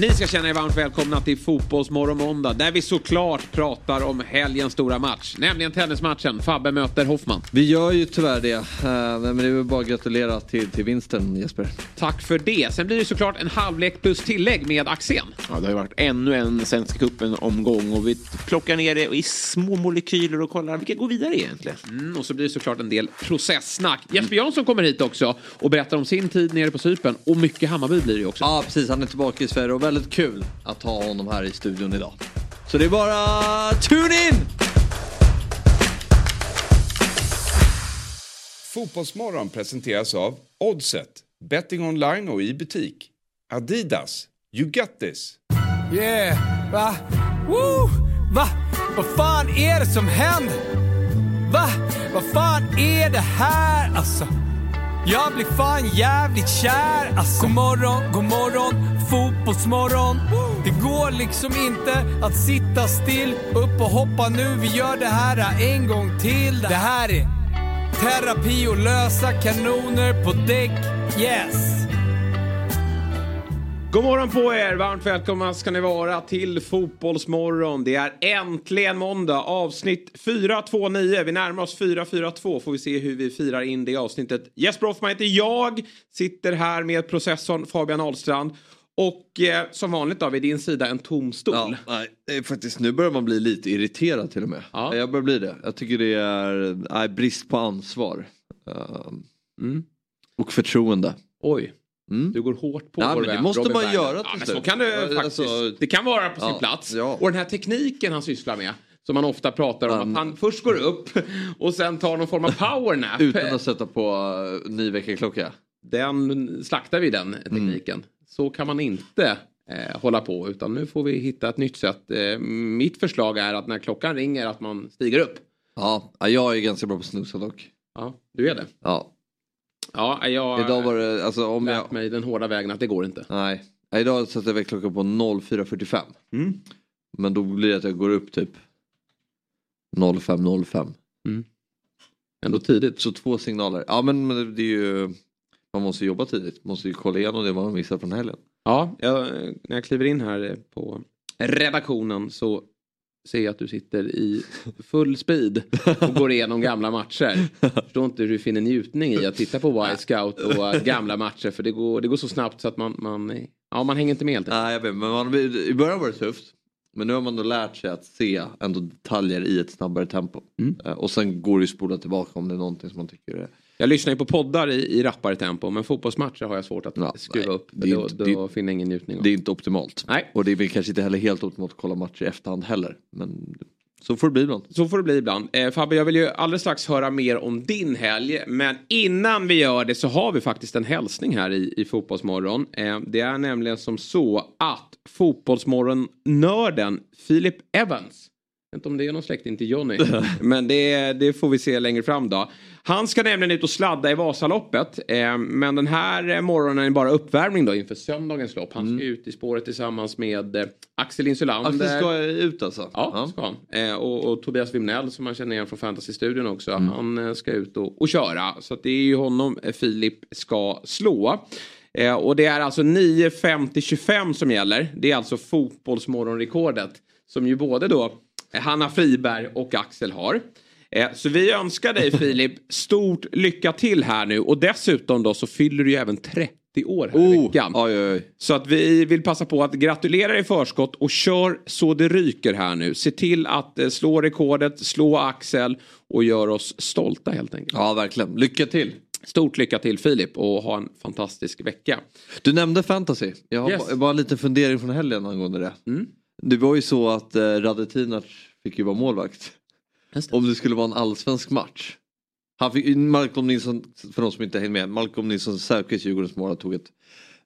Ni ska känna er varmt välkomna till Fotbollsmorgon måndag där vi såklart pratar om helgens stora match. Nämligen tennismatchen. Fabbe möter Hoffman. Vi gör ju tyvärr det. Uh, men det är väl bara att gratulera till, till vinsten Jesper. Tack för det. Sen blir det såklart en halvlek plus tillägg med Axén. Ja, det har ju varit ännu en Svenska cupen-omgång och vi plockar ner det i små molekyler och kollar vilka går vidare egentligen. Mm, och så blir det såklart en del processsnack. Jesper Jansson kommer hit också och berättar om sin tid nere på Cypern. Och mycket Hammarby blir det ju också. Ja, precis. Han är tillbaka i Sverige väldigt kul att ha honom här i studion idag. Så det är bara tune in! Fotbollsmorgon presenteras av Oddset, betting online och i butik. Adidas, you got this. Yeah, va? Woo! Va? Vad fan är det som händer? Va? Vad fan är det här alltså? Jag blir fan jävligt kär alltså. God morgon, god morgon, fotbollsmorgon. Det går liksom inte att sitta still. Upp och hoppa nu, vi gör det här en gång till. Det här är terapi och lösa kanoner på däck. Yes! God morgon på er! Varmt välkomna ska ni vara till Fotbollsmorgon. Det är äntligen måndag, avsnitt 429. Vi närmar oss 442. Får vi se hur vi firar in det avsnittet. Jesper Hoffman heter jag. Sitter här med processorn Fabian Ahlstrand. Och eh, som vanligt då vid din sida en tom stol. Ja, nej, faktiskt, nu börjar man bli lite irriterad till och med. Ja. Jag börjar bli det. Jag tycker det är nej, brist på ansvar. Um, Mm. Och förtroende. Oj. Mm. Du går hårt på Ja, vår men det måste Robin man Berglund. göra till ja, men slut. Så kan det alltså- det kan vara på sin Ja, plats. ja. Och den här tekniken han sysslar med. Som man ofta pratar om. Han- Att han först går upp och sen tar någon form av powernap. Utan att sätta på uh, ny väckarklocka. Den slaktar vi den tekniken. Mm. Så kan man inte eh, hålla på. Utan nu får vi hitta ett nytt sätt. Eh, mitt förslag är att när klockan ringer att man stiger upp. Ja, ja, jag är ganska bra på att snusa dock. Ja, du är det. Ja. Ja, jag Idag var det, alltså om lärt jag... mig den hårda vägen att det går inte. Nej. Idag satte jag väckarklockan på 04.45. Mm. Men då blir det att jag går upp typ 05.05. Ändå tidigt. Så två signaler. Ja men men det är ju... Man måste jobba tidigt. Man måste ju kolla igenom det man har missat från helgen. Ja, jag, när jag kliver in här på redaktionen så ser jag att du sitter i full speed och går igenom gamla matcher. Förstår inte hur du finner njutning i att titta på Wild Scout och gamla matcher för det går, det går så snabbt så att man, man, ja, man hänger inte med helt. Nej jag vet men man, i början var det tufft. Men nu har man då lärt sig att se ändå detaljer i ett snabbare tempo. Mm. Eh, Och sen går det ju spola tillbaka om det är någonting som man tycker är... Jag lyssnar ju på poddar i, i rappare tempo men fotbollsmatcher har jag svårt att Ja, skruva nej, upp. det Då, inte- då det- finner jag ingen njutning av. Det är inte optimalt. Nej. Och det är väl kanske inte heller helt optimalt att kolla matcher i efterhand heller. Men så får det bli ibland. Så får det bli ibland. Eh, Fabbe, jag vill ju alldeles strax höra mer om din helg. Men innan vi gör det så har vi faktiskt en hälsning här i, i Fotbollsmorgon. Eh, det är nämligen som så att Fotbollsmorgon-nörden Filip Evans inte om det är någon släkting till Johnny. men det, det får vi se längre fram då. Han ska nämligen ut och sladda i Vasaloppet. Eh, men den här morgonen är bara uppvärmning då inför söndagens lopp. Han ska ut i spåret tillsammans med eh, Axel Insulander. Axel ska ut alltså? Ja, ska han. Eh, och, och Tobias Wimnell som man känner igen från Fantasy-studion också. Han eh, ska ut och, och köra. Så att det är ju honom Filip ska slå. Och det är alltså 9.50-25 som gäller. Det är alltså fotbollsmorgonrekordet. Som ju både då Hanna Friberg och Axel har. Eh, Så vi önskar dig Filip stort lycka till här nu och dessutom då så fyller du ju även 30 år här i Oh, veckan. oj, oj. Så att vi vill passa på att gratulera i förskott och kör så det ryker här nu. Se till att eh, slå rekordet, slå Axel och gör oss stolta helt enkelt. Ja verkligen. Lycka till. Stort lycka till Filip och ha en fantastisk vecka. Du nämnde fantasy. Jag har Yes. ba- bara en liten fundering från helgen angående det. Mm. Det var ju så att eh, Radetinac fick ju vara målvakt. Om det skulle vara en allsvensk match. Han fick, Malcolm Nilsson, för de som inte hänger med, Malcolm Nilsson Säfqvist, Djurgårdens målare, tog ett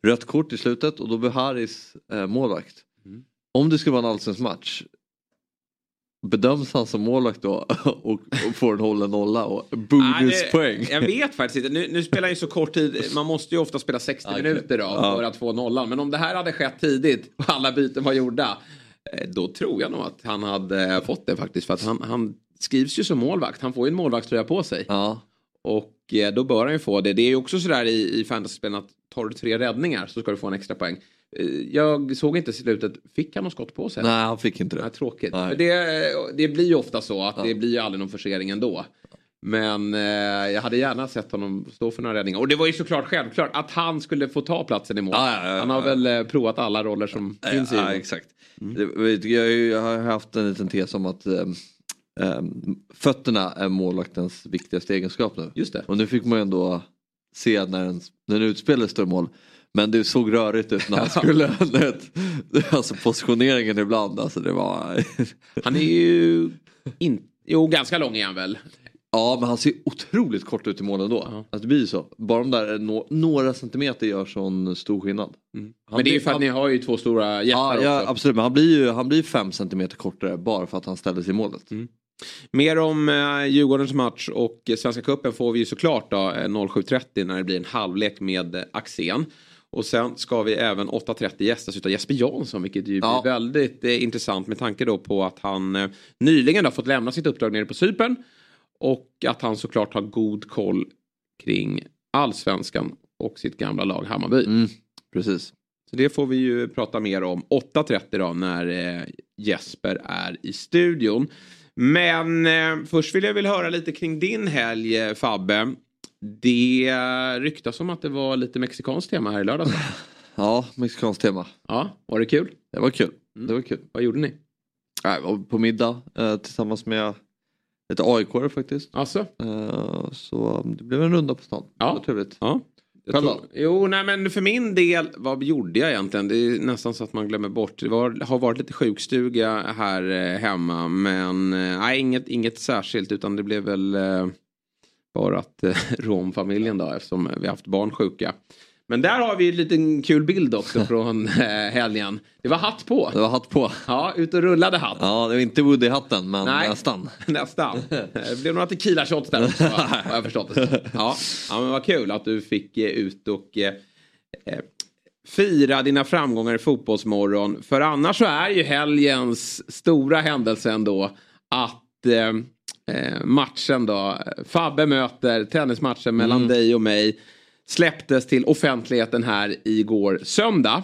rött kort i slutet och då blev Haris eh, målvakt. Mm. Om det skulle vara en allsvensk match bedöms han som målvakt då och, och får en hållen nolla och bonuspoäng. det- Jag vet faktiskt inte. Nu, nu spelar ju så kort tid. Man måste ju ofta spela 60 Okej. minuter då Ja. för att få nollan. Men om det här hade skett tidigt och alla byten var gjorda. Eh, Då tror jag nog att han hade fått det faktiskt. För att han, han skrivs ju som målvakt. Han får ju en målvaktströja på sig. Ja. Och eh, då bör han ju få det. Det är ju också sådär i, i fantasyspelen att tar du tre räddningar så ska du få en extra poäng. Eh, Jag såg inte slutet, fick han något skott på sig? Nej, han fick inte det. Nej, tråkigt. Nej. Det, det blir ju ofta så att det blir ju aldrig någon forcering ändå. Men eh, jag hade gärna sett honom stå för några räddningar. Och det var ju såklart självklart att han skulle få ta platsen i mål. Ja, ja, ja, han har ja. väl eh, provat alla roller som finns i ja, exakt. Du, jag, har haft en liten tes om att ehm, ehm, fötterna är målvaktens viktigaste egenskap nu. Just det. Och nu fick man ju ändå se när en, när en utspelare står i mål. Men det såg rörigt ut när han skulle, alltså positioneringen ibland, alltså det var... Han är ju in, jo, ganska lång är han väl? Ja men han ser otroligt kort ut i mål ändå. Ja. Alltså, det blir ju så. Bara de där nå- några centimeter gör sån stor skillnad. Mm. Men det är ju för att han- ni har ju två stora jättar Ja, ja också. absolut, men han blir ju han blir fem centimeter kortare bara för att han ställde sig i målet. Mm. Mer om eh, Djurgårdens match och eh, Svenska Cupen får vi ju såklart då eh, 07.30 när det blir en halvlek med eh, Axén. Och sen ska vi även 8.30 gästas utav Jesper Jansson vilket ju Ja. blir väldigt eh, intressant med tanke då på att han eh, nyligen har fått lämna sitt uppdrag nere på Cypern. Och att han såklart har god koll kring allsvenskan och sitt gamla lag Hammarby. Mm, precis. Så det får vi ju prata mer om 8.30 då när eh, Jesper är i studion. Men eh, först vill jag väl höra lite kring din helg eh, Fabbe. Det ryktas om att det var lite mexikanskt tema här i lördags. Ja, mexikanskt tema. Ja, var det kul? Det var kul. Mm. Det var kul. Vad gjorde ni? Jag var på middag eh, tillsammans med lite aik faktiskt. Alltså? Eh, så det blev en runda på stan. Ja. Trevligt. Ja. Tror, jo, nej men för min del, vad gjorde jag egentligen? Det är nästan så att man glömmer bort. Det var, har varit lite sjukstuga här eh, hemma. Men eh, nej, inget, inget särskilt utan det blev väl eh, bara att eh, rå om familjen då eftersom vi haft barn sjuka. Men där har vi en liten kul bild också från eh, helgen. Det var hatt på. Det var hatt på. Ja, ut och rullade hatt. Ja, det var inte Woody-hatten men Nej. nästan. Nästan. Det blev några tequila shots där också, har jag förstått det ja. ja, men vad kul att du fick eh, ut och eh, eh, fira dina framgångar i Fotbollsmorgon. För annars så är ju helgens stora händelse ändå att eh, matchen då, Fabbe möter tennismatchen mellan Mm. dig och mig släpptes till offentligheten här igår söndag.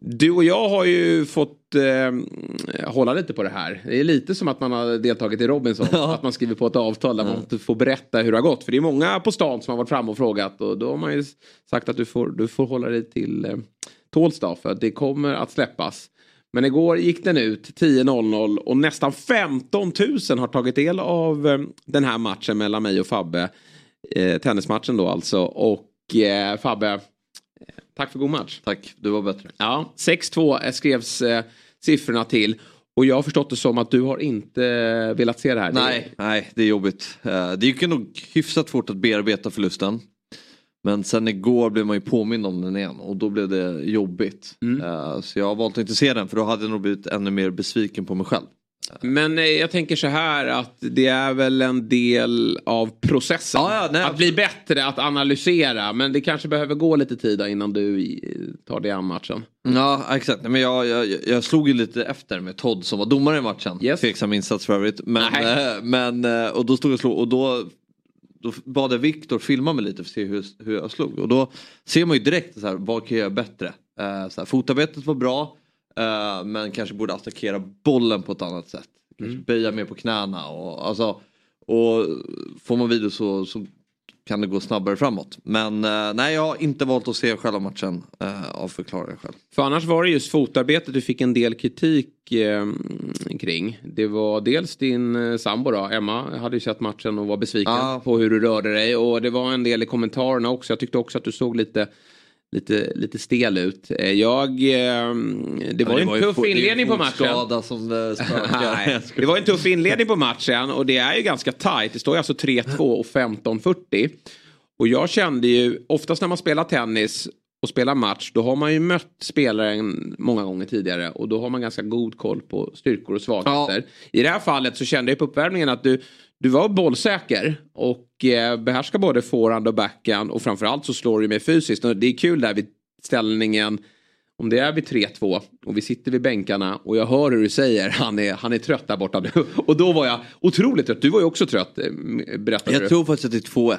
Du och jag har ju fått eh, hålla lite på det här. Det är lite som att man har deltagit i Robinson. Att man skriver på ett avtal där man inte får berätta hur det har gått. För det är många på stan som har varit framme och frågat. Och då har man ju sagt att du får, du får hålla dig till eh, tåls då, För att det kommer att släppas. Men igår gick den ut 10.00 och nästan 15 000 har tagit del av eh, den här matchen mellan mig och Fabbe. Eh, tennismatchen då alltså. Och eh, Fabbe, eh, tack för god match. Tack, du var bättre. Ja, 6-2 skrevs eh, siffrorna till. Och jag har förstått det som att du har inte eh, velat se det här. Nej, nej, det är jobbigt. Eh, Det gick nog hyfsat fort att bearbeta förlusten. Men sen igår blev man ju påmind om den igen och då blev det jobbigt. Eh, Så jag har valt att inte se den för då hade jag nog blivit ännu mer besviken på mig själv. Men eh, jag tänker så här att det är väl en del av processen. Ja, ja, att bli bättre, att analysera. Men det kanske behöver gå lite tid innan du eh, tar dig an matchen. Ja exakt, men jag, jag, jag slog ju lite efter med Todd som var domare i matchen. Yes. Tveksam insats för övrigt. Men, Nej. eh, men, och då stod jag och slog och då, då bad jag Viktor filma mig lite för att se hur, hur jag slog. Och då ser man ju direkt så här, vad kan jag göra bättre? Eh, så här, fotarbetet var bra eh, men kanske borde attackera bollen på ett annat sätt. Kanske böja mer på knäna och alltså och får man video så, så kan det gå snabbare framåt. Men eh, nej jag har inte valt att se själva matchen eh, av förklarliga skäl. För annars var det just fotarbetet du fick en del kritik eh, kring. Det var dels din eh, sambo då, Emma, hade ju sett matchen och var besviken Ja. på hur du rörde dig. Och det var en del i kommentarerna också. Jag tyckte också att du såg lite Lite, lite stel ut. Eh, Jag... Eh, det var ju en tuff inledning på matchen. Som. Nej, det var en tuff inledning på matchen och det är ju ganska tajt. Det står ju alltså 3-2 och 15-40. Och jag kände ju, oftast när man spelar tennis och spelar match, då har man ju mött spelaren många gånger tidigare och då har man ganska god koll på styrkor och svagheter. I det här fallet så kände jag på uppvärmningen att du, du var bollsäker och eh, behärskar både forehand och backhand och framförallt så slår du med fysiskt. Och det är kul där vid ställningen om det är vid 3-2 och vi sitter vid bänkarna och jag hör hur du säger han är, han är trött där borta nu. Och då var jag otroligt trött. Du var ju också trött, eh, berättade du. Jag tror faktiskt att det är 2-1.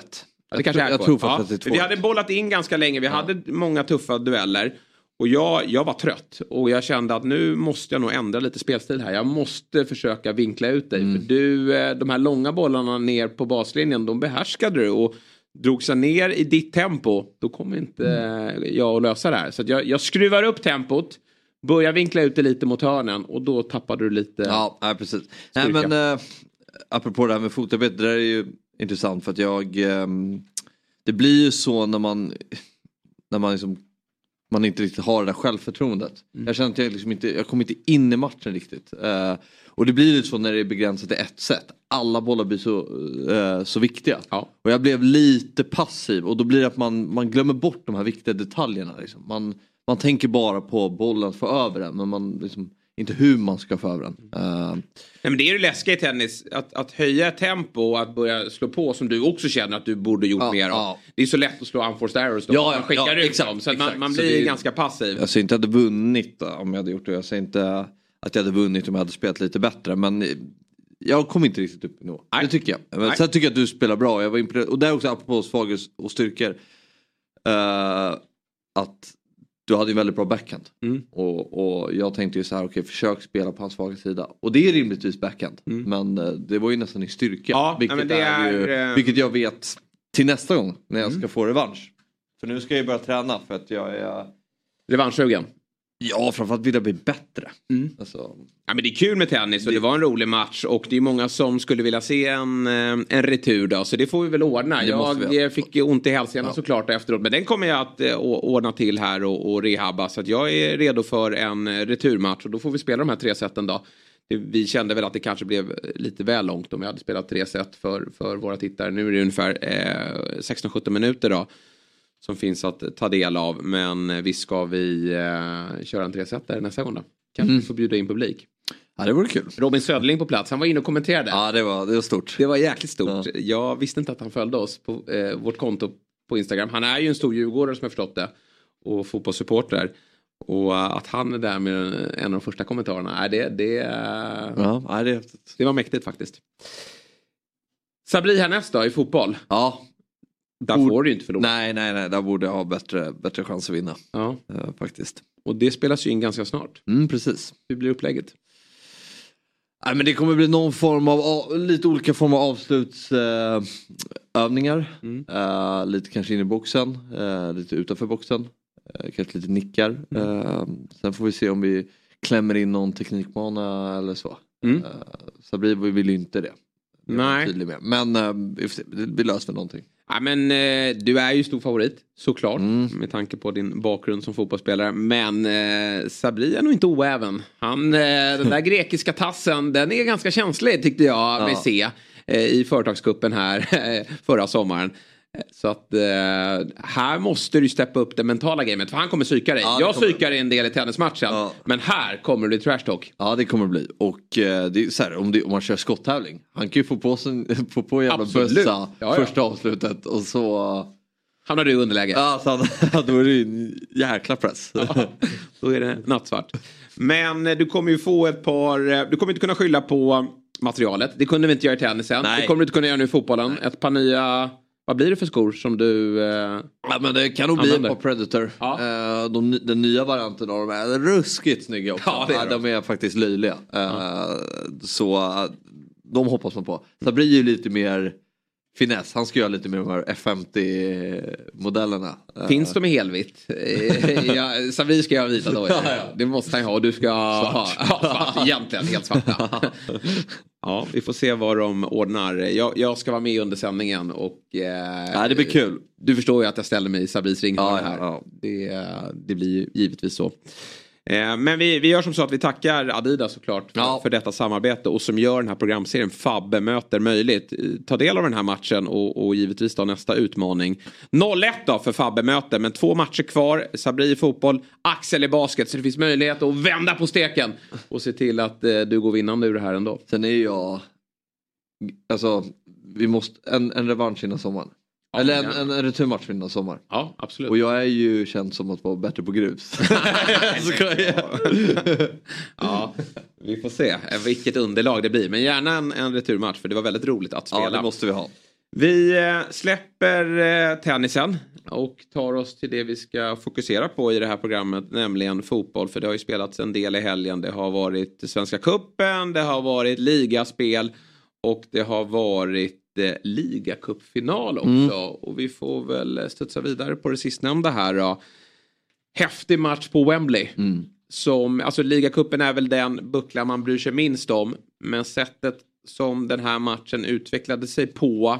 Ja, det kanske tror- är jag tror faktiskt att det är två. Vi hade bollat in ganska länge. Vi hade många tuffa dueller. Och jag, jag var trött och jag kände att nu måste jag nog ändra lite spelstil här. Jag måste försöka vinkla ut dig. Mm. För du, eh, de här långa bollarna ner på baslinjen, de behärskade du. Och drogs jag ner i ditt tempo, då kommer inte Mm. jag att lösa det här. Så jag, jag skruvar upp tempot, börjar vinkla ut det lite mot hörnen och då tappade du lite. Ja, precis. Nej, men, eh, apropå det här med fotarbete, det är ju intressant för att jag... ehm, det blir ju så när man, när man, liksom, man inte riktigt har det där självförtroendet. Mm. Jag känner att jag, liksom inte, jag kommer inte in i matchen riktigt. Eh, och det blir lite så när det är begränsat till ett set. Alla bollar blir så, eh, så viktiga. Ja. Och jag blev lite passiv och då blir det att man, man glömmer bort de här viktiga detaljerna. Liksom. Man, man tänker bara på bollen, få över den men man, liksom, inte hur man ska få över den. Eh, Nej, men det är ju läskigt i tennis, att, att höja tempo och att börja slå på som du också känner att du borde gjort Ja, mer av. ja. Det är så lätt att slå unforced errors då. Ja, man skickar ja, ut exakt, dem så att exakt. man, man blir är- ganska passiv. Jag säger inte att jag hade vunnit om jag hade gjort det. Jag säger inte att jag hade vunnit om jag hade spelat lite bättre. Men jag kom inte riktigt upp i nivå. Det tycker jag. Men Nej. sen tycker jag att du spelar bra. Jag var imponerad. Och det är också apropå svagheter och styrkor. eh, att du hade en väldigt bra backhand. Mm. Och, och jag tänkte ju så här, okej försök spela på hans svaga sida. Och det är rimligtvis backhand. Men eh, det var ju nästan i styrka. Mm. Ja, vilket, det är, ju, är, eh, Mm. vilket jag vet till nästa gång när jag ska få revansch. För nu ska jag ju börja träna för att jag är Revanschsugen. Ja, framförallt vill jag bli bättre. Mm. Alltså, Ja, men det är kul med tennis och det var en rolig match och det är många som skulle vilja se en, eh, en retur då så det får vi väl ordna. Det Jag vi. fick ju ont i hälsenan Ja. såklart efteråt men den kommer jag att eh, ordna till här och, och rehabba så att jag är redo för en eh, returmatch och då får vi spela de här tre seten då. Det- Vi kände väl att det kanske blev lite väl långt om vi hade spelat tre set för, för våra tittare. Nu är det ungefär eh, 16-17 minuter då som finns att ta del av. Men visst ska vi eh, köra en tresetare nästa gång då. Kanske Mm. vi får bjuda in publik. ja, det vore kul. Robin Söderling på plats, han var inne och kommenterade. Ja, det var, det var stort. Det var jäkligt stort. Ja. Jag visste inte att han följde oss på eh, vårt konto på Instagram. Han är ju en stor djurgårdare som jag förstått det. Och fotbollssupporter. Och eh, att han är där med en av de första kommentarerna, det, det, eh, Ja, det var mäktigt faktiskt. Sabri härnäst då i fotboll. Ja, Där Ord- får du inte förlora. nej, nej, nej, där borde jag ha bättre, bättre chans att vinna. Ja. eh, faktiskt. Och det spelas ju in ganska snart. Mm, precis. Hur blir upplägget? Nej, men det kommer bli någon form av, lite olika former av avslutsövningar. övningar. Mm. Eh, lite kanske in i boxen, eh, lite utanför boxen. kanske lite nickar. Mm. Sen får vi se om vi klämmer in någon teknikbana eller så. Mm. Uh, Sabri vill ju inte det. Nej. Med. Men vi, vi löser väl någonting. Ja, men, eh, du är ju stor favorit, såklart. Mm. Med tanke på din bakgrund som fotbollsspelare. Men eh, Sabri är nog inte oäven. Han, eh, den där grekiska tassen, den är ganska känslig tyckte jag Ja. med C. Eh, I företagskuppen här förra sommaren. Så att eh, här måste du steppa upp det mentala gamet. För han kommer psyka dig. Ja, jag kommer- psykar dig en del i tennismatchen. Ja. Men här kommer det bli trash talk. Ja det kommer det bli. Och eh, det är så här, om, det, om man kör skotttävling. Han kan ju få på, sin, få på en jävla Absolut. bössa Ja, ja. första avslutet och så... Hamnar du i underläge. Ja, så han, då är det ju en jäkla press. Då är det nattsvart. Men eh, du kommer ju få ett par, eh, du kommer inte kunna skylla på materialet. Det kunde vi inte göra i tennisen. Nej. Det kommer du inte kunna göra nu i fotbollen. Ett par nya, vad blir det för skor som du... Eh, Ja, men det kan nog bli ett Använder. par Predator. Ja. Eh, de, den nya varianten av dem är ruskigt snygga också. Ja, är de. de är faktiskt löjliga. Eh, Så eh, de hoppas man på. Sabri är ju lite mer finess. Han ska göra lite mer de här F50-modellerna. Eh, Finns de i helvitt? Eh, ja, Sabri ska jag ha vita då. Ja, ja. Det måste han ha. Du ska ha svart. Egentligen helt svarta. ja, vi får se vad de ordnar. Jag, jag ska vara med under sändningen och... Eh, Ja, det blir kul. Du förstår ju att jag ställer mig i Sabris ringhörna här. Det, det blir ju givetvis så. Eh, Men vi, vi gör som så att vi tackar Adidas såklart för, Ja. för detta samarbete och som gör den här programserien Fabbe möter möjligt. Eh, Ta del av den här matchen och, och givetvis då nästa utmaning. 0-1 då för Fabbe möter men två matcher kvar. Sabri i fotboll, Axel i basket så det finns möjlighet att vända på steken och se till att eh, du går vinnande ur det här ändå. Sen är jag... Alltså, vi måste... En, en revansch innan sommaren. Ja, Eller en, en, en returmatch innan sommaren. Ja, absolut. Och jag är ju känd som att vara bättre på grus. Ja, vi får se vilket underlag det blir. Men gärna en, en returmatch för det var väldigt roligt att spela. Ja, det måste vi ha. Vi eh, släpper eh, tennisen och tar oss till det vi ska fokusera på i det här programmet, nämligen fotboll. För det har ju spelats en del i helgen. Det har varit Svenska Kuppen, det har varit ligaspel och det har varit ligacupfinal också. Mm. Och vi får väl studsa vidare på det sistnämnda här då. Häftig match på Wembley. Mm. Som, alltså ligacupen är väl den buckla man bryr sig minst om. Men sättet som den här matchen utvecklade sig på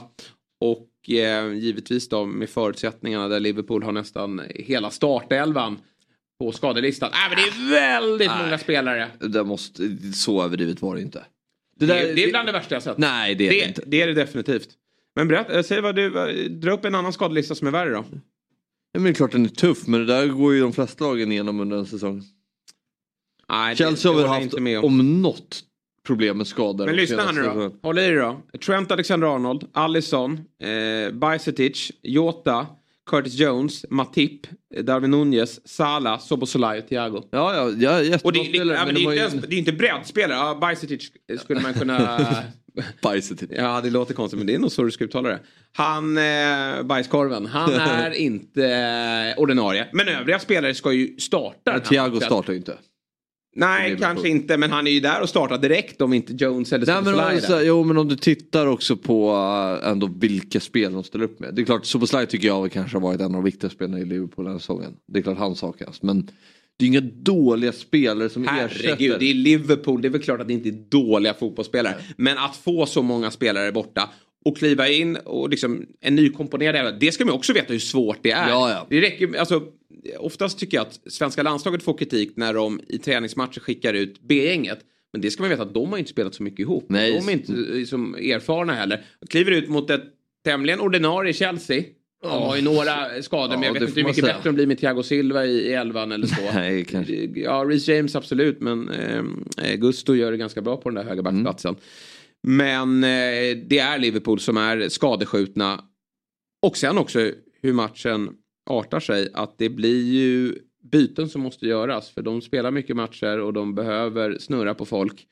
och eh, givetvis då med förutsättningarna där Liverpool har nästan hela startelvan på skadelistan. Äh, men det är väldigt Nej. många spelare. Det måste, så överdrivet var det inte. Det, det är bland det värsta jag sett. Nej det är det, det, inte. det är det definitivt. Men berätta, eh, säg vad du, dra upp en annan skadelista som är värre då. Ja, men det är klart den är tuff men det där går ju de flesta lagen igenom under en säsong. Nej, Chelsea har det väl haft om. om något problem med skador. Men lyssna här nu då. Håll i dig då. Trent Alexander-Arnold, Alisson, eh, Bajsetic, Jota, Curtis Jones, Matip, Darwin Nunez, Salah, Sobosolai och Thiago. Ja, ja, ja jättebra Och det, spelare, ja, men det, de är ju ens, det är inte breddspelare. Ja, Bajsetic skulle man kunna... bajset till. ja, det låter konstigt men det är nog så du ska uttala det. Han, eh, bajskorven, han är inte eh, ordinarie. Men övriga spelare ska ju starta. här Thiago startar ju inte. Nej, kanske inte. Men han är ju där och startar direkt om inte Jones eller Nej, men alltså, jo men om du tittar också på äh, ändå vilka spel de ställer upp med. Det är klart Soboslaj tycker jag kanske har varit en av de viktigaste spelarna i Liverpool den här säsongen. Det är klart han saknas men det är inga dåliga spelare som Herregud, ersätter. det är Liverpool. Det är väl klart att det inte är dåliga fotbollsspelare. Men att få så många spelare borta och kliva in och liksom en nykomponerad elva, Det ska man också veta hur svårt det är. Ja, ja. Det räcker, alltså, oftast tycker jag att svenska landslaget får kritik när de i träningsmatcher skickar ut B-gänget. Men det ska man veta att de har inte spelat så mycket ihop. Nej. De är inte liksom, erfarna heller. Kliver ut mot ett tämligen ordinarie Chelsea. De har ju några skador Ja, men jag vet inte hur mycket bättre de blir med Thiago Silva i, i elvan eller så. Nej, kanske. Ja, Reece James absolut, men eh, Gusto gör det ganska bra på den där högerbacksplatsen. Mm. Men eh, det är Liverpool som är skadeskjutna. Och sen också hur matchen artar sig. Att det blir ju byten som måste göras. För de spelar mycket matcher och de behöver snurra på folk.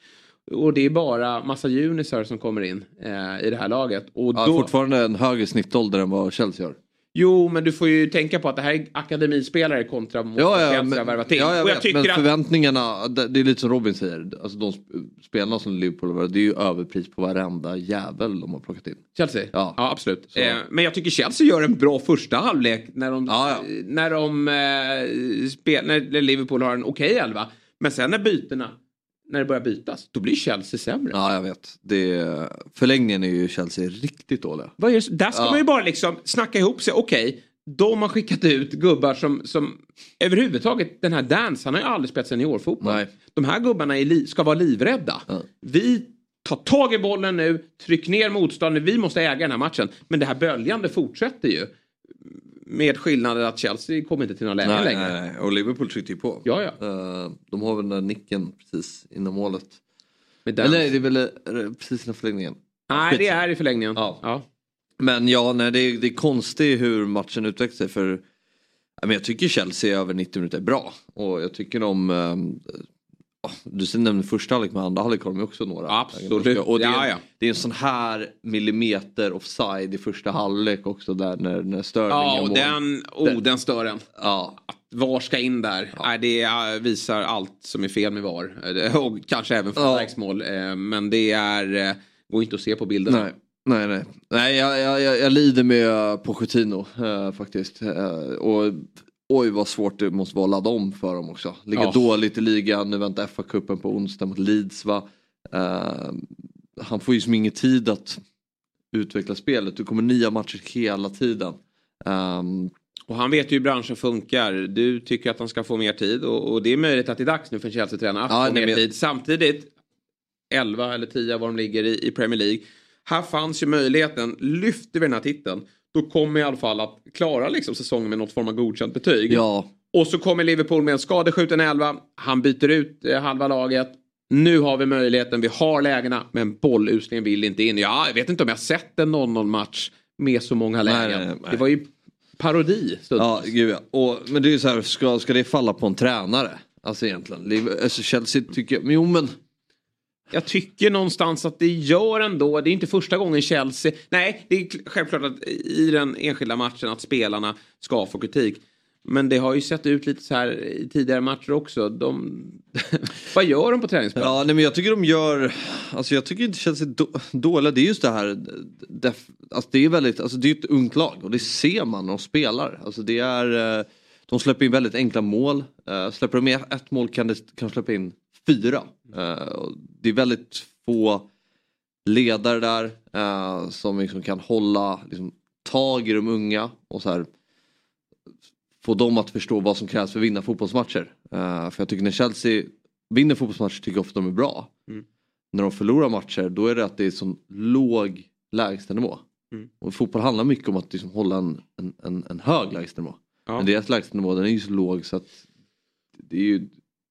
Och det är bara massa junisar som kommer in eh, i det här laget. Och Ja, då, fortfarande en högre snittålder än vad Chelsea har. Jo, men du får ju tänka på att det här är akademispelare kontra mot Ja, ja, men, värvat till. ja, jag och jag vet, tycker men att förväntningarna, det är lite som Robin säger, alltså de sp- spelarna som Liverpool har varit, det är ju överpris på varenda jävel de har plockat in. Chelsea? Ja. absolut. Så. Eh, men jag tycker Chelsea gör en bra första halvlek när de, Ja, ja. När, de eh, spel, när Liverpool har en okej elva. Men sen när bytena, när det börjar bytas, då blir Chelsea sämre. Ja, jag vet. Det, förlängningen är ju Chelsea riktigt dåliga. Vad är det, där ska Ja. man ju bara liksom snacka ihop sig. Okej, de har skickat ut gubbar som, som överhuvudtaget, den här Dance, han har ju aldrig spelat seniorfotboll. Nej. De här gubbarna li, ska vara livrädda. Ja. Vi tar tag i bollen nu, tryck ner motståndaren, vi måste äga den här matchen. Men det här böljande fortsätter ju. Med skillnaden att Chelsea kommer inte till några lägen Nej, längre. nej, nej. Och Liverpool tryckte ju på. Ja, ja. Eh, de har väl den där nicken precis innan målet. Med. Eller det är väl eh, precis innan förlängningen. nej, det är i förlängningen. Ja. Ja. Men ja, nej, det, är, det är konstigt hur matchen utvecklar sig. För jag tycker Chelsea över 90 minuter är bra. Och jag tycker de... ja, du nämnde första halvlek med andra halvlek har de också några. Absolut. Och det är, Ja, ja. det är en sån här millimeter offside i första halvlek också där när, när Sterling Ja, och mål. den, oh, den stör en. Ja, VAR ska in där. Nej, det eh, visar allt som är fel med VAR. Eh, Och kanske även Ja. frisparksmål. Eh, Men det är, eh, går inte att se på bilderna. nej. Nej, nej. nej jag, jag, jag, jag lider med Pochettino äh, faktiskt. Eh, och oj vad svårt det måste vara att ladda om för dem också. Ligger Ja. dåligt i ligan, nu väntar FA-cupen på onsdag mot Leeds va. Eh, han får ju som ingen tid att utveckla spelet. Det kommer nya matcher hela tiden. Ehm, Och han vet ju hur branschen funkar. Du tycker att han ska få mer tid och, och det är möjligt att det är dags nu för en Chelsea-tränare att Ja, få mer men- tid. Samtidigt, 11 eller 10 var de ligger i, i Premier League. Här fanns ju möjligheten, lyfter vi den här titeln, då kommer i alla fall att klara liksom säsongen med något form av godkänt betyg. ja, Och så kommer Liverpool med en skadeskjuten elva. Han byter ut eh, halva laget. Nu har vi möjligheten, vi har lägena, men bolluslingen vill inte in. Ja, jag vet inte om jag sett en 0-0 match med så många lägen. nej, nej, nej. Det var ju parodi. Ja, gud ja. Och, men det är ju så här, ska, ska det falla på en tränare? Alltså egentligen. Alltså Chelsea tycker, men jo men jag tycker någonstans att det gör ändå, det är inte första gången Chelsea, nej det är självklart att i den enskilda matchen att spelarna ska få kritik. Men det har ju sett ut lite så här i tidigare matcher också. De... Vad gör de på träningsplan? Ja, nej, men jag tycker de gör, alltså jag tycker inte Chelsea är då, dåliga. Det är just det här, def, alltså det är väldigt, alltså det är ett ungt lag och det ser man när de spelar. Alltså det är, eh, de släpper in väldigt enkla mål. Eh, släpper de in ett mål kan de kan de släppa in fyra. Uh, det är väldigt få ledare där uh, som liksom kan hålla liksom, tag i de unga och så här få dem att förstå vad som krävs för att vinna fotbollsmatcher. Uh, för jag tycker när Chelsea vinner fotbollsmatcher tycker jag ofta de är bra. Mm. När de förlorar matcher då är det att det är så låg lägstanivå. Mm. Och fotboll handlar mycket om att liksom hålla en, en, en, en hög lägstanivå. Ja. Men deras lägstanivå den är ju så låg så att det är ju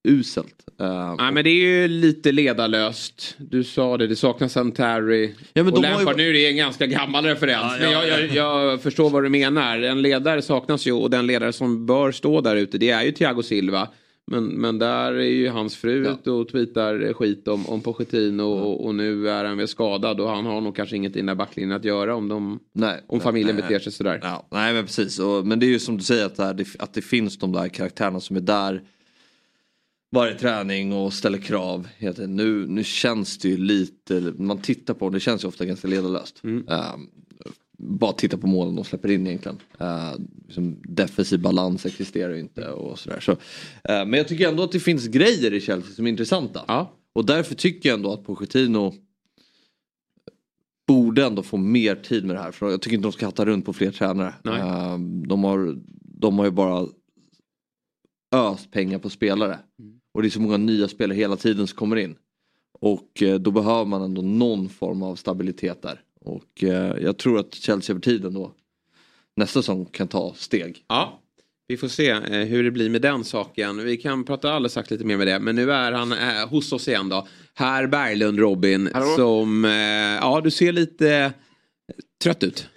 uselt. Uh, Nej men det är ju lite ledarlöst. Du sa det, det saknas en Terry. Ja, och Lampard, ju... nu är det en ganska gammal referens. Ja, men jag, jag, jag, förstår vad du menar. En ledare saknas ju och den ledare som bör stå där ute det är ju Thiago Silva. Men, men där är ju hans fru ja. ute och tweetar skit om, om Pochettino och, och, nu är han väl skadad och han har nog kanske inget i den där backlinjen att göra om, de, nej, om familjen nej, beter sig sådär. Ja, nej men precis, och, men det är ju som du säger att, det, att det finns de där karaktärerna som är där varje träning och ställer krav. Nu, nu känns det ju lite, man tittar på det känns ju ofta ganska ledarlöst. Mm. Uh, bara titta på målen de släpper in egentligen. Uh, liksom defensiv balans existerar ju inte och sådär. Så, uh, men jag tycker ändå att det finns grejer i Chelsea som är intressanta. Ja. Och därför tycker jag ändå att Pochettino borde ändå få mer tid med det här. För jag tycker inte de ska hatta runt på fler tränare. Uh, de, har, de har ju bara öst pengar på spelare. Mm. Och det är så många nya spelare hela tiden som kommer in. Och eh, då behöver man ändå någon form av stabilitet där. Och eh, jag tror att Chelsea över tiden då nästa säsong kan ta steg. Ja, vi får se eh, hur det blir med den saken. Vi kan prata alldeles sagt lite mer med det. Men nu är han eh, hos oss igen då. Herr Berglund Robin. Hallå? Som, eh, ja du ser lite trött ut.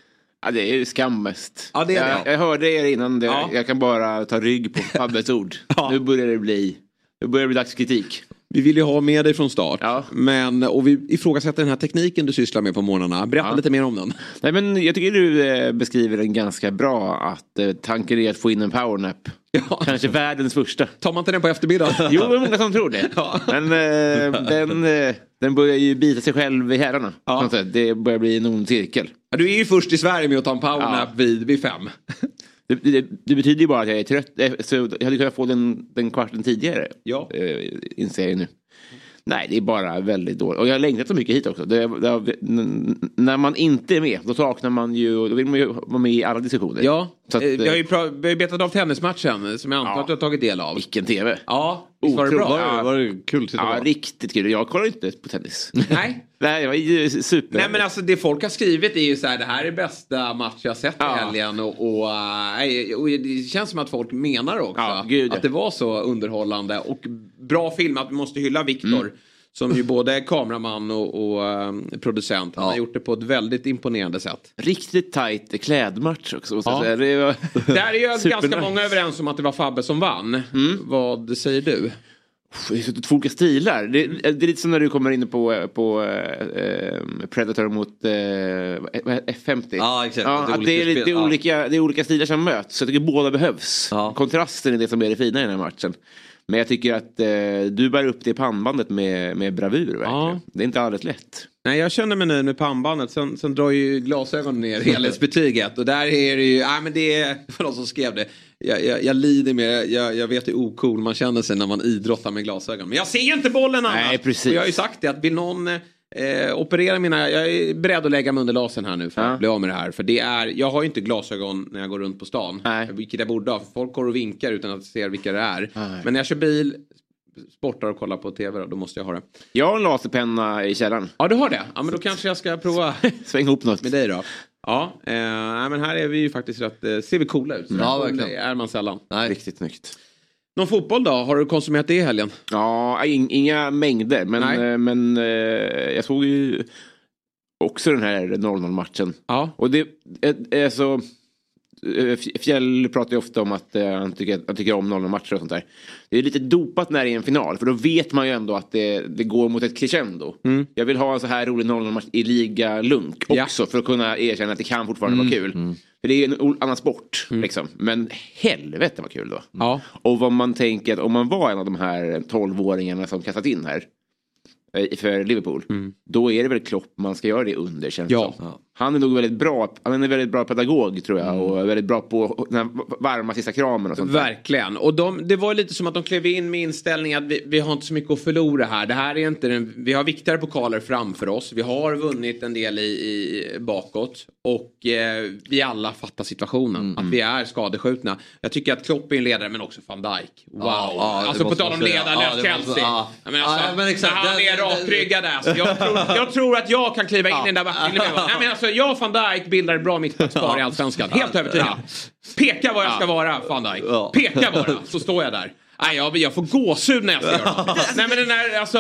Ja, det är ju skam mest. Ja, det är jag, jag hörde er innan, det, ja. jag kan bara ta rygg på Fabbes ord. ja. Nu börjar det bli det börjar bli dags för kritik. Vi vill ju ha med dig från start. Ja. Men, och vi ifrågasätter den här tekniken du sysslar med på morgnarna. Berätta ja. lite mer om den. Nej, men jag tycker du eh, beskriver den ganska bra. Att eh, tanken är att få in en powernap. Ja. Kanske världens första. Tar man inte den på eftermiddagen? jo, det är många som tror det. Ja. Men eh, den, eh, den börjar ju bita sig själv i hälarna. Ja. Det börjar bli en ond cirkel. Du är ju först i Sverige med att ta en powernap vid, vid fem. Det, det, det, betyder ju bara att jag är trött. Eh, så jag hade kunnat få den, den kvarten tidigare. Ja. Äh, inser jag nu. Nej, det är bara väldigt dåligt. Och jag har längtat så mycket hit också. Det, det, när man inte är med, då saknar man ju, då vill man ju vara med i alla diskussioner. Ja, att, eh, vi har ju betat av tennismatchen som jag antar ja. att du har tagit del av. Vilken tv. Ja, visst var det bra? Var det, var det kul? Ja, riktigt kul. Jag kollar inte på tennis. Nej. Nej, det var ju super. Nej men alltså det folk har skrivit är ju så här, det här är bästa match jag sett ja. i helgen. Och, och, äh, och, det känns som att folk menar också. Ja, gud, att det var så underhållande och bra film. Att vi måste hylla Viktor. Mm som ju både är kameraman och, och um, producent. Han ja. har gjort det på ett väldigt imponerande sätt. Riktigt tajt klädmatch också. Ja. Säga. Det var... Där är ju ganska många överens om att det var Fabbe som vann. Mm. Vad säger du? Det är två olika stilar. Det, det, är lite som när du kommer in på, på äh, Predator mot äh, F50. Ja, exakt. Ja, det, är, det, är lite ja. olika, det är olika stilar som möts. Så jag tycker båda behövs. Ja. Kontrasten är det som är det fina i den här matchen. Men jag tycker att eh, du bär upp det pannbandet med, med bravur. Verkligen. Ja. Det är inte alldeles lätt. Nej, jag känner mig nöjd med pannbandet. Sen, sen drar ju glasögonen ner helhetsbetyget. Och där är det ju, ja men det är, för någon som skrev det. Jag, jag, jag lider med, jag, jag vet hur ocool man känner sig när man idrottar med glasögon. Men jag ser ju inte bollen annars. Nej, precis. Och jag har ju sagt det att vill någon eh, operera mina, jag är beredd att lägga mig under lasern här nu för att bli av med det här. För det är, jag har ju inte glasögon när jag går runt på stan. Nej. Vilket jag borde ha, för folk går och vinkar utan att se vilka det är. Nej. Men när jag kör bil, sportar och kollar på tv då, då måste jag ha det. Jag har en laserpenna i källaren. Ja du har det? Ja men då kanske jag ska prova. Sväng ihop något. Med dig då. Ja, eh, men här är vi ju faktiskt rätt, eh, ser vi coola ut. Ja, verkligen. Det är man sällan. Nej. Riktigt snyggt. Någon fotboll då? Har du konsumerat det i helgen? Ja, inga mängder. Men, eh, men eh, jag såg ju också den här 0-0 matchen. Ja. Och det, alltså, eh, Fjäll pratar ju ofta om att han, tycker, han tycker om 0 matcher och sånt där. Det är lite dopat när det är en final för då vet man ju ändå att det, det går mot ett crescendo. Mm. Jag vill ha en så här rolig 0 match i liga lunk också ja. för att kunna erkänna att det kan fortfarande mm. vara kul. Mm. För det är en annan sport. Mm. Liksom. Men helvete vad kul då. Ja. Och vad man tänker att om man var en av de här 12-åringarna som kastat in här. Eh, för Liverpool. Mm. Då är det väl Klopp man ska göra det under känns ja. Som. Han är nog väldigt bra, han är väldigt bra pedagog tror jag mm. och väldigt bra på den varma sista kramen och sånt Verkligen. Och de, det var lite som att de klev in med inställningen att vi, vi har inte så mycket att förlora här. Det här är inte den, vi har viktigare pokaler framför oss. Vi har vunnit en del i, i bakåt. Och eh, vi alla fattar situationen. Mm. Att vi är skadeskjutna. Jag tycker att Klopp är en ledare men också van Dijk. Wow. Ja, alltså på tal om ledarlöst ja, Chelsea. Ja. Men alltså, ja, men exakt. När han är rakryggad alltså, jag, tror, jag tror att jag kan kliva in i den där. Nej, alltså, jag och van Dijk bildar ett bra mittbackspar i Allsvenskan. Helt övertygad. Peka var jag ska vara van Dijk. Peka bara så står jag där. Nej, jag, jag får gåshud när jag ser honom. Nej men den där alltså...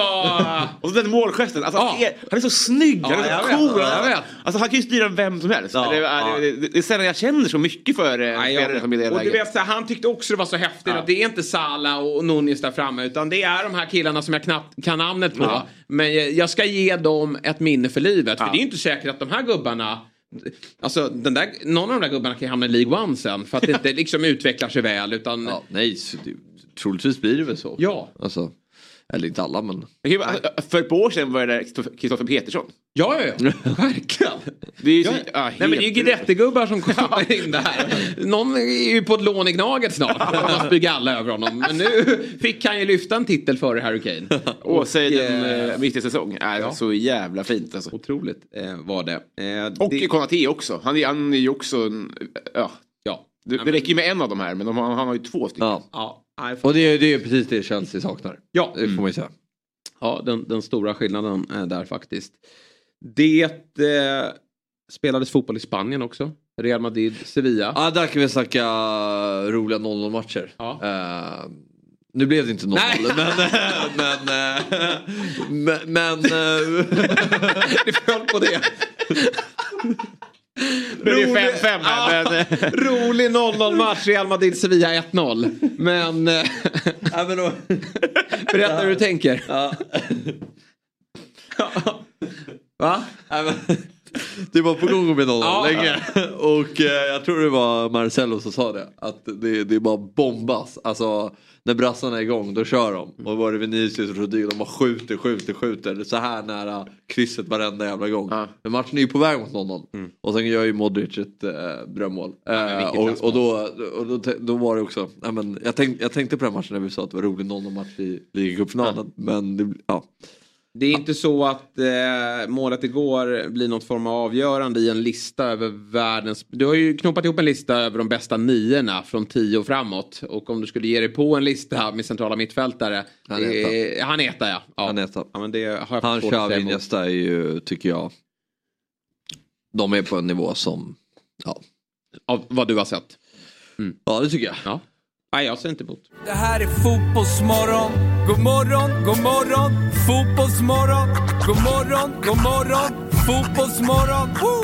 Och så den målgesten. Alltså, han, är, han är så snygg, ja, han är så cool. Vet, jag vet. Alltså, han kan ju styra vem som helst. Ja, det, ja. det, det, det är sällan jag känner så mycket för en spelare som i det och läget. Vet, Han tyckte också det var så häftigt att det är inte Sala och Nunes där framme utan det är de här killarna som jag knappt kan namnet på. Men jag ska ge dem ett minne för livet. För det är inte säkert att de här gubbarna Alltså den där, någon av de där gubbarna kan ju hamna i League One sen för att det inte liksom utvecklar sig väl utan... Ja, nej, troligtvis blir det väl så. Ja. Alltså, eller inte alla men. För ett par år sedan var det Kristoffer Petersson. Ja, ja, ja. Verkligen. Det är ju, så, ja, Nej, men det är ju Guidetti-gubbar som kommer in där. Någon är ju på ett lån i Gnaget snart. Man spyr alla över honom. Men nu fick han ju lyfta en titel före Harry Kane. Och säg eh, mitt i säsong. Äh, ja. Så jävla fint alltså. Otroligt eh, var det. Eh, och det... Konate också. Han är, han är ju också en, ja. ja. Det, det räcker ju med en av de här men de, han har ju två stycken. Ja. ja. Och det är, det är precis det Chelsea saknar. Ja. Det får man ju säga. Ja, den, den stora skillnaden är där faktiskt. Det eh, spelades fotboll i Spanien också. Real Madrid, Sevilla. Ja, där kan vi snacka roliga 0-0 matcher. Ja. Uh, nu blev det inte 0-0 men... men, men, men, men det föll på det. Är det 5-5 här. Men... Rolig 0-0 match, Real Madrid-Sevilla 1-0. Men... ja, men då... Berätta hur du tänker. Ja. Va? Det var på gång bli 0 ja. länge. Och eh, jag tror det var Marcello som sa det. Att det, det är bara bombas. Alltså när brassarna är igång då kör de. Och var det Vinicius och Rodrigo de bara skjuter, skjuter, skjuter. Så här nära krysset varenda jävla gång. Ja. Men matchen är ju på väg mot 0-0. Mm. Och sen gör ju Modric ett äh, drömmål. Ja, äh, och, och, då, och då, då, var det också. Ja, men, jag, tänk, jag tänkte på den matchen när vi sa att det var rolig 0-0 match i ligacupfinalen. Ja. Men det, ja. Det är inte så att eh, målet igår blir något form av avgörande i en lista över världens... Du har ju knoppat ihop en lista över de bästa niorna från tio och framåt. Och om du skulle ge dig på en lista med centrala mittfältare. Han är eh, Han är etta ja. ja. Han är etta. Ja, men det har jag han, Xavi, nästa är ju, tycker jag. De är på en nivå som, ja. Av vad du har sett? Mm. Ja det tycker jag. Ja. Nej, jag ser inte emot. Det här är Fotbollsmorgon. God morgon, god morgon. Fotbollsmorgon. God morgon, god morgon. Fotbollsmorgon. Woo!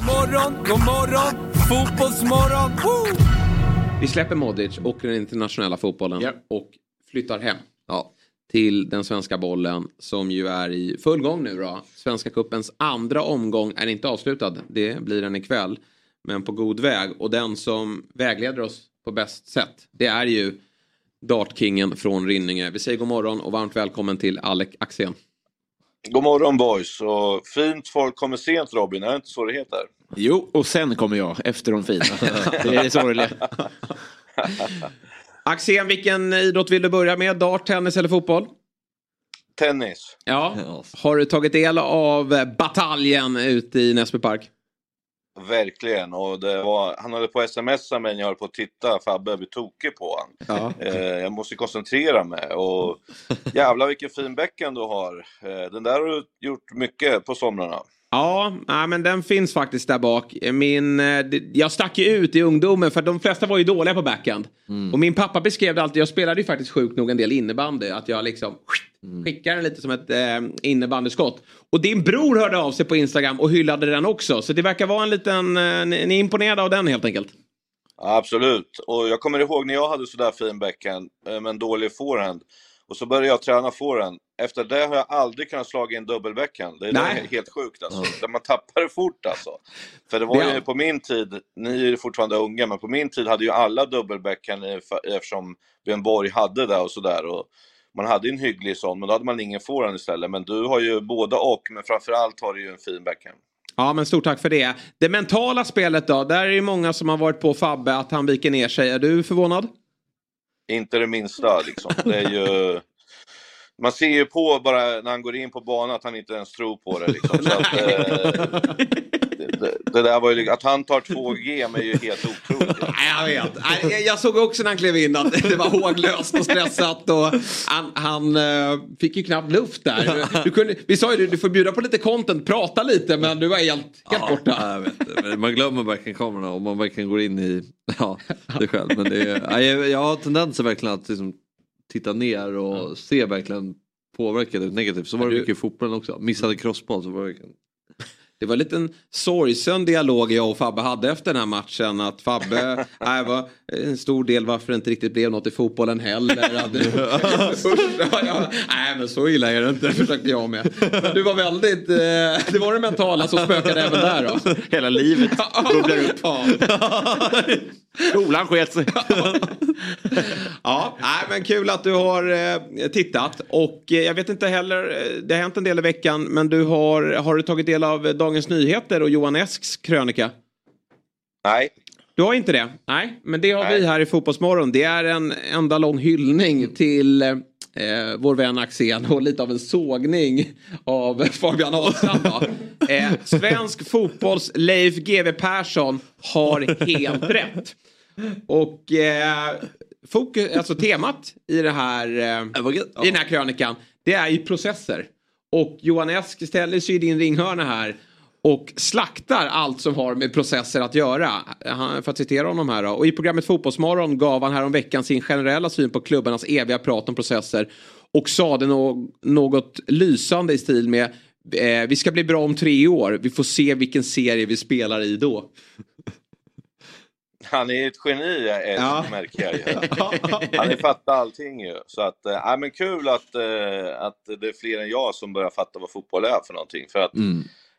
Morgon, god morgon, fotbollsmorgon. Woo! Vi släpper Modric och den internationella fotbollen yeah. och flyttar hem. Ja till den svenska bollen som ju är i full gång nu då. Svenska kuppens andra omgång är inte avslutad. Det blir den ikväll. Men på god väg. Och den som vägleder oss på bäst sätt. Det är ju Dartkingen från Rinninge. Vi säger god morgon och varmt välkommen till Alec Axén. God morgon boys och fint folk kommer sent Robin, är det inte så det heter? Jo, och sen kommer jag efter de fina. det är det sorgliga. Axén, vilken idrott vill du börja med? Dart, tennis eller fotboll? Tennis. Ja. Har du tagit del av bataljen ute i Näsby Park? Verkligen, och det var, han höll på att smsa mig när jag höll på att titta, Fabbe blir tokig på han. Ja. Eh, jag måste koncentrera mig och jävlar vilken fin bäcken du har. Eh, den där har du gjort mycket på somrarna. Ja, nej, men den finns faktiskt där bak. Min, eh, jag stack ju ut i ungdomen för de flesta var ju dåliga på backhand. Och min pappa beskrev det alltid, jag spelade ju faktiskt sjukt nog en del innebandy, att jag liksom skickar den lite som ett eh, innebandyskott. Och din bror hörde av sig på Instagram och hyllade den också. Så det verkar vara en liten, eh, ni är imponerade av den helt enkelt. Absolut, och jag kommer ihåg när jag hade sådär fin backhand eh, med en dålig forehand. Och så började jag träna forehand. Efter det har jag aldrig kunnat slå in dubbelbackhand. Det är Nej. helt sjukt alltså. Man tappar det fort alltså. För det var Ja. ju på min tid, ni är ju fortfarande unga, men på min tid hade ju alla dubbelbackhand för- eftersom Björn Borg hade det och sådär. Man hade ju en hygglig sån, men då hade man ingen forehand istället. Men du har ju båda och, men framförallt har du ju en fin backhand. Ja, men stort tack för det. Det mentala spelet då? Där är det många som har varit på Fabbe att han viker ner sig. Är du förvånad? Inte det minsta liksom. Det är ju... Man ser ju på bara när han går in på banan att han inte ens tror på det. Liksom. Så att, eh, det, det där var ju, att han tar 2G är ju helt otroligt. Nej, jag vet. Jag- såg också när han klev in att det var håglöst och stressat. Och han han eh, fick ju knappt luft där. Du kunde, vi sa ju det, du får bjuda på lite content, prata lite, men du var helt, helt borta. Ja, jag vet, men man glömmer verkligen kamerorna och man verkligen går in i ja, det själv. Men det är, ja, jag, jag har tendenser verkligen att liksom, titta ner och se verkligen påverka det negativt. Så var det du- mycket i fotbollen också. Missade crossboll så var det verkligen... Det var en liten sorgsen dialog jag och Fabbe hade efter den här matchen. Att Fabbe, nej, var en stor del varför det inte riktigt blev något i fotbollen heller. Först, ja, ja, nej men så illa är det inte, försökte jag med. Men du var väldigt, eh, det var det mentala som spökade även där då. Hela livet bubblar upp. Skolan sket sig. Ja, nej, men kul att du har eh, tittat. Och eh, jag vet inte heller, eh, det har hänt en del i veckan, men du har, har du tagit del av eh, Dagens Nyheter och Johan Esks krönika? Nej, Du har inte det? Nej, men det har Nej. vi här i Fotbollsmorgon. Det är en enda lång hyllning till eh, vår vän Axén och lite av en sågning av Fabian Ahlstrand. Eh, svensk fotbolls Leif GW Persson har helt rätt. Och eh, fokus, alltså temat i, det här, eh, i den här krönikan det är ju processer. Och Johan Esk ställer sig i din ringhörna här och slaktar allt som har med processer att göra. Han, för att citera honom här då. Och i programmet Fotbollsmorgon gav han här om veckan sin generella syn på klubbarnas eviga prat om processer. Och sade no något lysande i stil med eh, vi ska bli bra om tre år. Vi får se vilken serie vi spelar i då. han är ett geni, är, Ja. märker jag ju. Han har fattat allting ju. Så att, eh, ja, men kul att, eh, att det är fler än jag som börjar fatta vad fotboll är för någonting. För att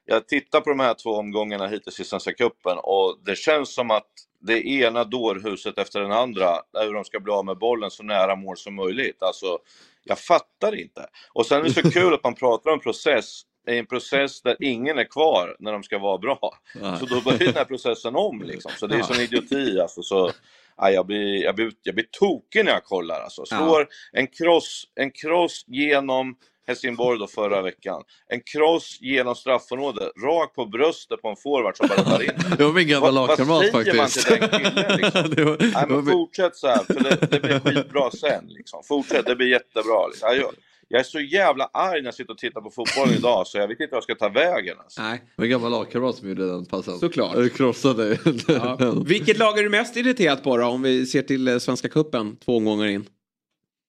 jag tittar på de här två omgångarna hittills i Svenska Cupen och det känns som att det ena dårhuset efter den andra, hur de ska bli av med bollen så nära mål som möjligt. Alltså, jag fattar inte. Och sen är det så kul att man pratar om process, i en process där ingen är kvar när de ska vara bra. Så då börjar den här processen om liksom. Så det är sån idioti alltså. Så, ja, jag, blir, jag, blir, jag blir tokig när jag kollar alltså. Slår en cross, en cross genom Helsingborg då förra veckan. En cross genom straffområdet, rakt på bröstet på en forward som bara tar in. Det var min gamla Vad- vad lagkamrat säger man faktiskt. till den killen, liksom? Det var- Nej det var men fortsätt så här, för det, det blir skitbra sen. Liksom. Fortsätt, det blir jättebra. Liksom. Jag, jag är så jävla arg när jag sitter och tittar på fotbollen idag så jag vet inte vad jag ska ta vägen. Alltså. Nej. Det var en gammal lagkamrat som gjorde den passen. Såklart. Jag krossade Ja. Vilket lag är du mest irriterad på då om vi ser till eh, Svenska Cupen två omgångar in?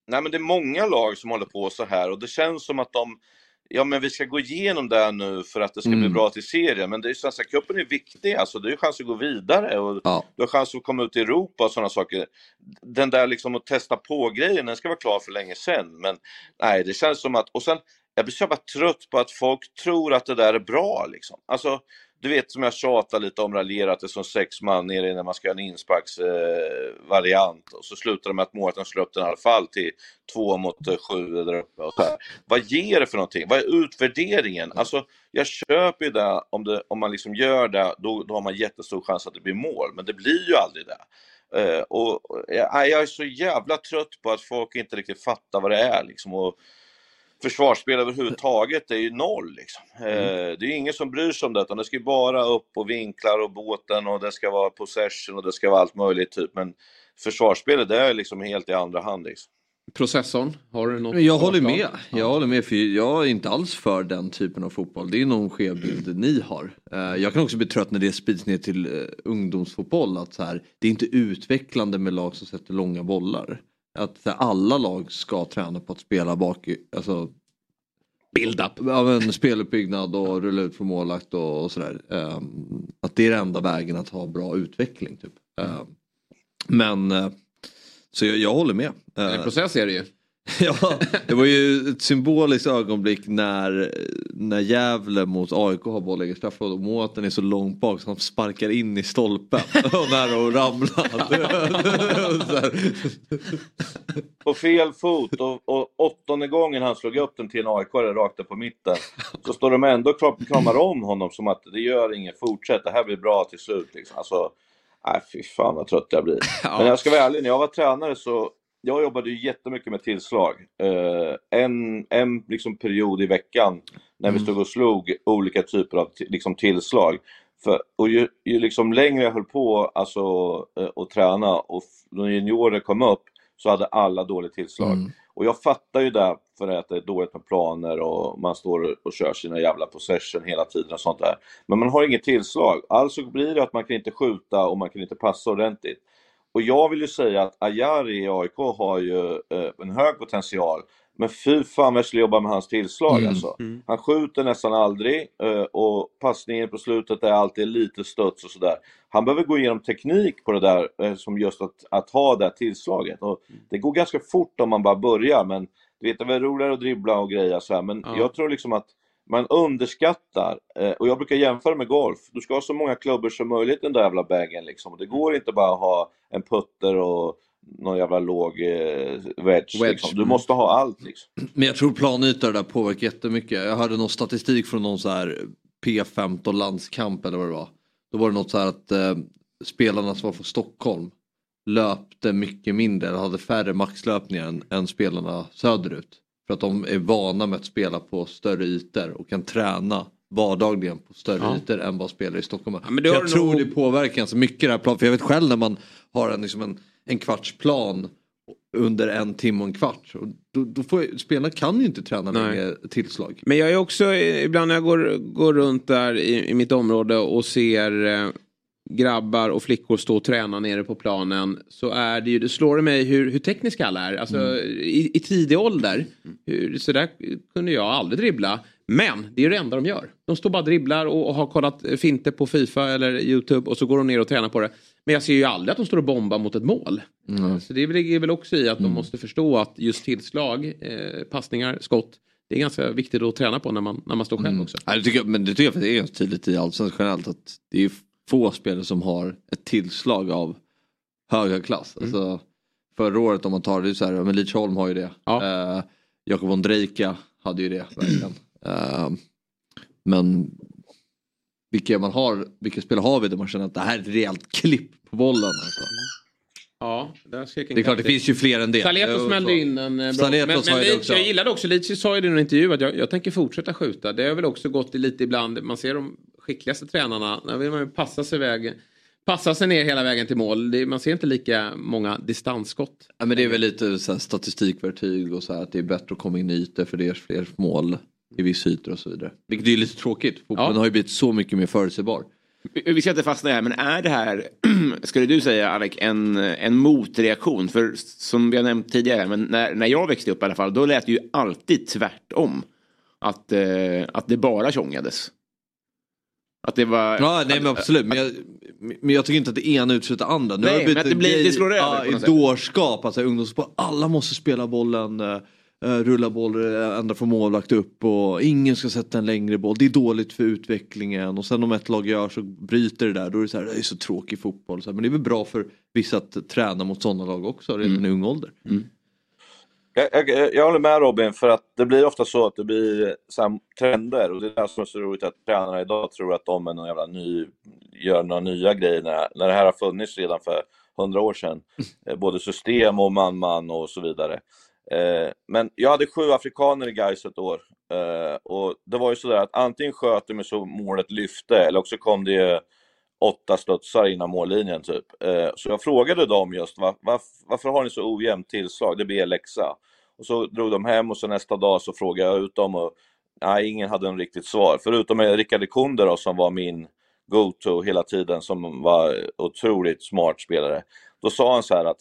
Nej men det är många lag som håller på så här och det känns som att de Ja men vi ska gå igenom det nu för att det ska bli Mm. bra till serien. Men det är, Svenska cupen är viktig, alltså det är ju chans att gå vidare och Ja. du har chans att komma ut i Europa och sådana saker. Den där liksom att testa på-grejen, den ska vara klar för länge sedan. Men nej, det känns som att, och sen, jag blir så jävla trött på att folk tror att det där är bra liksom. Alltså, du vet som jag tjatar lite om raljerar att det är som sex man nere när man ska göra en insparksvariant eh, och så slutar det med att målvakten slår upp den i alla fall till två mot eh, sju där uppe. Och så här. Vad ger det för någonting? Vad är utvärderingen? Alltså, jag köper ju det om, det, om man liksom gör det, då, då har man jättestor chans att det blir mål, men det blir ju aldrig det. Eh, och, och, jag, jag är så jävla trött på att folk inte riktigt fattar vad det är liksom. Och, försvarsspel överhuvudtaget är ju noll. Liksom. Mm. Eh, det är ingen som bryr sig om det, utan det ska ju bara upp och vinklar och båten och det ska vara possession och det ska vara allt möjligt. Typ. Men försvarsspelet det är liksom helt i andra hand. Liksom. Processorn, har du något? Jag håller med. Jag håller med för jag är inte alls för den typen av fotboll. Det är någon skev bild ni har. Eh, jag kan också bli trött när det sprids ner till eh, ungdomsfotboll. Att så här, det är inte utvecklande med lag som sätter långa bollar. Att alla lag ska träna på att spela bak, alltså Build up. Ja, men speluppbyggnad och rulla ut från målakt och, och sådär. Um, att det är den enda vägen att ha bra utveckling. Typ. Um, men uh, så jag, jag, håller med. En process är det ju. ja, det var ju ett symboliskt ögonblick när, när Gävle mot AIK har boll lägger straffområdet och Mårten är så långt bak så han sparkar in i stolpen och nära att ramla. på fel fot och, och åttonde gången han slog upp den till en AIK rakt upp på mitten så står de ändå och kramar om honom som att det gör inget, fortsätt, det här blir bra till slut. Liksom. Alltså, nej fy fan vad trött jag blir. Men jag ska vara ärlig, när jag var tränare så jag jobbade ju jättemycket med tillslag. Uh, en en liksom period i veckan när mm. vi stod och slog olika typer av liksom, tillslag. För, och ju, ju liksom längre jag höll på alltså, och träna och när juniorer kom upp så hade alla dåligt tillslag. Mm. Och jag fattar ju det för att det är dåligt med planer och man står och kör sina jävla possession hela tiden och sånt där. Men man har inget tillslag, alltså blir det att man kan inte skjuta och man kan inte passa ordentligt. Och jag vill ju säga att Ajari i AIK har ju eh, en hög potential. Men fy fan vad jag skulle jobba med hans tillslag mm. alltså. Mm. Han skjuter nästan aldrig eh, och passningen på slutet är alltid lite studs och sådär. Han behöver gå igenom teknik på det där eh, som just att, att ha det tillslaget. Och det går ganska fort om man bara börjar men du vet, det är roligare att dribbla och greja så här. men ja. jag tror liksom att man underskattar, eh, och jag brukar jämföra med golf, du ska ha så många klubbor som möjligt i den där jävla bagen liksom. Det går inte bara att ha en putter och någon jävla låg eh, wedge. wedge. Liksom. Du måste ha allt liksom. Men jag tror planytor där påverkar jättemycket. Jag hörde någon statistik från någon så här P15 landskamp eller vad det var. Då var det något så här att eh, spelarna som var från Stockholm löpte mycket mindre, hade färre maxlöpningar än, än spelarna söderut. För att de är vana med att spela på större ytor och kan träna vardagligen på större ja. ytor än vad spelare i Stockholm. Ja, men jag tror nog... det påverkar ganska mycket det här planet. För jag vet själv när man har en, liksom en, en kvartsplan under en timme och en kvart. Och då, då får, spelarna kan ju inte träna längre tillslag. Men jag är också, ibland när jag går, går runt där i, i mitt område och ser eh, grabbar och flickor stå och träna nere på planen så är det ju, det slår mig hur, hur tekniska alla är. Alltså mm. i, i tidig ålder, hur, så där kunde jag aldrig dribbla. Men det är det enda de gör. De står bara och dribblar och, och har kollat finter på Fifa eller YouTube och så går de ner och tränar på det. Men jag ser ju aldrig att de står och bombar mot ett mål. Mm. Så det ligger väl också i att mm. de måste förstå att just tillslag, eh, passningar, skott det är ganska viktigt att träna på när man, när man står själv mm. också. Ja, det tycker jag, men det tycker jag det är ganska tydligt i allsvenskan generellt att det är få spelare som har ett tillslag av höga klass. Mm. Alltså, förra året om man tar det så här, men Lidsholm har ju det. Ja. Uh, Jakob Ondrejka hade ju det verkligen. Uh, men vilka, man har, vilka spelare har vi där man känner att det här är ett rejält klipp på bollen? Alltså. Ja, det är klart det finns ju fler än det. Saleto smällde in en eh, bra. Men, men Leach, jag gillade också, Leach sa ju det i en intervju att jag, jag tänker fortsätta skjuta. Det har väl också gått lite ibland, man ser de skickligaste tränarna, där vill man ju passa sig iväg passa sig ner hela vägen till mål. Man ser inte lika många distansskott. Ja, men det är väl lite så här, statistikvertyg och så här, att det är bättre att komma in i ytor för det är fler mål i vissa ytor och så vidare. Vilket är lite tråkigt. Fotbollen ja. har ju blivit så mycket mer förutsägbar. Vi ska inte fastna här, men är det här, skulle du säga Alec, en, en motreaktion? För som vi har nämnt tidigare, men när, när jag växte upp i alla fall, då lät det ju alltid tvärtom. Att, eh, att det bara tjongades. Att det var... Ja, nej men absolut. Men jag, men jag tycker inte att det ena utesluter det andra. Nu nej, men det, blir, det slår över. Ja, dårskap, alltså ungdomssport. Alla måste spela bollen. Uh, rulla boll ända från målvakt upp och ingen ska sätta en längre boll. Det är dåligt för utvecklingen och sen om ett lag gör så bryter det där. Då är det så här, det är så tråkig fotboll. Så här, men det är väl bra för vissa att träna mot sådana lag också redan mm. i ung ålder. Mm. Jag, jag, jag, håller med Robin, för att det blir ofta så att det blir så trender och det är det som är så roligt att tränarna idag tror att de är någon jävla ny, gör några nya grejer när, när det här har funnits redan för hundra år sedan. Eh, både system och man-man och så vidare. Eh, men jag hade sju afrikaner i Gais ett år. Eh, och det var ju sådär att antingen sköt de så målet lyfte eller också kom det åtta studsar innan mållinjen typ. Eh, så jag frågade dem just var, var, varför har ni så ojämnt tillslag? Det blir läxa. Och så drog de hem och så nästa dag så frågade jag ut dem och nej, ingen hade en riktigt svar. Förutom Rickard Kunde då som var min go-to hela tiden som var otroligt smart spelare. Då sa han så här att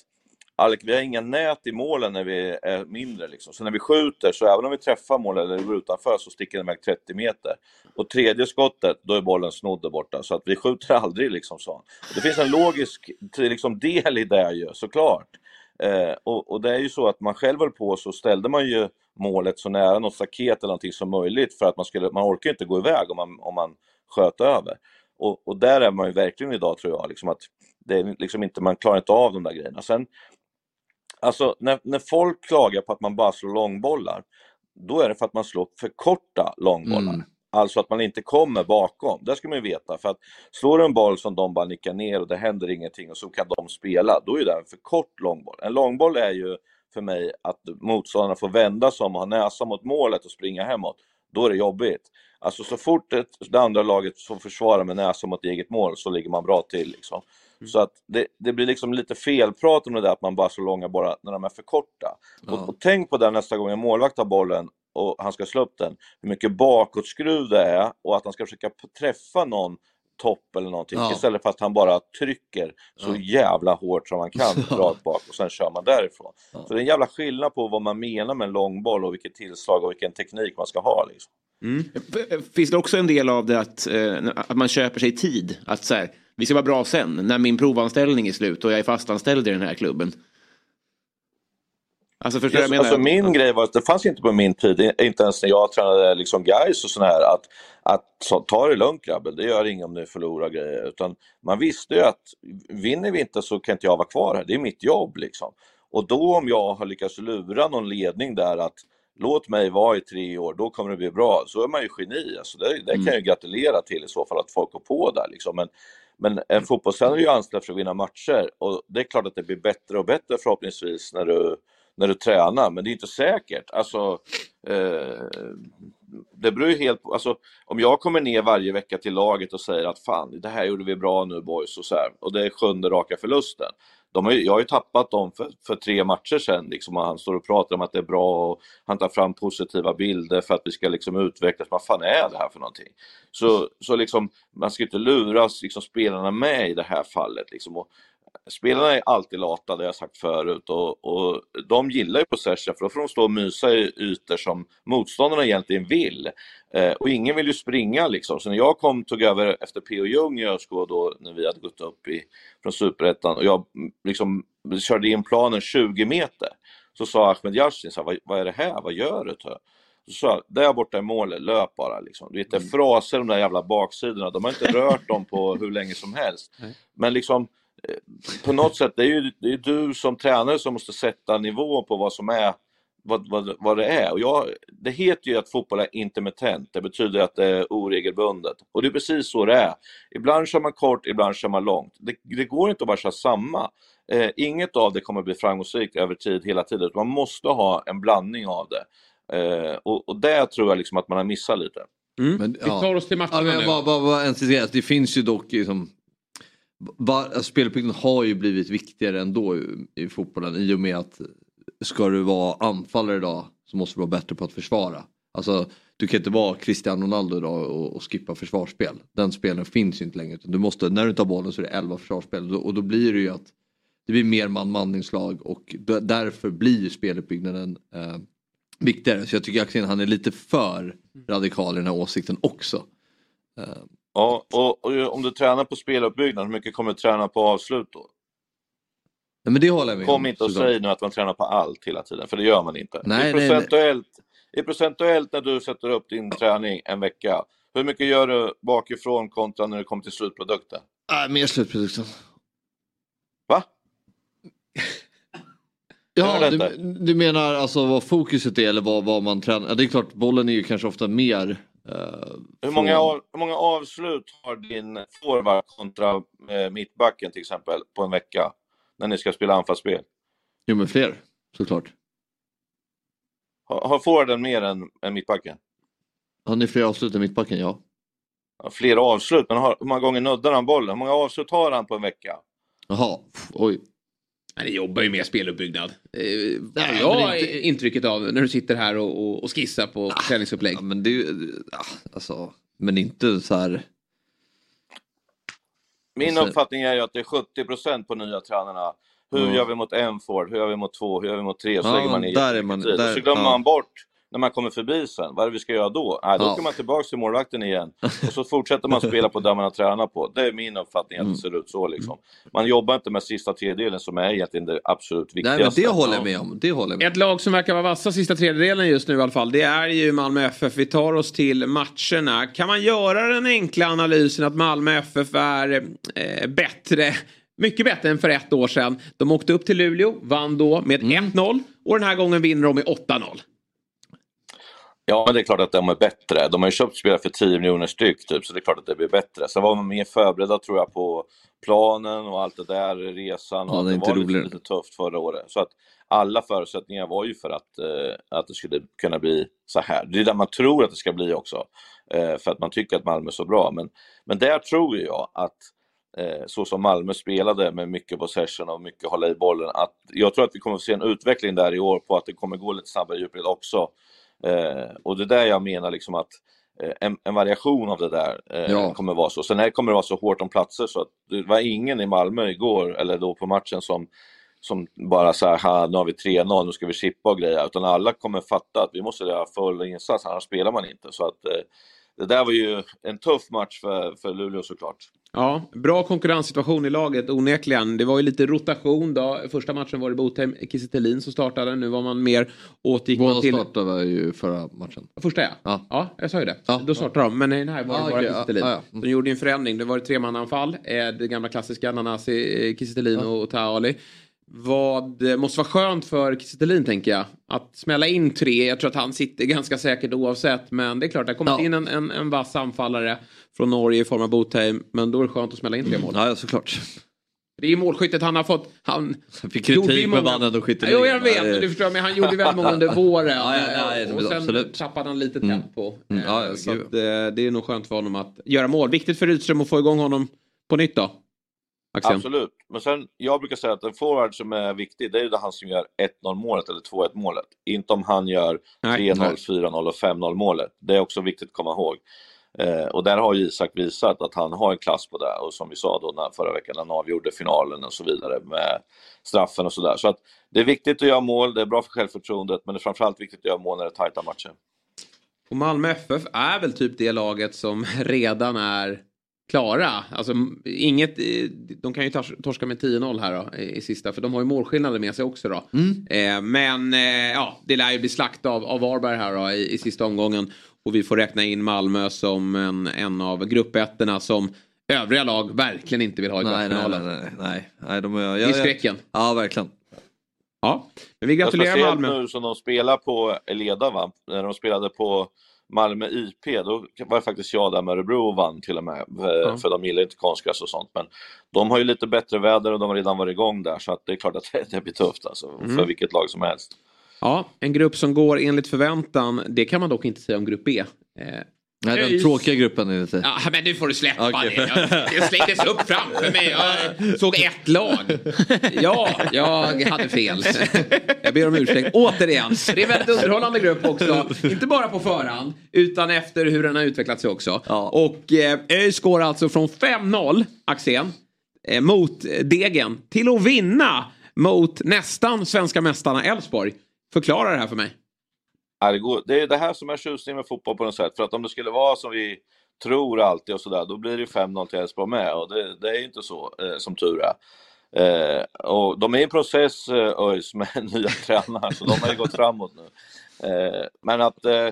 Alec, vi har inga nät i målen när vi är mindre. Liksom. Så när vi skjuter, så även om vi träffar målet eller går utanför så sticker den iväg 30 meter. Och tredje skottet, då är bollen snodd där borta. Så att vi skjuter aldrig, liksom, så. Det finns en logisk liksom, del i det ju, såklart. Eh, och, och, det är ju så att man själv höll på så ställde man ju målet så nära något staket eller någonting som möjligt för att man skulle, man orkar inte gå iväg om man, om man sköt över. Och, och där är man ju verkligen idag tror jag, liksom att det är liksom inte, man klarar inte av de där grejerna. Sen Alltså när, när folk klagar på att man bara slår långbollar, då är det för att man slår för korta långbollar. Mm. Alltså att man inte kommer bakom. Det ska man ju veta. För att slår du en boll som de bara nickar ner och det händer ingenting och så kan de spela, då är det en för kort långboll. En långboll är ju för mig att motståndarna får vända sig om och ha näsan mot målet och springa hemåt. Då är det jobbigt. Alltså så fort det, det andra laget får försvara med näsan mot eget mål så ligger man bra till. Liksom. Mm. Så att det, det, blir liksom lite felprat om det där att man bara så långa bara när de är för korta. Ja. Och, och, tänk på det nästa gång en målvakt har bollen och han ska slå upp den, hur mycket bakåtskruv det är och att han ska försöka träffa någon topp eller någonting ja. istället för att han bara trycker så ja. jävla hårt som han kan rakt bak och sen kör man därifrån. Ja. Så det är en jävla skillnad på vad man menar med en långboll och vilket tillslag och vilken teknik man ska ha. Liksom. Mm. Finns det också en del av det att, eh, att man köper sig tid? Att så här, vi ska vara bra sen, när min provanställning är slut och jag är fastanställd i den här klubben. Alltså, förstår Just, jag alltså min grej var att det fanns inte på min tid, inte ens när jag tränade liksom guys och sådär, att, att så, ta det lugnt grabben, det gör inget om du förlorar grejer. Utan man visste ju att vinner vi inte så kan inte jag vara kvar här, det är mitt jobb liksom. Och då om jag har lyckats lura någon ledning där att låt mig vara i tre år, då kommer det bli bra, så är man ju geni. Alltså det, det kan jag ju gratulera till i så fall att folk går på där liksom. Men men en fotbollstränare är ju anställd för att vinna matcher och det är klart att det blir bättre och bättre förhoppningsvis när du, när du tränar, men det är inte säkert. Alltså, eh, det beror ju helt på, alltså, om jag kommer ner varje vecka till laget och säger att fan, det här gjorde vi bra nu boys och så här, och det är sjunde raka förlusten, de har ju, jag har ju tappat dem för, för tre matcher sedan liksom, och han står och pratar om att det är bra och han tar fram positiva bilder för att vi ska liksom utvecklas. Vad fan är det här för någonting? Så, så liksom, man ska inte luras liksom, spelarna med i det här fallet. Liksom. Och spelarna är alltid lata, det har jag sagt förut, och, och de gillar ju possession för då får de stå och mysa i ytor som motståndarna egentligen vill. Eh, och ingen vill ju springa liksom. Så när jag kom, tog över efter P.O. Jung i ÖSK då, när vi hade gått upp i, från Superettan och jag liksom körde in planen 20 meter. Så sa Ahmed Yassin, så vad, vad är det här, vad gör du? Så sa jag, där borta i målet, löp bara liksom. Du vet, det mm. fraser de där jävla baksidorna, de har inte rört dem på hur länge som helst. Men liksom, på något sätt, det är ju det är du som tränare som måste sätta nivån på vad som är vad, vad, vad det är. Och jag, det heter ju att fotboll är intermittent, det betyder att det är oregelbundet. Och det är precis så det är. Ibland kör man kort, ibland kör man långt. Det, det går inte att bara köra samma. Eh, inget av det kommer bli framgångsrikt över tid hela tiden, man måste ha en blandning av det. Eh, och, och det tror jag liksom att man har missat lite. Mm. Men, Vi tar oss till matcherna ja, nu. Bara, bara, bara en det finns ju dock liksom, alltså, spelplikten har ju blivit viktigare ändå i, i fotbollen i och med att ska du vara anfallare idag så måste du vara bättre på att försvara. Alltså, du kan inte vara Cristiano Ronaldo idag och, och skippa försvarsspel. Den spelen finns ju inte längre. Du måste, när du tar bollen så är det 11 försvarsspel och då blir det ju att det blir mer man-man-inslag och därför blir ju speluppbyggnaden eh, viktigare. Så jag tycker att han är lite för radikal i den här åsikten också. Eh. Ja, och, och, om du tränar på speluppbyggnad, hur mycket kommer du träna på avslut då? Ja, men det håller med Kom inte och säg nu att man tränar på allt hela tiden, för det gör man inte. Nej, I, procentuellt, nej, I procentuellt när du sätter upp din träning en vecka, hur mycket gör du bakifrån kontra när du kommer till slutprodukten? Äh, mer slutprodukten. Va? ja, du, du, menar alltså vad fokuset är eller vad, vad man tränar? Ja, det är klart, bollen är ju kanske ofta mer hur, många av, hur många avslut har din forward kontra uh, mittbacken till exempel på en vecka? när ni ska spela anfallsspel? Jo men fler, såklart. Har, har forwarden mer än, än mittbacken? Har ni fler avslut än mittbacken? Ja. ja fler avslut, men har, hur många gånger nuddar han bollen? Hur många avslut har han på en vecka? Jaha, oj. Nej, det jobbar ju med speluppbyggnad. Eh, Nej, jag har inte... intrycket av när du sitter här och, och, och skissar på ah, träningsupplägg. Ja, men det är alltså, men inte så här. Min alltså... uppfattning är ju att det är 70% på nya tränarna. Hur mm. gör vi mot en Ford? Hur gör vi mot två? Hur gör vi mot tre? Så ja, lägger man i där är man, där, Så glömmer ja. man bort när man kommer förbi sen, vad är det vi ska göra då? Nej, då ja. åker man tillbaka till målvakten igen och så fortsätter man spela på det man har tränat på. Det är min uppfattning att det mm. ser ut så liksom. Man jobbar inte med sista tredjedelen som är egentligen det absolut viktigaste. Nej, men det håller jag med om. Det håller med. Ett lag som verkar vara vassa sista tredjedelen just nu i alla fall, det är ju Malmö FF. Vi tar oss till matcherna. Kan man göra den enkla analysen att Malmö FF är eh, bättre mycket bättre än för ett år sedan. De åkte upp till Luleå, vann då med mm. 1-0 och den här gången vinner de med 8-0. Ja, det är klart att de är bättre. De har ju köpt spelare för 10 miljoner styck, typ, så det är klart att det blir bättre. Sen var man mer förberedda, tror jag, på planen och allt det där, resan. Ja, det, det var lite, lite, tufft förra året. Så att alla förutsättningar var ju för att, eh, att det skulle kunna bli så här. Det är där man tror att det ska bli också, eh, för att man tycker att Malmö är så bra. Men, men där tror jag att eh, så som Malmö spelade med mycket possession och mycket hålla i bollen, att jag tror att vi kommer att se en utveckling där i år på att det kommer gå lite snabbare i djupled också. Eh, och det är där jag menar liksom att eh, en, en, variation av det där eh, ja. kommer vara så. Sen kommer det vara så hårt om platser så att det var ingen i Malmö igår, eller då på matchen, som, som bara så här, nu har vi 3-0, nu ska vi chippa och greja, utan alla kommer fatta att vi måste göra full insats, annars spelar man inte. Så att eh, det där var ju en tuff match för, för Luleå såklart. Ja, bra konkurrenssituation i laget onekligen. Det var ju lite rotation då. Första matchen var det Botheim Kiese som startade. Nu var man mer återgick Båda till... startade ju förra matchen. Första ja. Ja, ja jag sa ju det. Ja, då startade ja. de. Men i den här var det ah, bara okay, Kiese ja, ja. De gjorde en förändring. Det var ett tremannaanfall. Det gamla klassiska Nanasi, Kiese ja. och Taali. Vad måste vara skönt för Kiese tänker jag. Att smälla in tre. Jag tror att han sitter ganska säkert oavsett. Men det är klart, det har kommit in en, en, en vass anfallare från Norge i form av Botheim. Men då är det skönt att smälla in tre mål. Ja, såklart. Det är målskyttet han har fått. Han fick kritik med mannen och skytte Jo, jag vet. Du förstår, men han gjorde väldigt många under våren. ja, ja, ja, och sen absolut. tappade han lite mm. tempo. Mm. Ja, så att, det är nog skönt för honom att göra mål. Viktigt för Rydström att få igång honom på nytt då. Axel. Absolut. Men sen, jag brukar säga att en forward som är viktig, det är ju han som gör 1-0 målet eller 2-1 målet. Inte om han gör 3-0, 4-0 och 5-0 målet. Det är också viktigt att komma ihåg. Eh, och där har Isak visat att han har en klass på det och som vi sa då när, förra veckan när han avgjorde finalen och så vidare med straffen och sådär. Så att det är viktigt att göra mål, det är bra för självförtroendet men det är framförallt viktigt att göra mål när det är tajta matcher. Och Malmö FF är väl typ det laget som redan är klara. Alltså, inget, de kan ju torska med 10-0 här då, i, sista för de har ju målskillnader med sig också då. Mm. Eh, men eh, ja, det lär ju bli slakt av, av Varberg här då, i, i sista omgången. Och vi får räkna in Malmö som en, en av gruppettorna som övriga lag verkligen inte vill ha i kvartsfinalen. Nej, nej, nej, nej. De är, jag, är skräcken. Ja, verkligen. Ja, men vi gratulerar Malmö. nu som de spelar på Leda va? När de spelade på Malmö IP, då var faktiskt jag där med Örebro och vann till och med. Mm. För de gillar inte konstgräs och sånt. Men de har ju lite bättre väder och de har redan varit igång där. Så att det är klart att det blir tufft alltså, mm. för vilket lag som helst. Ja, en grupp som går enligt förväntan. Det kan man dock inte säga om grupp B. Nej, den tråkiga gruppen är det. Ja, men nu får du släppa okay. det. Det slängdes upp framför mig. Jag såg ett lag. Ja, jag hade fel. Jag ber om ursäkt. Återigen, det är en väldigt underhållande grupp också. Inte bara på förhand, utan efter hur den har utvecklat sig också. Ja. Och eh, ÖIS går alltså från 5-0, Axén, eh, mot Degen till att vinna mot nästan svenska mästarna Elfsborg. Förklara det här för mig. Det är det här som är tjusningen med fotboll på något sätt. För att om det skulle vara som vi tror alltid och sådär, då blir det 5-0 till Elfsborg med. Och det, det är inte så, eh, som tur är. Eh, och de är i process, eh, ÖIS, med nya tränare, så de har ju gått framåt nu. Eh, men att, eh,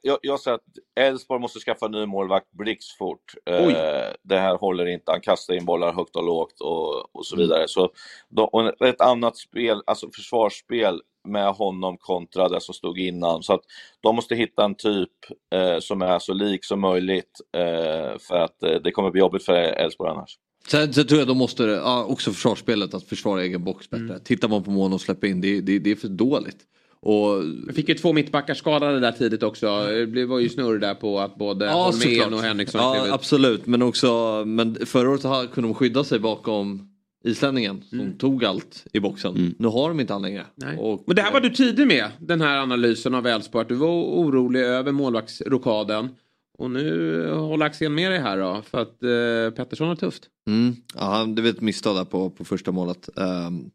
jag, jag säger att Elfsborg måste skaffa ny målvakt blixtfort. Eh, det här håller inte, han kastar in bollar högt och lågt och, och så mm. vidare. Så de, och ett annat spel, alltså försvarsspel med honom kontra det som stod innan. Så att de måste hitta en typ eh, som är så lik som möjligt eh, för att eh, det kommer bli jobbigt för Elfsborg annars. Sen, sen tror jag då måste ja, också försvarsspelet att försvara egen box bättre. Mm. Tittar man på mål och släpper in, det, det, det är för dåligt. Och... Vi fick ju två mittbackar skadade där tidigt också. Det var ju snurr där på att både Ja, Holmén och Henriksson Ja, ut. absolut. Men också, men förra året ha- kunde de skydda sig bakom islänningen som tog allt i boxen. Nu har de inte han längre. Och, Men det här var du tidig med, den här analysen av Elfsborg. att Du var orolig över målvaktsrokaden. Och nu håller Axén med dig här då, för att eh, Pettersson har tufft. Mm. Ja, det var ett misstag där på, på första målet. Um,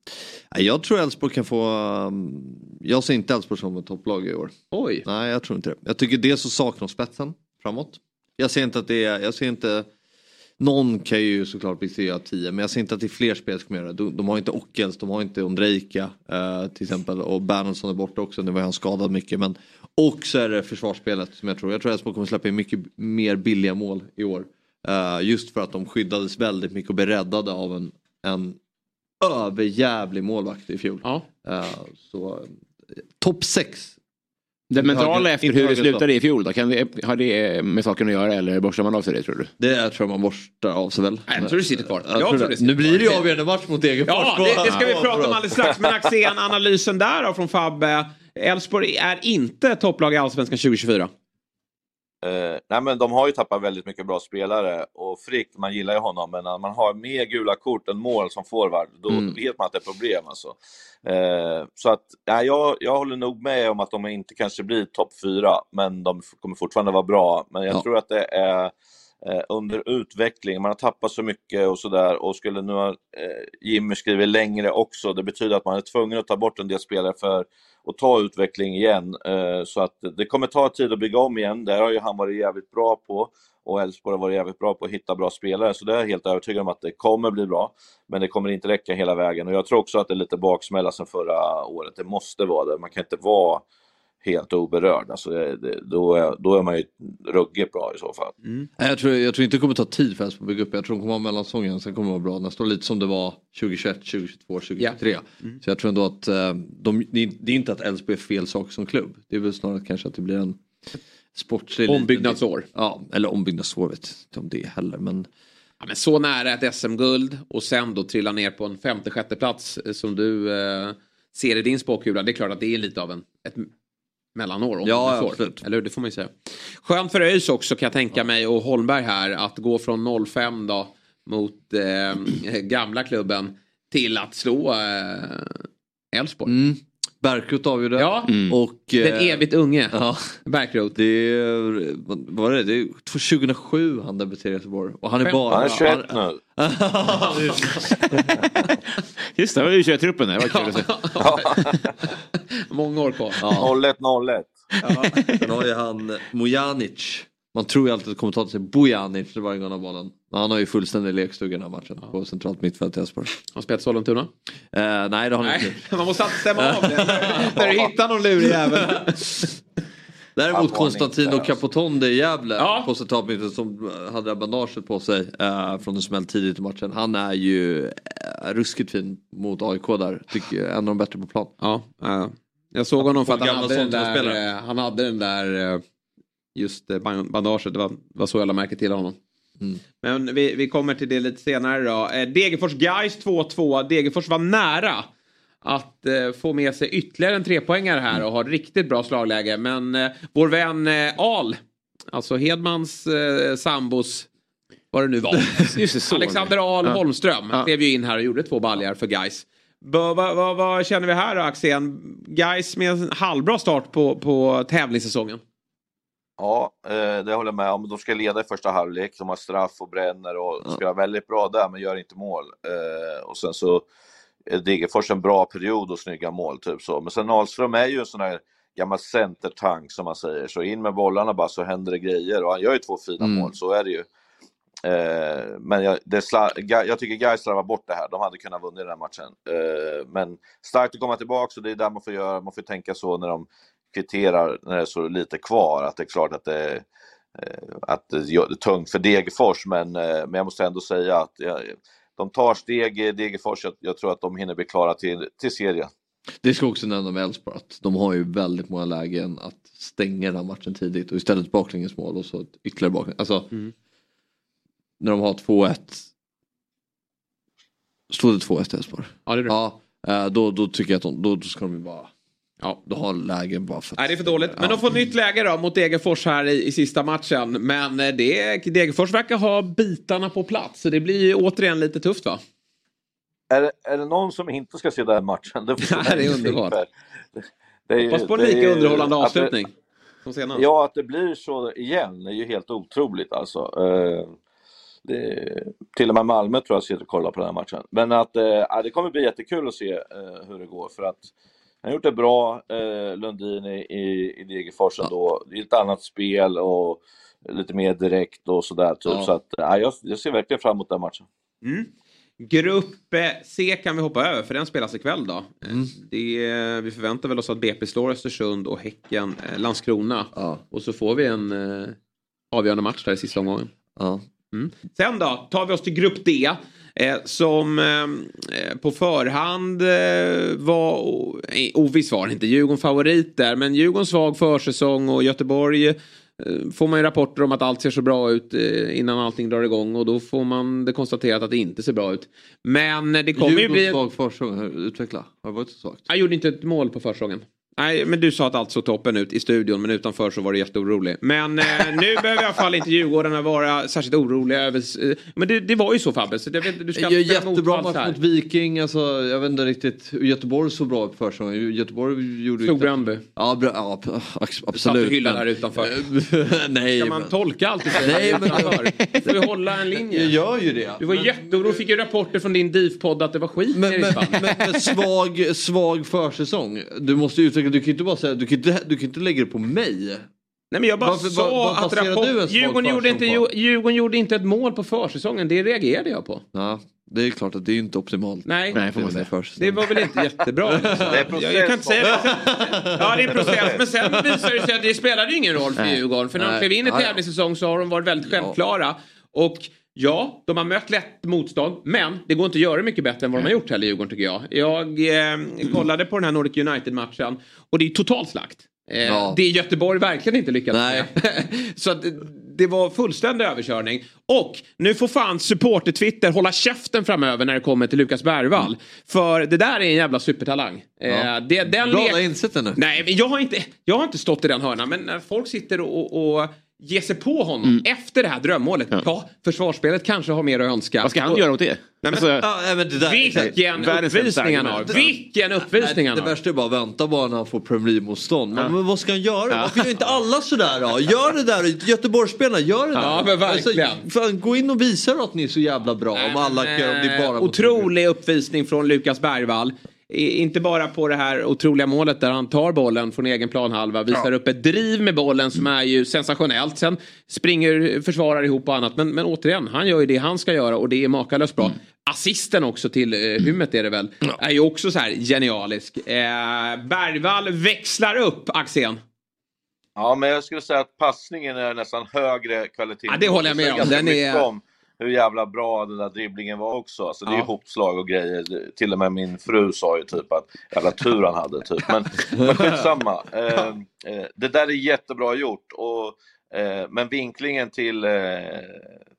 jag tror Elfsborg kan få... Um, jag ser inte Elfsborg som ett topplag i år. Oj. Nej, jag tror inte det. Jag tycker dels så saknar spetsen framåt. Jag ser inte att det är... Jag ser inte... Någon kan ju såklart bli 3 av 10 men jag ser inte att det är fler spel som gör det. De, de har inte Ockels, de har inte Ondrejka eh, till exempel och Bernhardsson är borta också, nu var han skadad mycket. Men, och så är det försvarsspelet som jag tror. Jag tror att Elfsborg kommer släppa in mycket mer billiga mål i år. Eh, just för att de skyddades väldigt mycket och blev räddade av en, en överjävlig målvakt i fjol. Ja. Eh, så eh, topp 6. Det mentala efter hur det slutade i fjol då? Kan det, har det med saken att göra eller borstar man av sig det tror du? Det tror jag man borstar av sig väl. Nej, jag tror det sitter kvar. Jag Jag tror tror det. det sitter Nu blir det ju avgörande match mot Degerfors. Ja, det, det ska vi prata om alldeles strax. Men Axén, analysen där då från Fabbe. Elfsborg är inte topplag i Allsvenskan 2024. Eh, nej men de har ju tappat väldigt mycket bra spelare och Frick, man gillar ju honom, men när man har mer gula kort än mål som forward, då Mm. vet man att det är problem alltså. Eh, så att, nej, jag, jag håller nog med om att de inte kanske blir topp fyra, men de kommer fortfarande vara bra. Men jag Ja. tror att det är eh, under utveckling, man har tappat så mycket och sådär och skulle nu ha eh, Jimmy skrivit längre också, det betyder att man är tvungen att ta bort en del spelare för och ta utveckling igen. Eh, så att det kommer ta tid att bygga om igen, Det har ju han varit jävligt bra på och Elfsborg har varit jävligt bra på att hitta bra spelare, så det är jag helt övertygad om att det kommer bli bra. Men det kommer inte räcka hela vägen och jag tror också att det är lite baksmälla sedan förra året. Det måste vara det, man kan inte vara helt oberörd. Alltså det, det, då, är, då är man ju ruggigt bra i så fall. Nej, Jag tror, jag tror inte det kommer ta tid för Elfsborg att bygga upp. Jag tror de kommer ha mellansäsongen, sen kommer det vara bra nästa år. Lite som det var 2021, 2022, 2023. Så jag tror ändå att eh, de, det är- inte att Elfsborg är fel sak som klubb. Det är väl snarare kanske att det blir en sportslig... Ombyggnadsår. Ja, eller ombyggnadsår vet inte om det heller. Men Ja, men så nära ett SM-guld och sen då trilla ner på en femte, sjätte plats eh, som du eh, ser i din spåkula. Det är klart att det är lite av en, ett mellanår. Om Ja, får. absolut. Eller hur? Det får man ju säga. Skönt för ÖIS också kan jag tänka mig och Holmberg här att gå från 05 då mot eh, gamla klubben till att slå eh, Elfsborg. mm, Berkrot avgjorde. Ja, Och, den eh, evigt unge Ja, Berkrot. det är, vad var det? Det är 2007 han debuterade i Göteborg. Och han är bara... Han är 21 nu. Just det, det var ju 21-truppen där. Det var kul att se. Många år kvar. Ja. 01-01. Sen har ju han Mojanic. Man tror ju alltid att kommentatorn säger Bojanic varje gång han har bollen. Men han har ju fullständig lekstuga i den här matchen på centralt mittfält i Elfsborg. Har spelat Sollentuna? Eh, nej det har han inte. Man måste alltid stämma av det. När du hittar någon lurig jävel. Däremot Han Konstantino alltså. Capotonde i Gävle Ja. på centralt mittfält som hade bandaget på sig eh, från en smäll tidigt i matchen. Han är ju eh, ruskigt fin mot AIK där. Tycker jag, en av de bättre på plan. Ja, eh, jag såg honom för att han hade, den där, eh, han hade den där eh, just eh, ban- bandaget. Det var, var så jag lade märke till honom. Mm. Men vi, vi kommer till det lite senare då. Eh, Degerfors Gais 2-2. Degerfors var nära att eh, få med sig ytterligare en trepoängare här och ha ett riktigt bra slagläge. Men eh, vår vän eh, Al, alltså Hedmans eh, sambos, vad det nu var. Just det. Alexander Ahl Ja. Holmström Ja. klev ju in här och gjorde två baljar för Gais. Vad va, va, vad känner vi här då Axén? Gais med en halvbra start på, på tävlingssäsongen. Ja, eh, det håller jag med om. De ska leda i första halvlek. De har straff och bränner och spelar väldigt bra där, men gör inte mål. Eh, Och sen så är Degerfors en bra period och snygga mål, typ så. Men sen Ahlström är ju en sån här gammal centertank som man säger. Så in med bollarna bara så händer det grejer. Och han gör ju två fina Mm. mål, så är det ju. Eh, men jag, det jag tycker Gais slarvar bort det här. De hade kunnat vinna den här matchen. Eh, men starkt att komma tillbaka och det är där man får göra. Man får tänka så när de kvitterar när det är så lite kvar. Att det är klart att det är, eh, att det gör det tungt för Degerfors. Men, eh, men jag måste ändå säga att jag, de tar steg i Degerfors. Jag, jag tror att de hinner bli klara till, till serien. Det ska också nämna med Elfsborg att de har ju väldigt många lägen att stänga den här matchen tidigt och istället baklängesmål och så ytterligare baklänges. Alltså Mm. när de har 2-1. Stod det 2-1 till Elfsborg? Ja, det är det. Ja, eh, då, då tycker jag att de, då, då ska de ju bara Ja. Då har lägen bara för Nej, det är för dåligt. Men de får nytt läge då mot Degerfors här i, i sista matchen. Men eh, det, Degerfors verkar ha bitarna på plats. Så det blir ju återigen lite tufft va? Är det, är det någon som inte ska se den matchen? Det, det är underbart. Det är, Hoppas på en lika underhållande att det- avslutning. Som senast. Ja, att det blir så igen är ju helt otroligt alltså. Eh, det, till och med Malmö tror jag sitter och kollar på den här matchen. Men att eh, ja, det kommer bli jättekul att se eh, hur det går för att han har gjort det bra, eh, Lundin i, i, i Degerfors ändå. Det är ett annat spel och lite mer direkt och sådär typ. Ja. Så att ja, jag, jag ser verkligen fram emot den matchen. Mm. Grupp eh, C kan vi hoppa över för den spelas ikväll då. Eh, Mm. Det, vi förväntar väl oss att BP slår Östersund och Häcken eh, Landskrona. Och så får vi en eh, avgörande match där i sista omgången. Mm. Sen då tar vi oss till grupp D. Eh, som eh, på förhand eh, var, oviss var inte, Djurgården favorit där. Men Djurgården svag försäsong och Göteborg får man ju rapporter om att allt ser så bra ut innan allting drar igång. Och då får man det konstaterat att det inte ser bra ut. Men det kommer ju Djurgården bli... svag försäsong, utveckla. Har det varit så svagt? Jag gjorde inte ett mål på försäsongen. Nej, men du sa att allt såg toppen ut i studion, men utanför så var du jätteorolig. Men eh, nu behöver i alla fall inte Djurgårdarna vara särskilt oroliga över... Eh, men det, det var ju så Fabbe, så det, du ska jättebra match mot Viking. Alltså, jag vet inte riktigt Göteborg såg bra ut på försäsongen. Göteborg gjorde Slog inte- Bröndby. Ja, bra, ja Du satt absolut. och hyllade men- här utanför. Nej, Ska man men- tolka allt du säger men- utanför? Får ju hålla en linje. Jag gör ju det. Du var jätteorolig, fick ju rapporter från din DIF-podd att det var skit Men, men, men, men svag, svag försäsong. Du måste utveckla, du kan ju inte bara säga, du kan inte, du kan inte lägga det på mig. Nej men jag bara Varför- sa vad- vad att rapport... Djurgården gjorde, inte, på? Djurgården gjorde inte ett mål på försäsongen, det reagerade jag på. Ja, det är klart att det är inte optimalt. Nej, det får man säga. Det var väl inte jättebra. Det är process, jag, jag kan inte säga Ja, det är process. Men sen visar det sig att det spelade ju ingen roll för Nej. Djurgården. För när de Nej. klev in i tävlingssäsong så har de varit väldigt självklara. Och ja, de har mött lätt motstånd. Men det går inte att göra mycket bättre än vad de har gjort heller, Djurgården tycker jag. Jag eh, kollade på den här Nordic United-matchen och det är total slakt. Eh, Ja. Det är Göteborg verkligen inte lyckats Nej. med. Så att, det var fullständig överkörning. Och nu får fan supporter-Twitter hålla käften framöver när det kommer till Lukas Bergvall. För det där är en jävla supertalang. Ja. Eh, det, den Bra, lek- jag har insett det nu. Nej, men jag har, inte, jag har inte stått i den hörnan. Men när folk sitter och, och ger sig på honom Mm. efter det här drömmålet. Ja. försvarsspelet kanske har mer att önska. Vad ska han Och- göra åt det? Nej, men, Alltså, Ja, nej, men det där, vilken uppvisning han har. Vilken uppvisning han det har. värsta är bara att vänta bara när han får Premier League-motstånd. Ja. men vad ska han göra? Ja. Varför gör inte alla sådär då? Gör det där! Göteborgsspelarna, gör det där! Ja, men verkligen. Alltså, fan, gå in och visa då att ni är så jävla bra om alla Men, om det bara eh, Otrolig uppvisning från Lukas Bergvall. Inte bara på det här otroliga målet där han tar bollen från egen planhalva, visar upp ett driv med bollen som är ju sensationellt. Sen springer försvarare ihop och annat. Men, men återigen, han gör ju det han ska göra och det är makalöst bra. Assisten också till eh, Hymmet är det väl, är ju också så här genialisk. Eh, Bergvall växlar upp Axén. Ja, men jag skulle säga att passningen är nästan högre kvalitet. Ja, det håller jag med om. Den är- om hur jävla bra den där dribblingen var också. Alltså, det är Ja. ihopslag och grejer. Till och med min fru sa ju typ att jävla tur han hade. Typ. Men, men skitsamma. Eh, eh, det där är jättebra gjort. Och, eh, men vinklingen till, eh,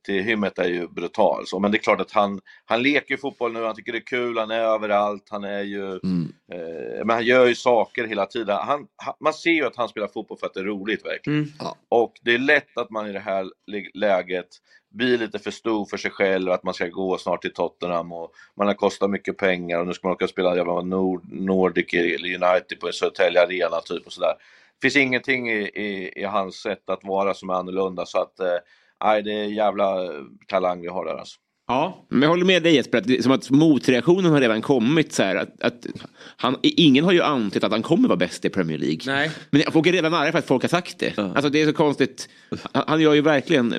till Hymmet är ju brutal. Så, men det är klart att han, han leker fotboll nu, han tycker det är kul, han är överallt, han är ju... Eh, men han gör ju saker hela tiden. Han, han, man ser ju att han spelar fotboll för att det är roligt verkligen. Mm. Ja. Och det är lätt att man i det här lä- läget blir lite för stor för sig själv, att man ska gå snart till Tottenham och man har kostat mycket pengar och nu ska man åka och spela jävla Nord, Nordic eller United på Södertälje Arena typ och sådär. Det finns ingenting i, i, i hans sätt att vara som är annorlunda så att, eh, nej det är jävla talang vi har där alltså. Ja. Men jag håller med dig Jesper, att som att motreaktionen har redan kommit. Så här, att, att han, ingen har ju antytt att han kommer vara bäst i Premier League. Nej. Men folk är redan arga för att folk har sagt det. Alltså det är så konstigt. Han, han gör ju verkligen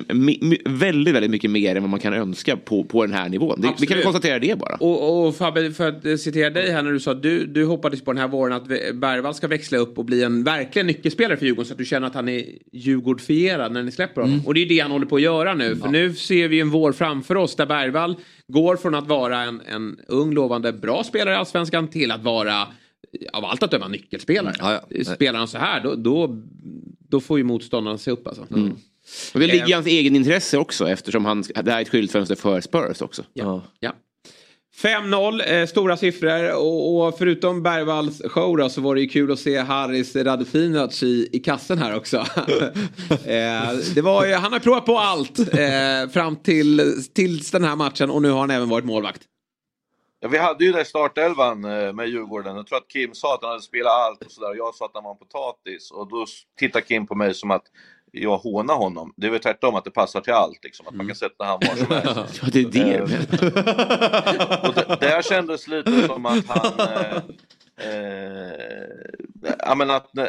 väldigt, väldigt mycket mer än vad man kan önska på, på den här nivån. Det, vi kan väl konstatera det bara. Och, och Fabbe, för att citera dig här när du sa att du, du hoppades på den här våren att Bergvall ska växla upp och bli en verkligen nyckelspelare för Djurgården så att du känner att han är Djurgårdfierad när ni släpper honom. Och det är det han håller på att göra nu. För nu ser vi en vår framför oss där Bergvall går från att vara en, en ung lovande bra spelare i Allsvenskan till att vara av allt att döma nyckelspelare. Ja, ja. Spelar han så här då, då, då får ju motståndarna se upp alltså. Och det ligger Eh. i hans egen intresse också eftersom han, det här är ett skyltfönster för Spurs också. Ja. ja. 5-0, eh, stora siffror och, och, förutom Bergvalls show då, så var det ju kul att se Haris Radetinac i, i kassen här också. eh, det var ju, han har provat på allt eh, fram till tills den här matchen och nu har han även varit målvakt. Ja, vi hade ju det i startelvan eh, med Djurgården. Jag tror att Kim sa att han hade spelat allt och sådär. Jag sa att han var en potatis. Och då tittade Kim på mig som att jag hånar honom. Det är väl tvärtom att det passar till allt. Liksom. Att man kan sätta han var som helst. ja, det är det. Eh, och det, där kändes lite som att han... Eh, eh, men att, eh,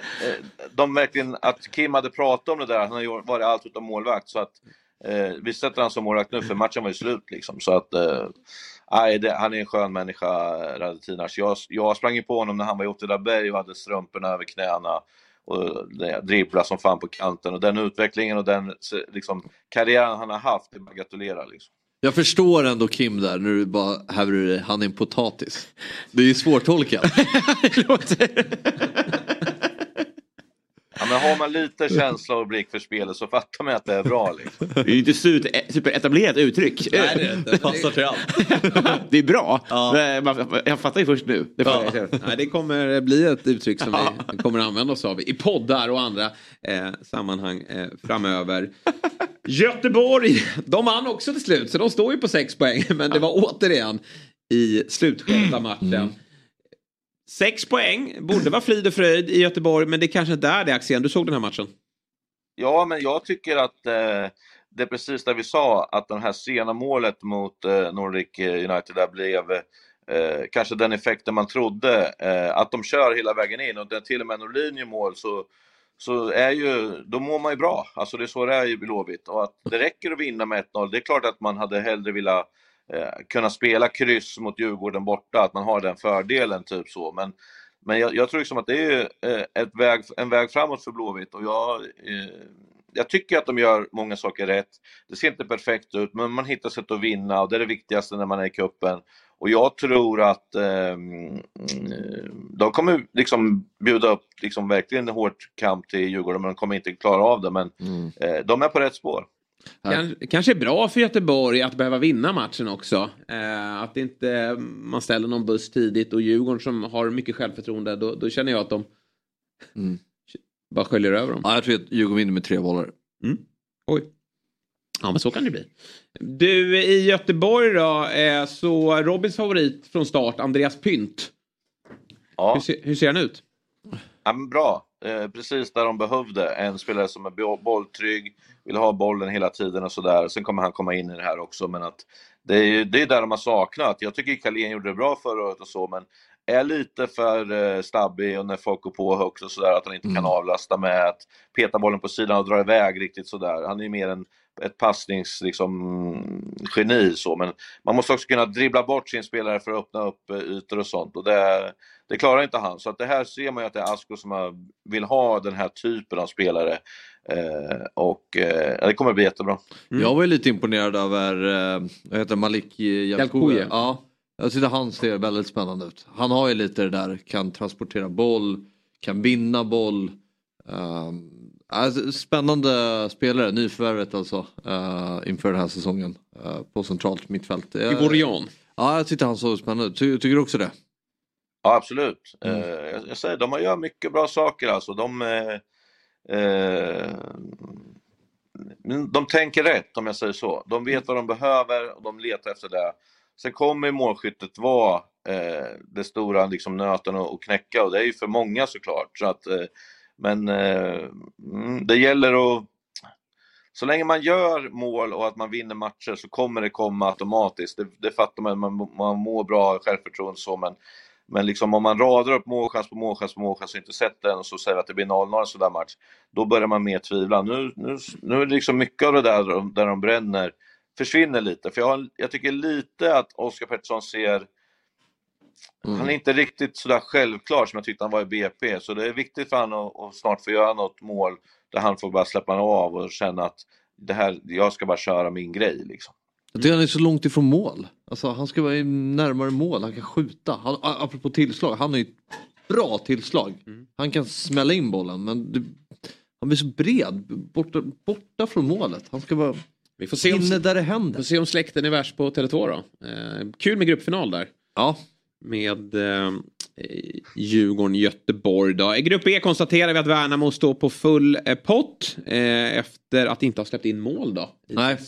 de verkligen, att Kim hade pratat om det där, han har varit allt utom målvakt. Så att, eh, vi sätter han som målvakt nu för matchen var ju slut. Liksom, så att, eh, Nej, det, han är en skön människa, Radetinac. Jag, jag sprang ju på honom när han var i Åtvidaberg och hade strumporna över knäna och dribbla som fan på kanten och den utvecklingen och den liksom, karriären han har haft, det är bara gratulera liksom. Jag förstår ändå Kim där när du bara häver ur dig, han är en potatis. Det är ju svårtolkat. Ja, men har man lite känsla och blick för spelet så fattar man att det är bra. Liksom. Det är ju inte superetablerat uttryck. Nej, det, det passar till allt. det är bra. Ja. Jag fattar ju först nu. Det, ja. Nej, det kommer bli ett uttryck som vi kommer använda oss av i poddar och andra eh, sammanhang eh, framöver. Göteborg, de vann också till slut så de står ju på sex poäng. Men det var återigen i slutskedet av matchen. Mm. Sex poäng, borde vara frid och fröjd i Göteborg, men det kanske inte är det Axén. Du såg den här matchen? Ja, men jag tycker att eh, det är precis det vi sa, att det här sena målet mot eh, Nordic United där blev eh, kanske den effekten man trodde. Eh, att de kör hela vägen in och det är till och med Norlin gör mål så, så är ju, då mår man ju bra. Alltså det är så det är i Blåvitt. Och att det räcker att vinna med 1-0, det är klart att man hade hellre velat eh, kunna spela kryss mot Djurgården borta, att man har den fördelen typ så. Men, men jag, jag tror liksom att det är eh, ett väg, en väg framåt för Blåvitt och jag, eh, jag tycker att de gör många saker rätt. Det ser inte perfekt ut, men man hittar sätt att vinna och det är det viktigaste när man är i kuppen. Och jag tror att eh, de kommer liksom bjuda upp liksom verkligen en hård kamp till Djurgården, men de kommer inte klara av det. Men mm. eh, de är på rätt spår. Kan, kanske är bra för Göteborg att behöva vinna matchen också. Eh, att inte man ställer någon buss tidigt och Djurgården som har mycket självförtroende då, då känner jag att de mm. bara sköljer över dem. Ja, jag tror att Djurgården vinner med tre bollar. Mm. Oj. Ja men så kan det bli. Du i Göteborg då, eh, så Robins favorit från start, Andreas Pynt. Ja. Hur, ser, hur ser han ut? Ja, men bra, eh, precis där de behövde. En spelare som är bolltrygg, vill ha bollen hela tiden och sådär. Sen kommer han komma in i det här också, men att det är, det är där de har saknat. Jag tycker Carlén gjorde det bra förra året och så, men är lite för uh, stabbig och när folk går på högt och sådär, att han inte mm. kan avlasta med att peta bollen på sidan och dra iväg riktigt sådär. Han är ju mer en, ett passningsgeni liksom, så, men man måste också kunna dribbla bort sin spelare för att öppna upp uh, ytor och sånt och det, det klarar inte han. Så att det här ser man ju att det är Asko som vill ha den här typen av spelare. Eh, och eh, det kommer bli jättebra. Mm. Jag var ju lite imponerad över, eh, vad heter Malik Jalkouje. Ja, jag tyckte han ser väldigt spännande ut. Han har ju lite det där, kan transportera boll, kan vinna boll. Um, alltså, spännande spelare, nyförvärvet alltså uh, inför den här säsongen uh, på centralt mittfält. Ivorian. Ja, jag tyckte han såg spännande ut. Ty, tycker du också det? Ja, absolut. Mm. Uh, jag, jag, säger, de gör mycket bra saker alltså. De, Eh, de tänker rätt om jag säger så. De vet vad de behöver och de letar efter det. Sen kommer målskyttet vara eh, det stora liksom, nöten att knäcka och det är ju för många såklart. Så att, eh, men eh, mm, det gäller att så länge man gör mål och att man vinner matcher så kommer det komma automatiskt. Det, det fattar man, man, man mår bra, självförtroende så, men men liksom om man radar upp målchans på målchans på målchans och inte sett den och så säger att det blir 0-0 en sån där match, då börjar man mer tvivla. Nu, nu, nu är det liksom mycket av det där där de bränner försvinner lite. För jag, jag tycker lite att Oskar Pettersson ser mm. Han är inte riktigt sådär självklar som jag tyckte han var i BP, så det är viktigt för honom att, att snart få göra något mål där han får bara släppa av och känna att det här, jag ska bara köra min grej liksom. Jag tycker han är så långt ifrån mål. Alltså, han ska vara närmare mål, han kan skjuta. Han, apropå tillslag, han har ju ett bra tillslag. Mm. Han kan smälla in bollen men det, han blir så bred, borta, borta från målet. Han ska vara Vi får se om, Inne där det händer. får se om släkten är värst på Tele2 då. Eh, kul med gruppfinal där. Ja. Med eh, Djurgården-Göteborg då. I grupp E konstaterar vi att Värnamo står på full eh, pott. Eh, efter att inte ha släppt in mål då. Nej.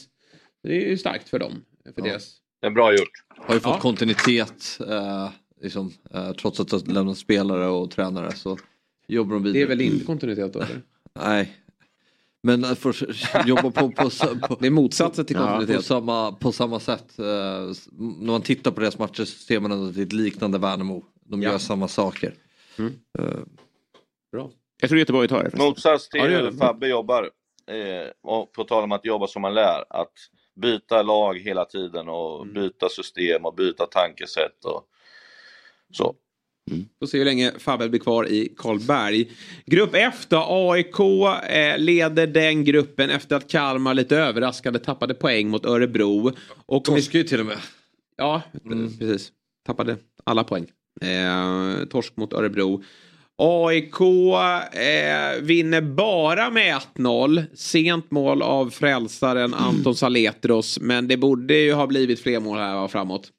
Det är ju starkt för dem. För deras... Det är bra gjort. Har ju fått Ja. kontinuitet eh, liksom, eh, trots att det har lämnat spelare och tränare så jobbar de vidare. Det är väl inte kontinuitet då? Nej. Men att få jobba på, på, på, Det är motsatsen till Ja, kontinuitet. på, samma, på samma sätt. Eh, när man tittar på deras matcher så ser man ändå att det är ett liknande Värnamo. De Ja. gör samma saker. Eh, Bra. Jag tror Göteborg tar det. Motsats till Ja, hur det. Fabbe jobbar. Eh, och på tal om att jobba som man lär. Att byta lag hela tiden och Mm. byta system och byta tankesätt. Och så. Får se hur länge Fabbe blir kvar i Karlberg. Grupp F då. AIK eh, leder den gruppen efter att Kalmar lite överraskande tappade poäng mot Örebro. Och Torskar ju till och med. Ja, precis. Tappade alla poäng. Eh, torsk mot Örebro. AIK eh, vinner bara med 1-0. Sent mål av frälsaren Anton Saletros. Men det borde ju ha blivit fler mål här framåt.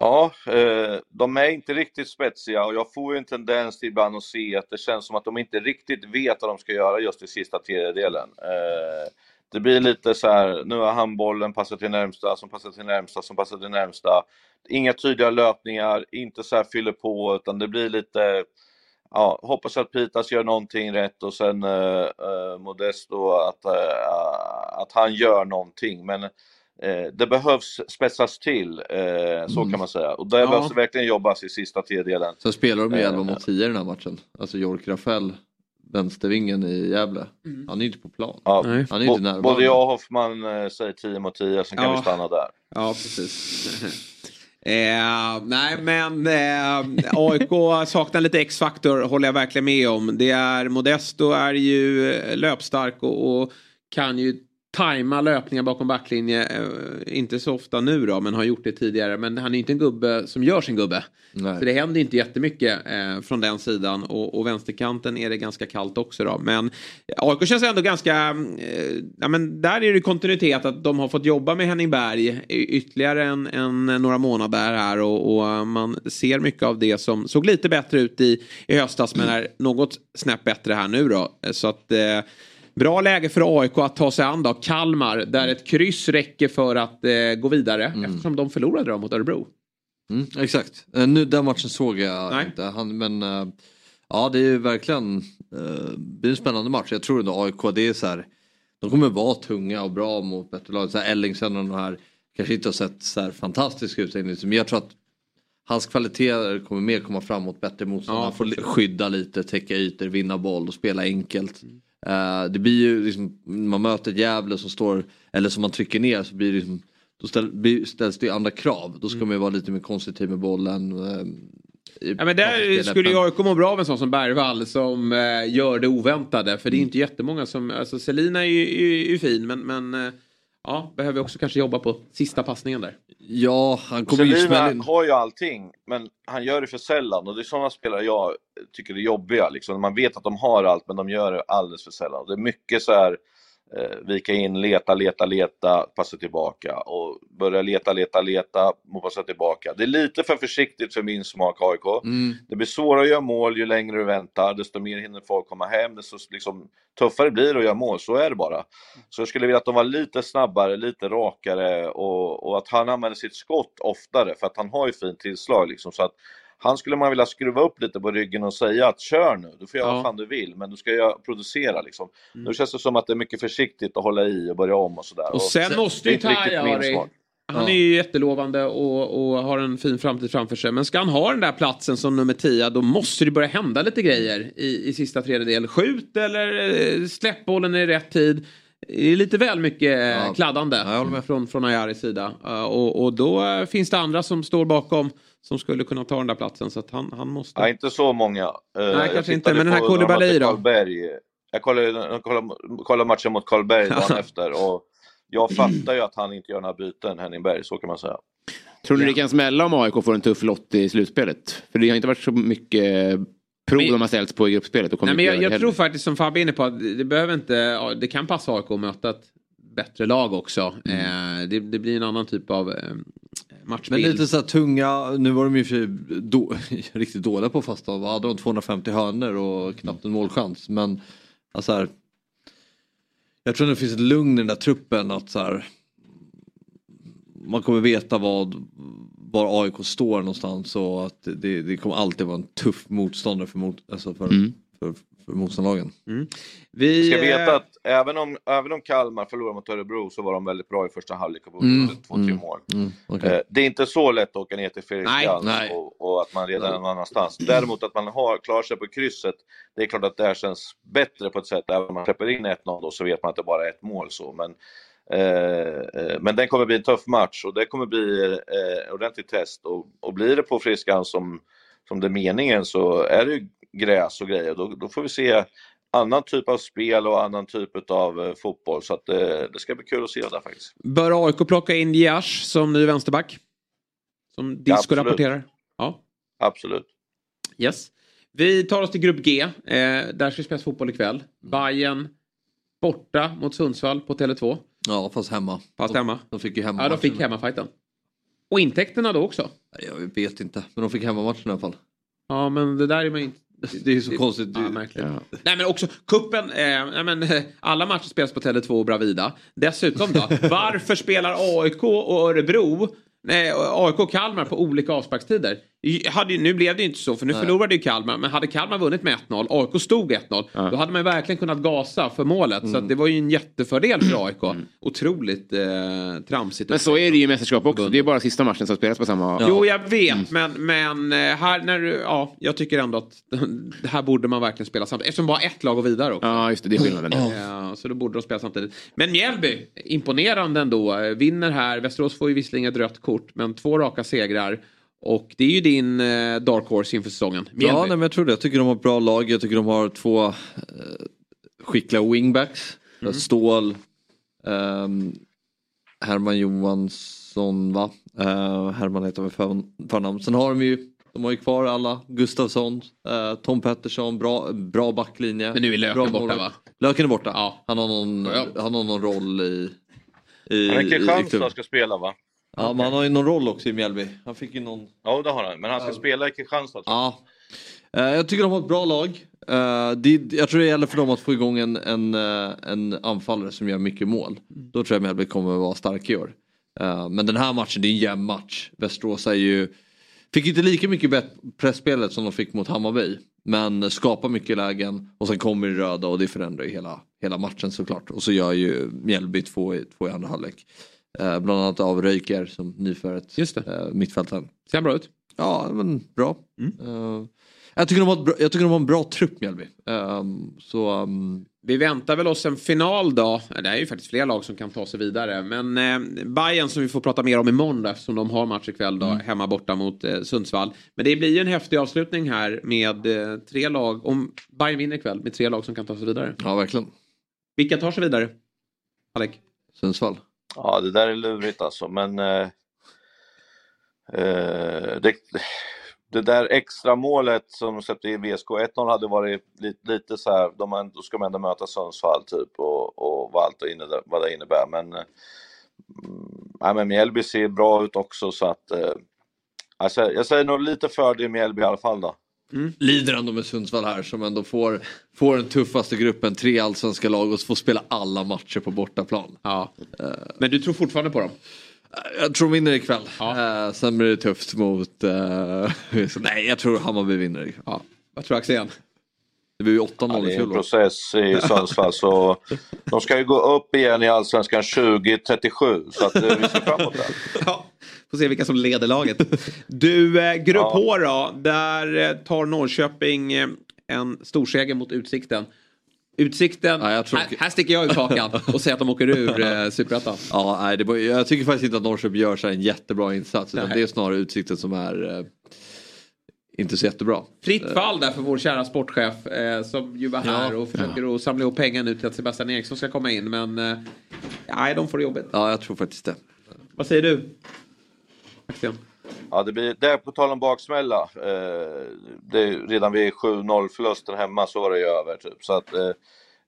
Ja, eh, de är inte riktigt spetsiga och jag får ju en tendens till ibland att se att det känns som att de inte riktigt vet vad de ska göra just i sista tredjedelen. Eh, det blir lite så här, nu har han bollen, passar till närmsta, som passar till närmsta, som passar till närmsta. Inga tydliga löpningar, inte så här fyller på, utan det blir lite, ja, hoppas att Pitas gör någonting rätt och sen eh, eh, Modesto att, eh, att han gör någonting. Men eh, det behövs spetsas till, eh, så kan man säga. Och det Ja. behövs verkligen jobbas i sista tredjedelen. Sen spelar de ju Eh, 11 mot 10 i den här matchen. Alltså Jork Rafael, vänstervingen i Gävle. Han är inte på plan. Ja. Han är inte närvarande. både jag och Hoffman säger 10 mot 10, sen kan Ja. vi stanna där. Ja, precis. Eh, nej, men eh, AIK saknar lite X-faktor, håller jag verkligen med om. Det är Modesto är ju eh, löpstark och, och kan ju tajma löpningar bakom backlinje. Eh, inte så ofta nu då, men har gjort det tidigare. Men han är inte en gubbe som gör sin gubbe. Nej. Så det händer inte jättemycket eh, från den sidan. Och, och vänsterkanten är det ganska kallt också då. Men AIK känns ändå ganska... Eh, ja, men där är det kontinuitet att de har fått jobba med Henning Berg ytterligare en, en, några månader här. Och, och man ser mycket av det som såg lite bättre ut i, i höstas men är något snäpp bättre här nu då. Så att... Eh, Bra läge för AIK att ta sig an då. Kalmar, där ett kryss räcker för att eh, gå vidare. Eftersom de förlorade då mot Örebro. Mm, exakt. Eh, nu, den matchen såg jag Nej. inte. Han, men eh, ja, det är ju verkligen eh, det är en spännande match. Jag tror ändå AIK, det är så här. De kommer vara tunga och bra mot bättre lag. Så här Ellingsen och de här kanske inte har sett så här fantastiska ut. Men jag tror att hans kvaliteter kommer mer komma fram mot bättre motstånd. Ja, Han får skydda lite, täcka ytor, vinna boll och spela enkelt. Eh, det blir ju liksom, man möter ett Gävle som står, eller som man trycker ner så blir det liksom, då ställ, ställs det andra krav. Då ska man ju vara lite mer konstruktiv med bollen. i Ja, men där skulle ju AIK må bra av en sån som Bergvall som eh, gör det oväntade. För det är Mm. inte jättemånga som, alltså Selina är ju, är ju fin men, men ja, behöver också kanske jobba på sista passningen där. Ja, han kommer ju smälla in. har ju allting, men han gör det för sällan. Och det är sådana spelare jag tycker är jobbiga. Liksom. Man vet att de har allt, men de gör det alldeles för sällan. Det är mycket så här, vika in, leta, leta, leta, passa tillbaka. Och börja leta, leta, leta, och passa tillbaka. Det är lite för försiktigt för min smak, AIK. Mm. Det blir svårare att göra mål ju längre du väntar, desto mer hinner folk komma hem, desto liksom, tuffare blir det att göra mål, så är det bara. Så jag skulle vilja att de var lite snabbare, lite rakare och, och att han använder sitt skott oftare, för att han har ju fint tillslag liksom. Så att han skulle man vilja skruva upp lite på ryggen och säga att kör nu, du får göra Ja. vad fan du vill, men du ska göra, producera liksom. Mm. Nu känns det som att det är mycket försiktigt att hålla i och börja om och sådär. Och sen måste ju Tajari, han Ja. är ju jättelovande och, och har en fin framtid framför sig. Men ska han ha den där platsen som nummer 10 då måste det börja hända lite grejer i, i sista tredjedel. Skjut eller eh, släpp bollen i rätt tid. Det är lite väl mycket eh, Ja. kladdande från, från Ayaris sida. Eh, och, och då finns det andra som står bakom som skulle kunna ta den där platsen. Så att han, han måste... Ja, inte så många. Eh, jag kanske inte, men den här Koulibaly då? Karlberg. Jag kollade, kollade, kollade matchen mot Karlberg dagen efter och jag fattar ju att han inte gör några byten, Henning Berg, så kan man säga. Tror ni det kan smälla om AIK får en tuff lott i slutspelet? För det har inte varit så mycket prov Men- de har ställts på i gruppspelet. Och Nej, men jag, jag tror faktiskt som Fabbe är inne på att det behöver inte, ja, det kan passa AIK att möta ett bättre lag också. Mm. Eh, det, det, blir en annan typ av eh, matchbild. Men lite så här tunga, nu var de ju för då, riktigt dåliga på fasta. Vad hade de? 250 hörner och knappt en målchans. Men alltså här, jag tror det finns ett lugn i den där truppen att så här, man kommer veta vad, var AIK står någonstans och att det, det kommer alltid vara en tuff motståndare för, mot, alltså för, mm. för, för motståndarlagen. Mm. Vi ska veta eh, att även om, även om Kalmar förlorade mot Örebro så var de väldigt bra i första halvlek och mm. två, tre mm. mål. Mm. Okay. Eh, det är inte så lätt att åka ner till Fredriksdal och, och, att man redan är någon annanstans. Däremot att man har, klarar sig på krysset, det är klart att det här känns bättre på ett sätt. Även om man släpper in 1-0 då så vet man att det bara är ett mål så. Men, eh, eh, men den kommer bli en tuff match och det kommer bli eh, ordentligt test. Och, och blir det på Friskan som, som det är meningen så är det ju gräs och grejer. Då, då får vi se annan typ av spel och annan typ av eh, fotboll. Så att, eh, det ska bli kul att se det faktiskt. Bör AIK plocka in Diash som ny vänsterback? Som Disco ja, rapporterar? Ja. Absolut. Yes. Vi tar oss till grupp G. Eh, där ska det spelas fotboll ikväll. Bayern borta mot Sundsvall på Tele2. Ja, fast hemma. Fast hemma. De fick ju hemma Ja, de fick hemmafajten. Och intäkterna då också? Jag vet inte, men de fick hemmamatchen i alla fall. Ja, men det där är man inte det är ju så konstigt. Ja, märkligt. Ja. Nej men också kuppen, eh, men, eh, alla matcher spelas på Tele2 och Bravida. Dessutom då, varför spelar AIK och Örebro Nej, AIK och Kalmar på olika avsparkstider. Hade, nu blev det inte så för nu Nej. förlorade ju Kalmar. Men hade Kalmar vunnit med 1-0, AIK stod 1-0. Ja. Då hade man verkligen kunnat gasa för målet. Mm. Så det var ju en jättefördel för AIK. Mm. Otroligt eh, tramsigt. Men så är det ju i mästerskap också. Det är bara sista matchen som spelas på samma... Ja. Jo, jag vet. Mm. Men, men eh, här när du, ja, jag tycker ändå att det här borde man verkligen spela samtidigt. Eftersom bara ett lag går vidare också. Ja, just det. Det är skillnaden. Ja, så då borde de spela samtidigt. Men Mjällby, imponerande ändå. Vinner här. Västerås får ju visserligen ett rött kort. Men två raka segrar. Och det är ju din eh, dark horse inför säsongen. Ja, nej, men jag tror det. Jag tycker de har ett bra lag. Jag tycker de har två eh, skickliga wingbacks. Mm. Stål, eh, Herman Johansson va? Eh, Herman heter väl för, förnamn. Sen har de ju de har ju kvar alla. Gustafsson, eh, Tom Pettersson, bra, bra backlinje. Men nu är Löken borta va? Löken är borta. Ja. Han, har någon, ja. han har någon roll i... i han är Kristianstad ska spela va? Ja, okay. men han har ju någon roll också i Mjällby. Han fick ju någon... Ja, det har han. Men han ska ja. spela i Kristianstad. Ja. Uh, jag tycker de har ett bra lag. Uh, det, jag tror det gäller för dem att få igång en, en, uh, en anfallare som gör mycket mål. Mm. Då tror jag Mjällby kommer att vara stark i år. men den här matchen, det är en jämn match. Västerås är ju... Fick inte lika mycket pressspelet som de fick mot Hammarby. Men skapar mycket lägen och sen kommer det röda och det förändrar ju hela, hela matchen såklart. Och så gör ju Mjällby två två i andra halvlek. Eh, bland annat av Röjker som nyförrätt eh, mittfältaren. Ser han bra ut? Ja, men bra. Mm. Uh, jag, tycker de har bra, jag tycker de har en bra trupp Mjällby. Um, så, um... Vi väntar väl oss en final då. Det är ju faktiskt fler lag som kan ta sig vidare. Men eh, Bayern som vi får prata mer om imorgon då, eftersom de har match ikväll då, mm. hemma borta mot eh, Sundsvall. Men det blir ju en häftig avslutning här med eh, tre lag. Om Bayern vinner ikväll med tre lag som kan ta sig vidare. Ja, verkligen. Vilka tar sig vidare? Alec? Sundsvall. Ja, det där är lurigt alltså, men eh, eh det, det där extra målet som släppte in VSK 1-0 hade varit lite, lite så här, de, då ska man ändå möta Sundsvall typ och, och vad allt det innebär, vad det innebär. Men, eh, men Mjällby ser bra ut också så att eh, alltså, jag säger nog lite fördel Mjällby i alla fall då. Mm. Lider ändå med Sundsvall här som ändå får, får den tuffaste gruppen, tre allsvenska lag och får spela alla matcher på bortaplan. Ja. Uh, Men du tror fortfarande på dem? Jag tror de vinner ikväll. Ja. Uh, sen blir det tufft mot... Uh, nej, jag tror Hammarby vinner ikväll. Ja. Vad tror Axén? Det blir ju 8-0 ja, Det är en process i Sundsvall så de ska ju gå upp igen i Allsvenskan 2037 så att vi ser fram emot det. Ja. Får se vilka som leder laget. Du, eh, grupp ja. H då. Där eh, tar Norrköping eh, en storseger mot Utsikten. Utsikten, ja, tror... här, här sticker jag ut hakan och säger att de åker ur eh, Superettan. Ja, nej, det, jag tycker faktiskt inte att Norrköping gör så en jättebra insats. Utan det är snarare Utsikten som är eh, inte så jättebra. Fritt fall där för vår kära sportchef eh, som ju var här ja, och försöker ja. att samla ihop pengar nu till att Sebastian Eriksson ska komma in. Men eh, nej, de får det jobbigt. Ja, jag tror faktiskt det. Vad säger du? Axel? Ja, det blir, det på tal om baksmälla. Eh, det, redan vid 7-0 förlusten hemma så var det ju över. Typ. Så att, eh,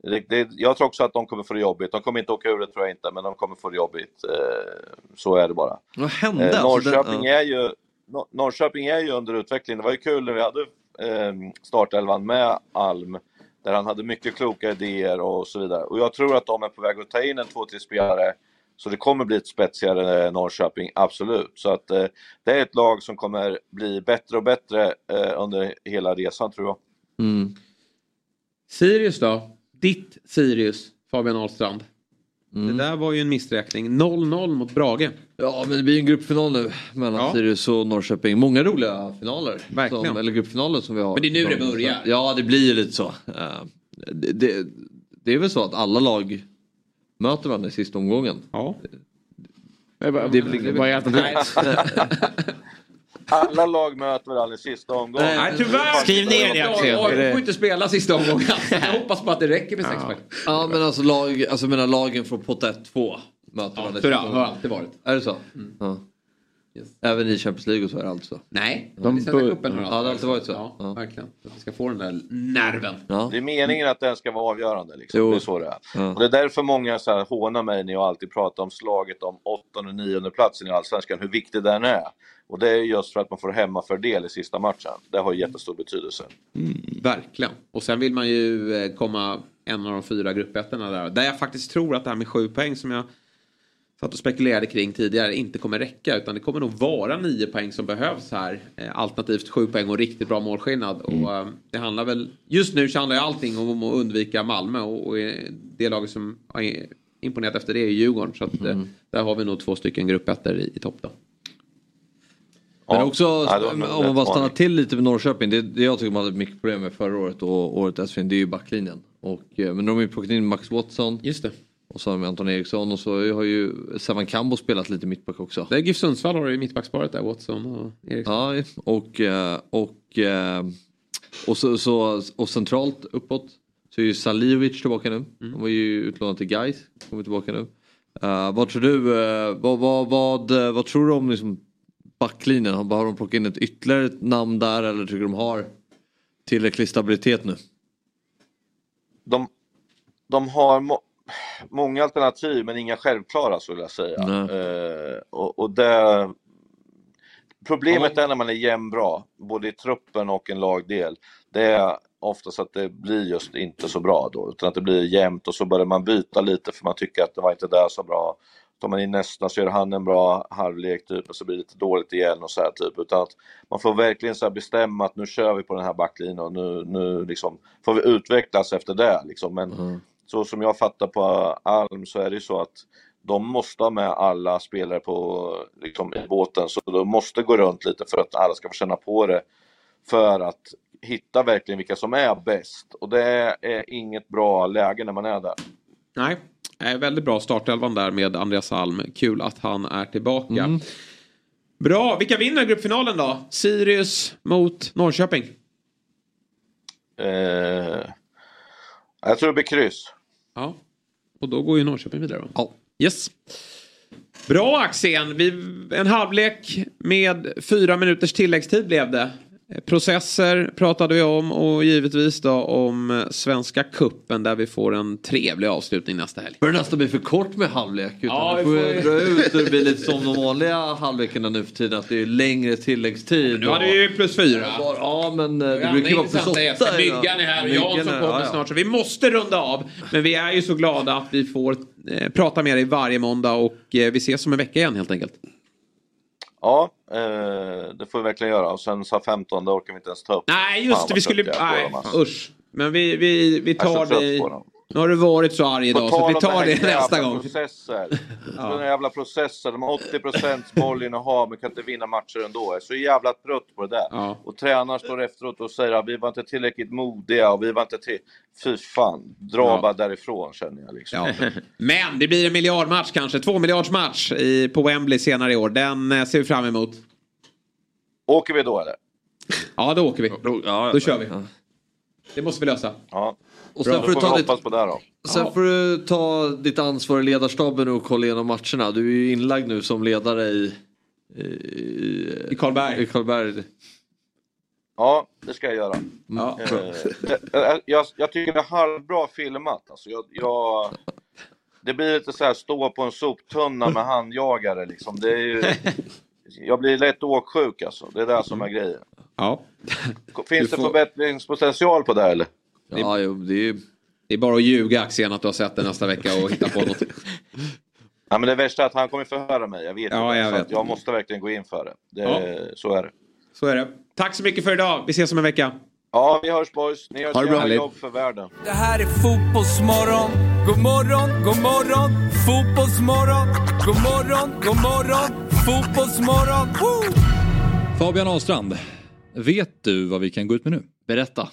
det, det, jag tror också att de kommer få det jobbigt. De kommer inte åka ur det tror jag inte, men de kommer få det jobbigt. Eh, så är det bara. Vad hände? Eh, Alltså, den- Norrköping, ja. är ju, Nor- Norrköping är ju under utveckling. Det var ju kul när vi hade eh, startelvan med Alm, där han hade mycket kloka idéer och så vidare. Och jag tror att de är på väg att ta in en två, tre spelare så det kommer bli ett spetsigare eh, Norrköping, absolut. Så att eh, det är ett lag som kommer bli bättre och bättre eh, under hela resan tror jag. Mm. Sirius då? Ditt Sirius, Fabian Ahlstrand. Mm. Det där var ju en missräkning. 0-0 mot Brage. Ja men det blir en gruppfinal nu mellan Ja. Sirius och Norrköping. Många roliga finaler. Verkligen. Som, eller gruppfinaler som vi har. Men det är nu det börjar. Ja det blir ju lite så. Eh, det, det, det är väl så att alla lag möter varandra i sista omgången. Ja. Det är väl inget- Vad är alternativet? Alla lag möter varandra i sista omgången. Nej, tyvärr. Skriv ner det, Axel. AIK det- får inte spela sista omgången. Jag hoppas på att det räcker med sex poäng. Ja men alltså, lag, alltså jag menar, lagen från pott 1-2 möter varandra. i Så det har alltid varit. Är det så? Mm. Ja. Även i Champions League och så är det alltså. Nej, De i Svenska bör- cupen har Ja, det har alltid varit så. Ja, Ja. verkligen. För att vi ska få den där nerven. Ja. Det är meningen att den ska vara avgörande. Liksom. Jo. Det är så det är. Ja. Och det är därför många så här hånar mig när jag alltid pratar om slaget om åttonde och nionde platsen i Allsvenskan, hur viktig den är. Och det är just för att man får hemmafördel i sista matchen. Det har jättestor betydelse. Verkligen. Och sen vill man ju eh, komma en av de fyra gruppettorna där. Där jag faktiskt tror att det här med sju poäng som jag satt och spekulerade kring tidigare inte kommer räcka. Utan det kommer nog vara nio poäng som behövs här. Eh, Alternativt sju poäng och riktigt bra målskillnad. Och eh, det handlar väl, just nu så handlar ju allting om att undvika Malmö. Och, eh, det laget som har imponerat efter det är Djurgården. Så att, eh, där har vi nog två stycken gruppettor i, i topp då. Men också, Ja, om man bara stannar till lite med Norrköping. Det, det jag tycker man hade mycket problem med förra året och året dessförinnan det är ju backlinjen. Och, men de har ju plockat in Max Watson. Just det. Och så har de Anton Eriksson och så har ju Sevan Kambo spelat lite mittback också. Det är GIF Sundsvall har du i mittbacksparet där, Watson och Eriksson. Ja, och, eh, och, eh, och, så, så, och centralt uppåt så är ju Salihovic tillbaka nu. Han var ju utlånad till Gais, kommer tillbaka nu. Eh, vad tror du, eh, vad, vad, vad, vad tror du om liksom backlinjen? Har har de plockat in ett ytterligare namn där eller tycker de har tillräcklig stabilitet nu? De, de har må många alternativ men inga självklara skulle jag säga. Eh, och, och det, problemet är när man är jämnbra, både i truppen och en lagdel. Det är oftast att det blir just inte så bra då, utan att det blir jämnt och så börjar man byta lite för man tycker att det var inte där så bra. Tar man in nästa så gör han en bra halvlek typ och så blir det lite dåligt igen och så här typ. Utan att man får verkligen så bestämma att nu kör vi på den här backlinjen och nu, nu liksom får vi utvecklas efter det liksom. Men så som jag fattar på Alm så är det så att de måste ha med alla spelare på, liksom, i båten så de måste gå runt lite för att alla ska få känna på det. För att hitta verkligen vilka som är bäst. Och det är inget bra läge när man är där. Nej, eh, väldigt bra startelvan där med Andreas Alm. Kul att han är tillbaka. Mm. Bra, vilka vinner gruppfinalen då? Sirius mot Norrköping. Eh, jag tror det blir kryss. Ja, och då går ju Norrköping vidare va? Ja. Yes. Bra Axén, vi, en halvlek med fyra minuters tilläggstid blev det. Processer pratade vi om och givetvis då om eh, Svenska Kuppen där vi får en trevlig avslutning nästa helg. Börjar nästan bli för kort med halvlek. Utan Ja, det vi får dra ut det blir lite som de vanliga halvlekarna nu för tiden. Att det är längre tilläggstid. Nu hade vi ju plus fyra. Ja men eh, det Det brukar ju vara plus åtta. Myggan är här och Jansson kommer ja, ja. snart. Så vi måste runda av. Men vi är ju så glada att vi får eh, prata med dig varje måndag och eh, vi ses om en vecka igen helt enkelt. Ja, eh, det får vi verkligen göra. Och sen så 15 orkar vi inte ens ta upp. Nej just det, vi skulle... Nej, alltså. usch. Men vi, vi, vi tar trött dig... Nu har du varit så arg idag så vi tar det nästa gång. Processer. Ja. Sådana jävla processer. De har 80% bollinnehav men kan inte vinna matcher ändå. Jag är så jävla trött på det där. Ja. Och tränaren står efteråt och säger att vi var inte tillräckligt modiga och vi var inte till... Fy fan, dra Ja. bara därifrån känner jag liksom. Ja. Men det blir en miljardmatch kanske. Två miljardsmatch i, på Wembley senare i år. Den eh, ser vi fram emot. Åker vi då eller? Ja, då åker vi. Ja, Då kör vi. Det måste vi lösa. Ja. Och sen får du får ta ditt, på det då. sen får du ta ditt ansvar i ledarstaben och kolla igenom matcherna. Du är ju inlagd nu som ledare i... I, I Karlberg. I Karlberg. Ja, det ska jag göra. Ja. Eh, det- jag, jag tycker det är halvbra filmat. Alltså, jag, jag, det blir lite så här stå på en soptunna med handjagare liksom. Det är ju, jag blir lätt åksjuk alltså. Det är det som är grejen. Ja. Finns Du det får- förbättringspotential på det här, eller? Ja, jo, det är... Det är bara att ljuga Axén att du har sett den nästa vecka och hitta på något. Ja, men det värsta är att han kommer förhöra mig. Jag vet Ja, det, jag vet. jag måste verkligen gå in för det. det Ja. Så är det. Så är det. Tack så mycket för idag. Vi ses om en vecka. Ja, vi hörs boys. Ni gör Ha det ett bra. jävla jobb för världen. Det här är fotbollsmorgon. God morgon, god morgon. Fotbollsmorgon. God morgon, god morgon. Fotbollsmorgon. Woo! Fabian Ahlstrand, vet du vad vi kan gå ut med nu? Berätta.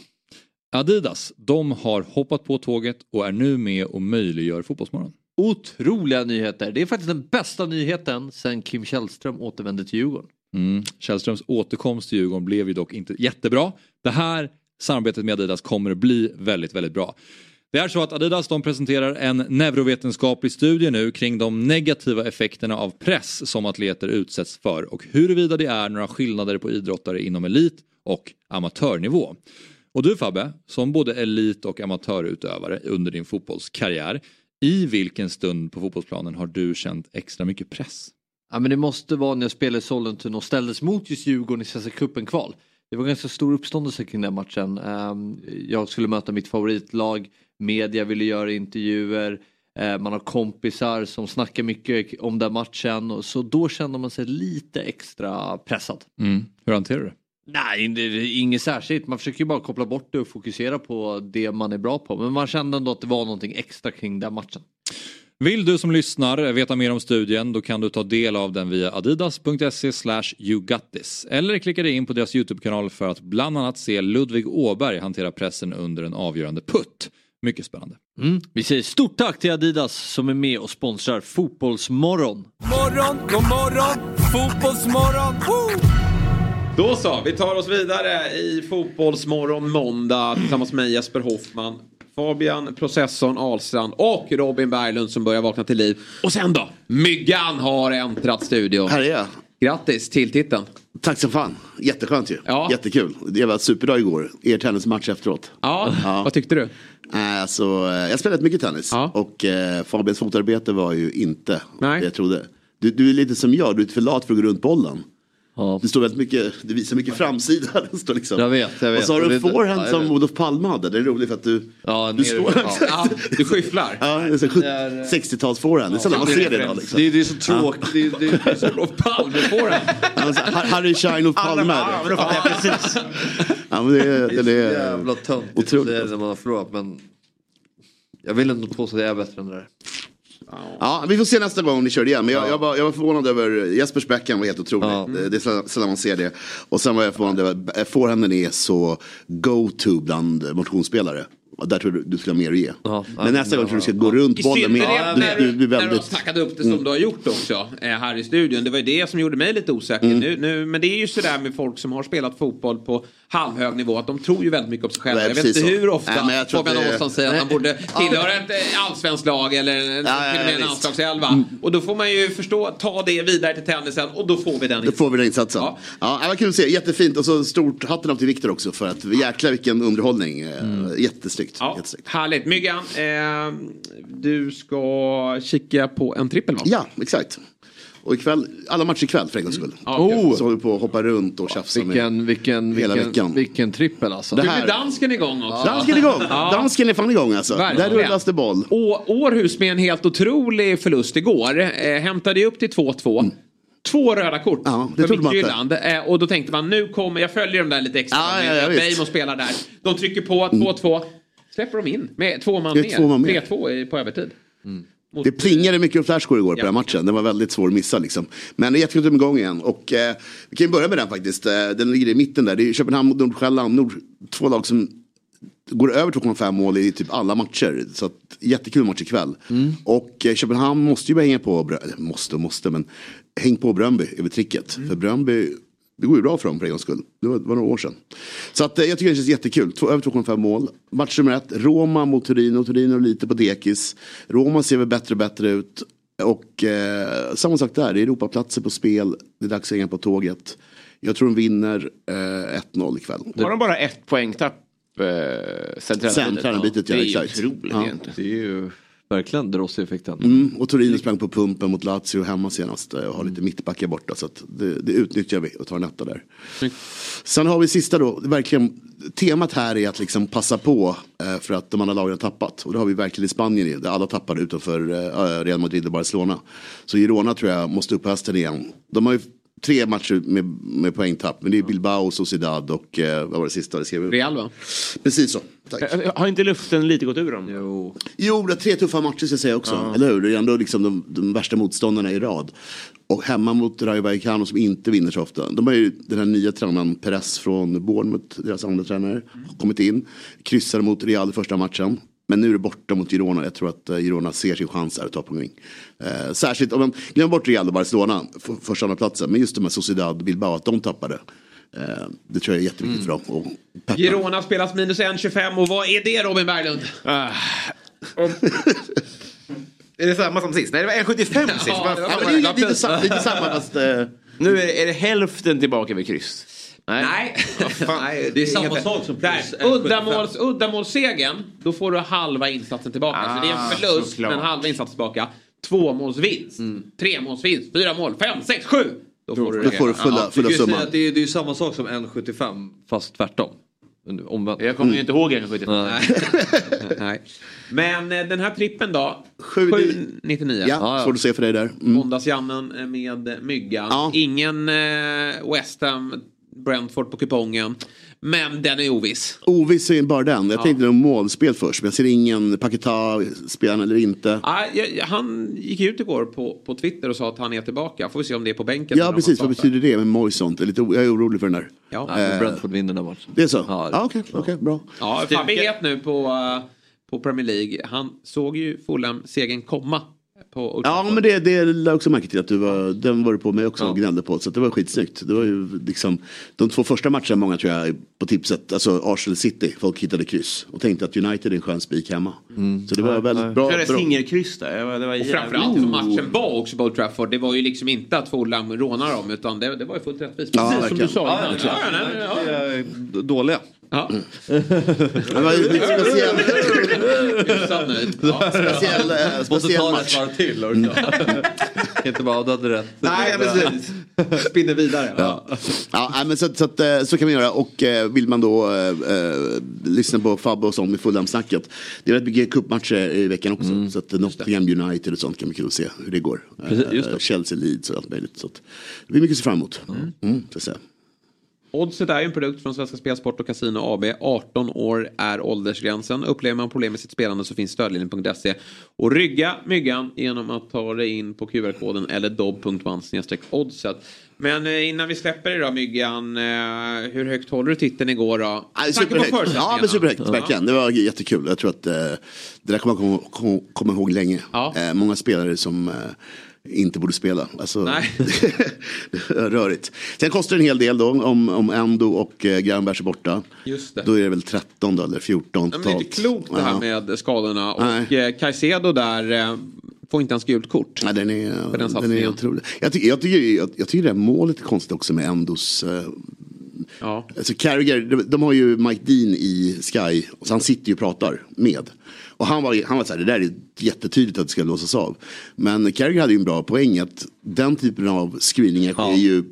Adidas, de har hoppat på tåget och är nu med och möjliggör Fotbollsmorgon. Otroliga nyheter. Det är faktiskt den bästa nyheten sen Kim Källström återvände till Djurgården. Mm. Källströms återkomst till Djurgården blev ju dock inte jättebra. Det här samarbetet med Adidas kommer att bli väldigt, väldigt bra. Det är så att Adidas de presenterar en neurovetenskaplig studie nu kring de negativa effekterna av press som atleter utsätts för och huruvida det är några skillnader på idrottare inom elit och amatörnivå. Och du Fabbe, som både elit och amatörutövare under din fotbollskarriär, i vilken stund på fotbollsplanen har du känt extra mycket press? Ja, men det måste vara när jag spelade i Sollentuna och ställdes mot just Djurgården i Svenska cupen-kval. Det var ganska stor uppståndelse kring den matchen. Ehm, Jag skulle möta mitt favoritlag, media ville göra intervjuer, eh, man har kompisar som snackar mycket om den matchen. Så då kände man sig lite extra pressad. Mm. Hur hanterar du det? Nej, det är inget särskilt. Man försöker ju bara koppla bort det och fokusera på det man är bra på. Men man kände ändå att det var någonting extra kring den matchen. Vill du som lyssnar veta mer om studien då kan du ta del av den via adidas.se yougotthis eller klicka dig in på deras Youtube-kanal för att bland annat se Ludvig Åberg hantera pressen under en avgörande putt. Mycket spännande. Mm. Vi säger stort tack till Adidas som är med och sponsrar Fotbollsmorgon. Morgon, god morgon. Fotbollsmorgon. Woo! Då så, vi tar oss vidare i Fotbollsmorgon måndag tillsammans med Jesper Hoffman. Fabian Processorn Ahlstrand och Robin Berglund som börjar vakna till liv. Och sen då, Myggan har äntrat studion. Här är jag. Grattis till titeln. Tack som fan. Jätteskönt ju. Ja. Jättekul. Det var superdag igår. Er tennismatch efteråt. Ja, vad tyckte du? Äh, Alltså, jag spelade mycket tennis. Och eh, Fabians fotarbete var ju inte det jag trodde. Du, du är lite som jag, du är för lat för att gå runt bollen. Du står väldigt mycket, du visar mycket framsida. Det står liksom. Jag vet, jag vet. Och så har du en det- forehand ja, som. Olof Palme hade. Det är roligt för att du... Ja, du står... ja. Ja, du skyfflar. Ja, det är så sjut- 60-tals forehand. Det är sällan man ser det idag. Liksom. Det, är- det är så tråkigt. Det, är- det, är så- Olof Palme får den. Alltså, Har- Harry Shine och Palme. Ja, men då fattar jag precis. Ja, men det, är- Det är så det är jävla töntigt att säga det när man har förlorat men jag vill inte påstå att jag är bättre än det där. Ja, vi får se nästa gång om ni kör igen. Men jag, jag, var, jag var förvånad över Jespers backhand var helt otrolig. Det, det är sällan- man ser det. Och sen var jag förvånad över att forehanden är så go-to bland motionsspelare. Där tror du du skulle ha mer att ge. men nästa gång tror du ska gå runt I bollen mer. synnerhet när, Du, du, du är när du tackat upp det som du har gjort också eh, här i studion. Det var ju det som gjorde mig lite osäker. Mm. Nu, nu, men det är ju sådär med folk som har spelat fotboll på halvhög nivå att de tror ju väldigt mycket om sig själva. Jag vet inte så. hur ofta Nej, Fabian att det- Ahlstrand säger att han borde tillhöra ett eh, allsvenskt lag eller en- till och med en visst. Mm. landslagselva. Och då får man ju förstå, ta det vidare till tennisen och då får vi den. Då får vi den insatsen. Ja. Ja, det var kul att se. Jättefint. Och så stort hatten av till Viktor också. För att jäklar vilken underhållning. Mm. Jättesnyggt. Ja, Jättesnyggt. härligt. Myggan, eh, du ska kika på en trippel va? Ja, exakt. Och ikväll, alla matcher ikväll för en gångs skull. Ja, okej. oh. Så håller vi på att hoppa runt och tjafsa Vilken, med vilken, hela vilken, veckan. vilken trippel alltså. Det Nu här- är dansken igång också. Dansken är igång! Ja. Dansken är fan igång alltså. Verkligen. Där rullas det boll. Och Århus med en helt otrolig förlust igår. Eh, hämtade ju upp till 2-2. Två röda kort Mm. det för Midtjylland. Eh, och då tänkte man nu kommer, jag följer dem där lite extra. Ja, ja, ja. Beijmo spelar där. De trycker på 2-2. Släpper de in med två man mer. två man mer. 3-2 i- på övertid. Mot- Det plingade mycket om flashscore igår på den här matchen. Den var väldigt svår att missa liksom. Men det är jättekul att igång igen. Och eh, vi kan ju börja med den faktiskt. Eh, den ligger i mitten där. Det är Köpenhamn mot Nordsjälland. Nord, två lag som går över 2,5 mål i typ alla matcher. Så att, jättekul match ikväll. Och eh, Köpenhamn måste ju börja hänga på, eller måste och måste, men häng på Bröndby över tricket. För Bröndby, det går ju bra för dem för en gångs skull. Det var, det var några år sedan. Så att, eh, jag tycker det känns jättekul. Två, över 2,5 mål. Match nummer ett, Roma mot Torino. Torino lite på dekis. Roma ser väl bättre och bättre ut. Och eh, samma sak där, det är Europaplatser på spel. Det är dags att hänga på tåget. Jag tror de vinner eh, 1-0 ikväll. Har de bara ett poängtapp? Eh, sen Sen tränarbytet, ja, Det är exakt. ju otroligt Ja. egentligen. Det är ju verkligen Drossi-effekten. Mm, och Torino sprang på pumpen mot Lazio hemma senast eh, och har lite mittbackar borta. Så att det, det utnyttjar vi och tar en etta där. Sen har vi sista då, verkligen, temat här är att liksom passa på eh, för att de andra lagen har tappat. Och det har vi verkligen i Spanien i, där alla tappade utanför eh, Real Madrid och Barcelona. Så Girona tror jag måste upp på hästen igen. De har ju tre matcher med, med poängtapp, men det är Bilbao, Sociedad och eh, vad var det sista? Det skrev. Real va? Precis så. Tack. Eh, Har inte luften lite gått ur dem? Jo. Jo, det är tre tuffa matcher ska jag säga också. Eller hur? Det är ändå liksom de, de värsta motståndarna i rad. Och hemma mot Rayo Vallecano som inte vinner så ofta. De har ju den här nya tränaren Perez från Bournemouth, deras andra tränare, kommit in. Kryssade mot Real i första matchen. Men nu är det borta mot Girona. Jag tror att eh, Girona ser sin chans här att ta poäng. Eh, särskilt om man glömmer bort Real och Barcelona, för, första andra platsen. Men just de här Sociedad och Bilbao, att de tappade. Eh, det tror jag är jätteviktigt för dem. Och. Girona spelas minus 1,25 och vad är det Robin Berglund? Ah. Är det samma som sist? Nej, det var 1,75 sist. Ja, det var Ja, det är lite, sa- lite samma fast... Eh, Nu är det, är det hälften tillbaka vid kryss. Nej. Nej, Det är samma inget- sak som Där. plus 1,75. Uddamåls, uddamålssegern, då får du halva insatsen tillbaka. så det är en Ah, förlust såklart. men halva insatsen tillbaka. Tvåmålsvinst, tremålsvinst, fyra mål, fem, sex, sju. Då får du då det får du fulla, kan fulla summan. att det är, det är ju samma sak som 1,75 fast tvärtom. Omvänt. Jag kommer ju inte ihåg 1,75. Nej. Nej. Men eh, den här trippen då? Sju- 7,99. Ja, svårt att se för dig där. Mm. Måndagsjannen med Myggan. Ja. Ingen eh, West Ham, Brentford på kupongen. Men den är oviss. Oviss är bara den. Jag tänkte nog målspel först. Men jag ser ingen Paketa spela eller inte. Ah, jag, han gick ut igår på, på Twitter och sa att han är tillbaka. Får vi se om det är på bänken. Ja precis, vad betyder det med Moisont? Jag är, orolig för den där. Ja, Ja, men Brentford vinner den matchen. Det är så? Ja, Ja, okej, okej, bra. ja Fabbe het nu på, eh, på Premier League. Han såg ju Fulham-segern komma. På Ja men det, det lade jag också märke till att du var, den var du på mig också och Ja. gnällde på. Så att det var skitsnyggt. Det var ju liksom, de två första matcherna många tror jag på tipset, alltså Arsenal City, folk hittade kryss. Och tänkte att United är en skön spik hemma. Så det var väldigt bra. Bra. singelkryss där. Det var, det var Och framförallt som matchen var också på Old Trafford. Det var ju liksom inte att Fulham rånar dem utan det, det var ju fullt rättvist. Ja, Precis som du sa Ja, innan. Ja, ja. Det är dåliga. Ja. Det var ju lite speciell, Hyfsat nöjd. Ja. speciell, eh, Måste speciell ta ett match. varv till. orka. Inte bara, du hade rätt. Nej, precis. Spinner vidare. Ja, ja nej, men så, så, att, eh, så kan man göra och eh, vill man då eh, eh, lyssna på Fabbe och sånt med Fulham-snacket. Det är rätt mycket cupmatcher i veckan också. Så att Nottingham United och sånt kan bli kul att se hur det går. Precis, just det. Chelsea Leeds och allt möjligt. Så att, det blir mycket att se fram emot. Mm, se. Oddset är ju en produkt från Svenska Spelsport och Casino AB. 18 år är åldersgränsen. Upplever man problem med sitt spelande så finns stödlinjen.se. Och rygga myggan genom att ta dig in på QR-koden eller dobb.one oddset. Men eh, innan vi släpper idag myggan, eh, hur högt håller du titeln igår då? Superhögt. Ja, men superhögt. Verkligen. Det var jättekul. Jag tror att eh, det där kommer man komma, ihåg länge. Ja. Många spelare som inte borde spela. Alltså, Nej. rörigt. Sen kostar det en hel del då om, om Endo och eh, Granbergs är borta. Just det. Då är det väl 13 då, eller 14 Ja, men det är inte klokt det här Ja. med skadorna. Nej. Och eh, Caicedo där eh, får inte ens gult kort. Nej, den är, För den den är otrolig. Jag, tycker, jag, tycker, jag, jag tycker det här målet är konstigt också med Endos eh, Ja. Alltså Carragher, de, de har ju Mike Dean i Sky, så han sitter ju och pratar med. Och han var, han var så här, det där är jättetydligt att det ska låsas av. Men Carragher hade ju en bra poäng att den typen av screeningar sker ju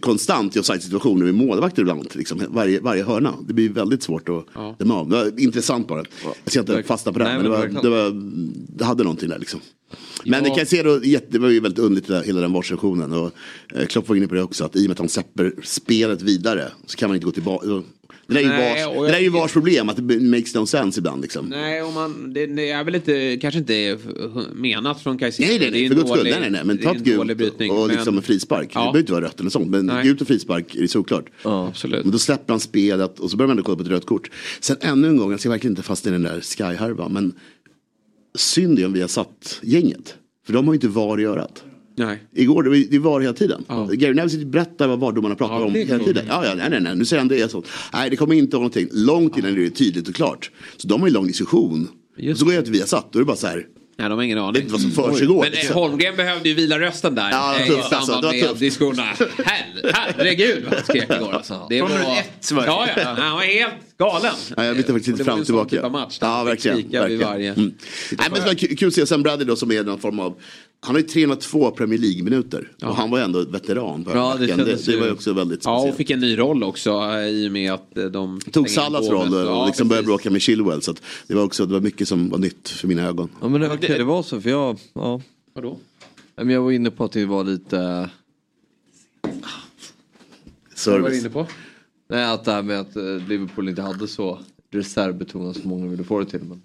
konstant i offside-situationer med målvakter ibland. Liksom, varje, varje hörna. Det blir väldigt svårt att Ja. döma av. Det var intressant bara. Jag ska inte fastna på det, Nej, men det, var, det, var, det hade någonting där liksom. Men Ja. det kan jag se då, jätte- det var ju väldigt underligt där, hela den varsektionen. Och eh, Klopp var inne på det också, att i och med att han släpper spelet vidare så kan man inte gå tillbaka. Det där är ju Nej, vars, det där är ju jag- vars problem, att det makes no sense ibland liksom. Nej, och man, det, det är väl inte, kanske inte menat från Caicedo. Nej, nej, Det är nej, för guds skull. Nej, nej, nej. Men det är ta en ett gult och men- liksom en frispark. Ja. Det behöver inte vara rött eller sånt. Men Nej. gult och frispark är det såklart. Absolut. Men då släpper han spelet och så börjar man ändå kolla på ett rött kort. Sen ännu en gång, jag ska verkligen inte fastna i den där Sky-härvan. Men synd är om vi har satt gänget. För de har ju inte VAR i örat. Nej. Igår, det var, det var hela tiden. Ja. Gary Neville sitter och berättar vad VAR-domarna pratar Ja, om det är hela klart. tiden. Ja, ja, nej, nej, nej, nu säger han det är så. Nej, det kommer inte vara någonting. Långt innan det är tydligt och klart. Så de har ju lång diskussion. Just så går jag till Viasat, då är det bara så här. Nej, de har ingen aning. inte vad som försiggår, Men eh, liksom. Holmgren behövde ju vila rösten där. Ja, eh, tufft, I alltså. samband Det med tufft. diskussionerna. Her- Herregud vad han skrek igår alltså. Det Från var... minut ett var det. Ja, ja. Han var helt galen. Ja, jag vet faktiskt Och inte det fram var och ju en sån tillbaka. typ av match ja, verkligen. verkligen. varje- Mm. Nej, men det var kul kul att se Sam Bradley då som är någon form av han har ju 302 Premier League-minuter och han var ju ändå veteran. På Ja, det det, det var ju också väldigt Ja, speciellt. och fick en ny roll också eh, i och med att eh, de... Tog Salas roll med- och Ja, liksom började bråka med Chilwell. Så att det var också det var mycket som var nytt för mina ögon. Ja men det, okej, det var så för jag, ja. Vadå? Jag var inne på att det var lite... eh, Vad var du inne på? Nej att det här med att eh, Liverpool inte hade så reservbetonat som många ville få det till. Men...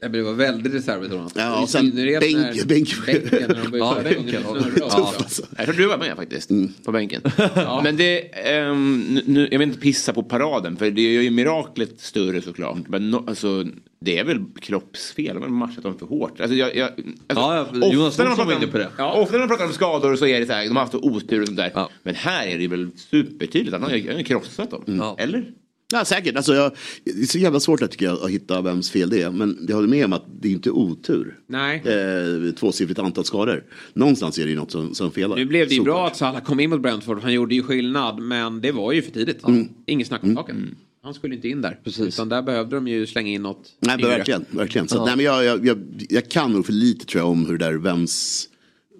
Ja, men det var väldigt reservbetonat. Ja, och sen bänk- när- bänk- bänken. När de Ja, bänken. Ja. Jag tror du var med faktiskt. Mm. På bänken. Men det, ehm, nu- nu, jag vill inte pissa på paraden för det är ju miraklet större såklart. Men no, alltså, det är väl kroppsfel. Man har matchat dem för hårt. Alltså, jag, jag, alltså, Ja, ja, Jonas ofta när var pratar inne på det. om, ja, ofta när man pratar om skador så är det så här, de har haft otur och sånt där. Men här är det väl supertydligt att han har ju krossat dem. Eller? Ja, säkert. Alltså, jag, det är så jävla svårt att, tycker jag, att hitta vems fel det är. Men jag håller med om att det är inte otur. Nej. Eh, tvåsiffrigt antal skador. Någonstans är det ju något som, som felar. Nu blev det ju Såklart. bra att Salah kom in mot Brentford. Han gjorde ju skillnad. Men det var ju för tidigt. Mm. Ingen snack om saken. Han skulle inte in där. Utan där behövde de ju slänga in något Nej, yngre. verkligen. verkligen. Så, Ja. nej, men jag, jag, jag, jag kan nog för lite tror jag om hur det där vems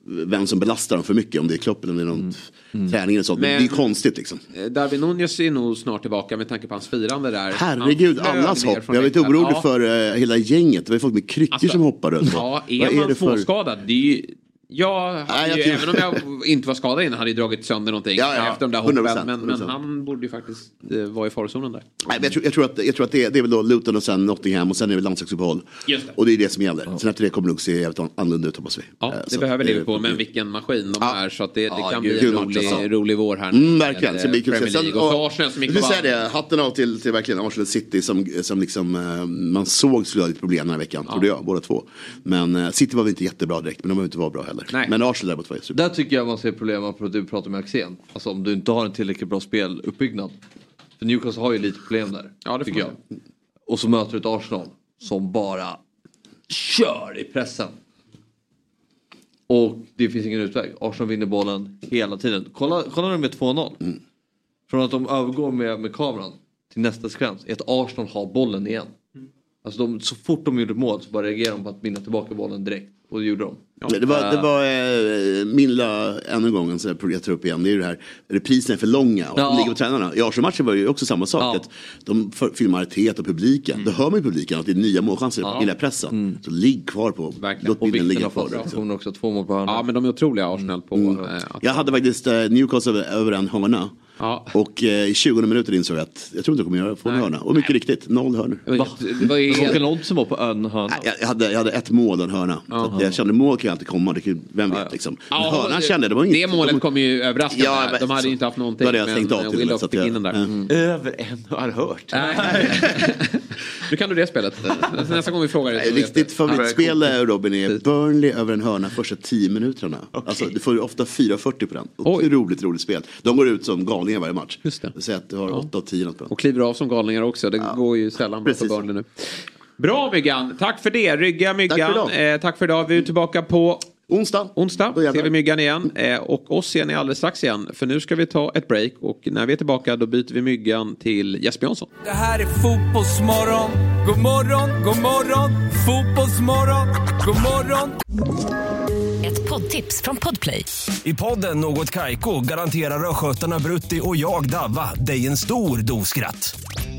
vem som belastar dem för mycket. Om det är Klopp eller om det är någon träning eller sånt. Men, Men- det är konstigt liksom. Eh, Darwin Nunez är nog snart tillbaka med tanke på hans firande där. Herregud, allas hopp. Jag är lite orolig Ja. för uh, hela gänget. Det var folk med kryckor Alltså, som hoppar runt. Ja, är Vad man det för- tvåskadad, det är ju... Jag, hade Nej, jag ju, även om jag inte var skadad innan hade jag dragit sönder någonting Ja, ja, ja. efter de där hoppen. 100%, Men, men 100%. han borde ju faktiskt eh, vara i farozonen där. Nej, men jag, tror, jag tror att, jag tror att det, det är väl då Luton och sen Nottingham och sen är det landslagsuppehåll. Och det är det som gäller. Sen efter det kommer det nog se jävligt annorlunda ut hoppas vi. Ja, Eh, det behöver eh, Liverpool, men vilken maskin de är. Så att det, det Ja, kan gud, bli en rolig, rolig vår här. Mm, med, verkligen, så det blir kul. Premier League. Och så och- Arsenal som gick Vi och säger vann. det, hatten av till, till verkligen Arsenal City som, som liksom, eh, man såg skulle ha lite problem den här veckan, trodde jag, båda två. Men eh, City var väl inte jättebra direkt, men de behöver inte vara bra heller. Men Arsenal däremot var super. Där tycker jag man ser problem med du pratar med Axén. Alltså om du inte har en tillräckligt bra speluppbyggnad. För Newcastle har ju lite problem där. Ja, det tycker jag. Och så möter du ett Arsenal som bara kör i pressen. Och det finns ingen utväg. Arsenal vinner bollen hela tiden. Kolla, kolla nu med 2-0. Mm. Från att de övergår med, med kameran till nästa sekvens är att Arsenal har bollen igen. Mm. Alltså de, så fort de gjorde mål så bara reagerade de på att vinna tillbaka bollen direkt. Och det gjorde de. Det var, det var eh, min lilla, ännu en gång, så jag tar upp igen, det är ju det här, repriserna är för långa och Ja. de ligger på tränarna. I Arsenal-matchen var det ju också samma sak, att de filmar Arteta och publiken. Då hör man ju publiken att det är nya målchanser Ja. i pressen. Så ligg kvar på, låt Och bilden ligga kvar. prestationer också, två mål på hörna. Ja, men de är otroliga Arsenal på Mm. att Jag hade faktiskt eh, Newcastle över, över en hörna. Och eh, i 20 minuter insåg jag att jag tror inte jag kommer göra få en hörna. Och mycket riktigt, noll hörnor. Va? Det var ju helt- oddsen var på en hörna? Nej, Jag, jag, hade, jag hade ett mål och en hörna. Så att jag kände mål kan ju alltid komma, det kan, vem vet liksom. Men Ja, hörnan det- kände, det var inget. Det målet kom ju överraskande. Ja, men- de hade ju inte haft någonting. Då hade jag men stängt av till och med, Willock så att fick jag- in den där. Mm. Över en har hört. Nu kan du det spelet. Nästa gång vi frågar dig. Riktigt favoritspel Robin är Burnley över en hörna första 10 minuterna. Alltså, du får ju ofta 4,40 på den. Otroligt roligt spel. De går ut som galningar varje match. Just det. Säg att du har 8 av 10 något på den. Och kliver av som galningar också. Det går ju sällan bra för Burnley nu. Bra Myggan, tack för det. Rygga Myggan. Tack för idag. eh, tack för idag. Vi är tillbaka på onsdag. Onsdag ser vi Myggan igen. Eh, och oss ser ni alldeles strax igen. För nu ska vi ta ett break. Och när vi är tillbaka då byter vi Myggan till Jesper Jansson. Det här är fotbollsmorgon. God morgon, god morgon, fotbollsmorgon, god morgon. Poddtips från Podplay. I podden Något Kaiko garanterar östgötarna Brutti och jag, Davva, dig en stor dos skratt.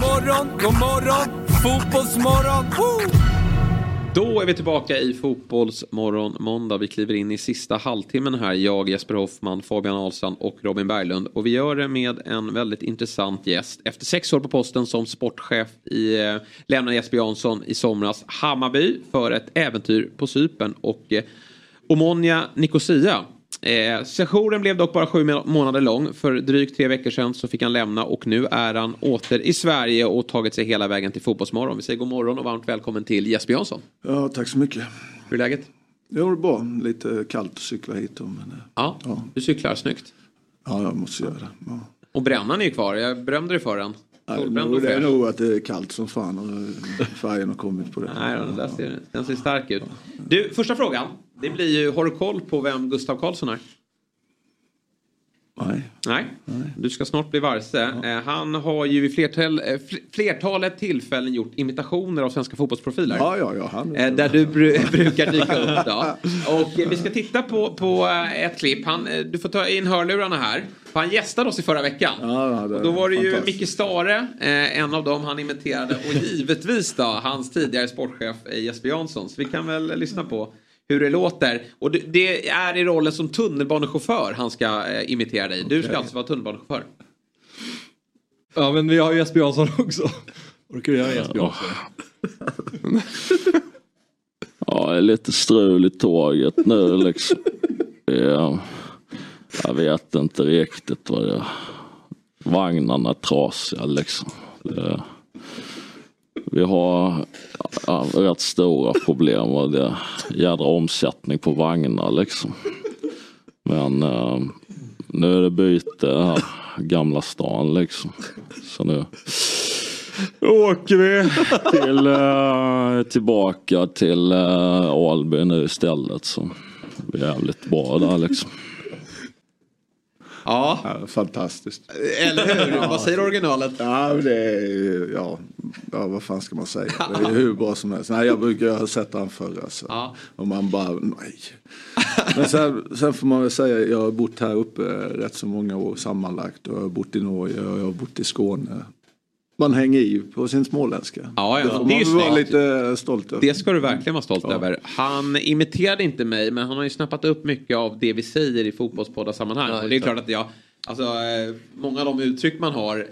Morgon, god morgon, fotbollsmorgon. Woo! Då är vi tillbaka i Fotbollsmorgon måndag. Vi kliver in i sista halvtimmen här. Jag, Jesper Hoffman, Fabian Ahlstrand och Robin Berglund. Och vi gör det med en väldigt intressant gäst. Efter sex år på posten som sportchef i, eh, lämnade Jesper Jansson i somras Hammarby för ett äventyr på Cypern. Och eh, Omonia Nicosia Eh, sessionen blev dock bara sju månader lång. För drygt tre veckor sedan så fick han lämna och nu är han åter i Sverige och tagit sig hela vägen till Fotbollsmorgon. Vi säger god morgon och varmt välkommen till Jesper Jansson. Ja, tack så mycket. Hur är läget? Jo, det är bra. Lite kallt att cykla hit. Men, ja, ja, du cyklar snyggt. Ja, jag måste göra det. Ja. Och brännan är ju kvar. Jag berömde dig för den. Nej, det är nog att det är kallt som fan och färgen har kommit på det. Nej, den, där ser, den ser stark ut. Du, första frågan. Det blir ju, har du koll på vem Gustav Karlsson är? Nej. Nej. Du ska snart bli varse. Ja. Han har ju vid flertal, eh, flertalet tillfällen gjort imitationer av svenska fotbollsprofiler. Ja, ja, ja. Han... Där du br brukar dyka upp då. Och vi ska titta på, på ett klipp. Han, du får ta in hörlurarna här. Han gästade oss i förra veckan. Ja, och då var det ju Micke Stare, en av dem han imiterade. Och givetvis då hans tidigare sportchef Jesper Jansson. Så vi kan väl lyssna på hur det låter. Och det är i rollen som tunnelbanechaufför han ska eh, imitera dig. Du ska alltså vara tunnelbanechaufför. Ja men vi har ju Jesper Jansson också. Orkar du göra Jesper Jansson? ja, det är lite strul i tåget nu liksom. Ja, jag vet inte riktigt vad det är. Vagnarna är trasiga liksom. Det, vi har ja, rätt stora problem och det är jädra omsättning på vagnar liksom. Men eh, nu är det byte här, Gamla stan liksom. Så nu åker vi till, eh, tillbaka till eh, Alby nu istället. Så det är jävligt bra där liksom. Ja. ja. Fantastiskt. Eller hur? Ja. Vad säger originalet? Ja, det är, ja, ja, vad fan ska man säga? Det är hur bra som helst. Nej, jag brukar ha sett han förr. Alltså. Ja. Och man bara, nej. Men sen, sen får man väl säga, jag har bott här uppe rätt så många år sammanlagt. Och jag har bott i Norge och jag har bott i Skåne man hänger i på sin småländska. Ja, ja. Det får man vara lite stolt över. Det ska du verkligen vara stolt ja. över. Han imiterade inte mig men han har ju snappat upp mycket av det vi säger i fotbollspoddarsammanhang. Ja, och det är klart att jag Alltså, eh, många av de uttryck man har, eh,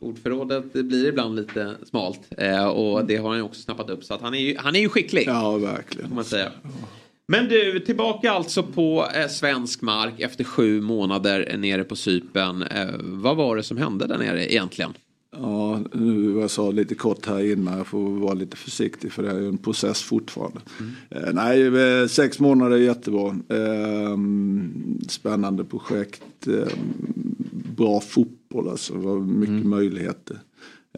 ordförrådet blir ibland lite smalt. Eh, och det har han ju också snappat upp. Så att han, är ju, han är ju skicklig. Ja, verkligen. Får man säga. Men du, tillbaka alltså på eh, svensk mark efter sju månader nere på Sypen. Eh, vad var det som hände där nere egentligen? Ja, nu jag sa lite kort här innan, jag får vara lite försiktig för det är ju en process fortfarande. Mm. Eh, nej, eh, sex månader är jättebra. Eh, spännande projekt, eh, bra fotboll alltså, det var mycket mm. möjligheter.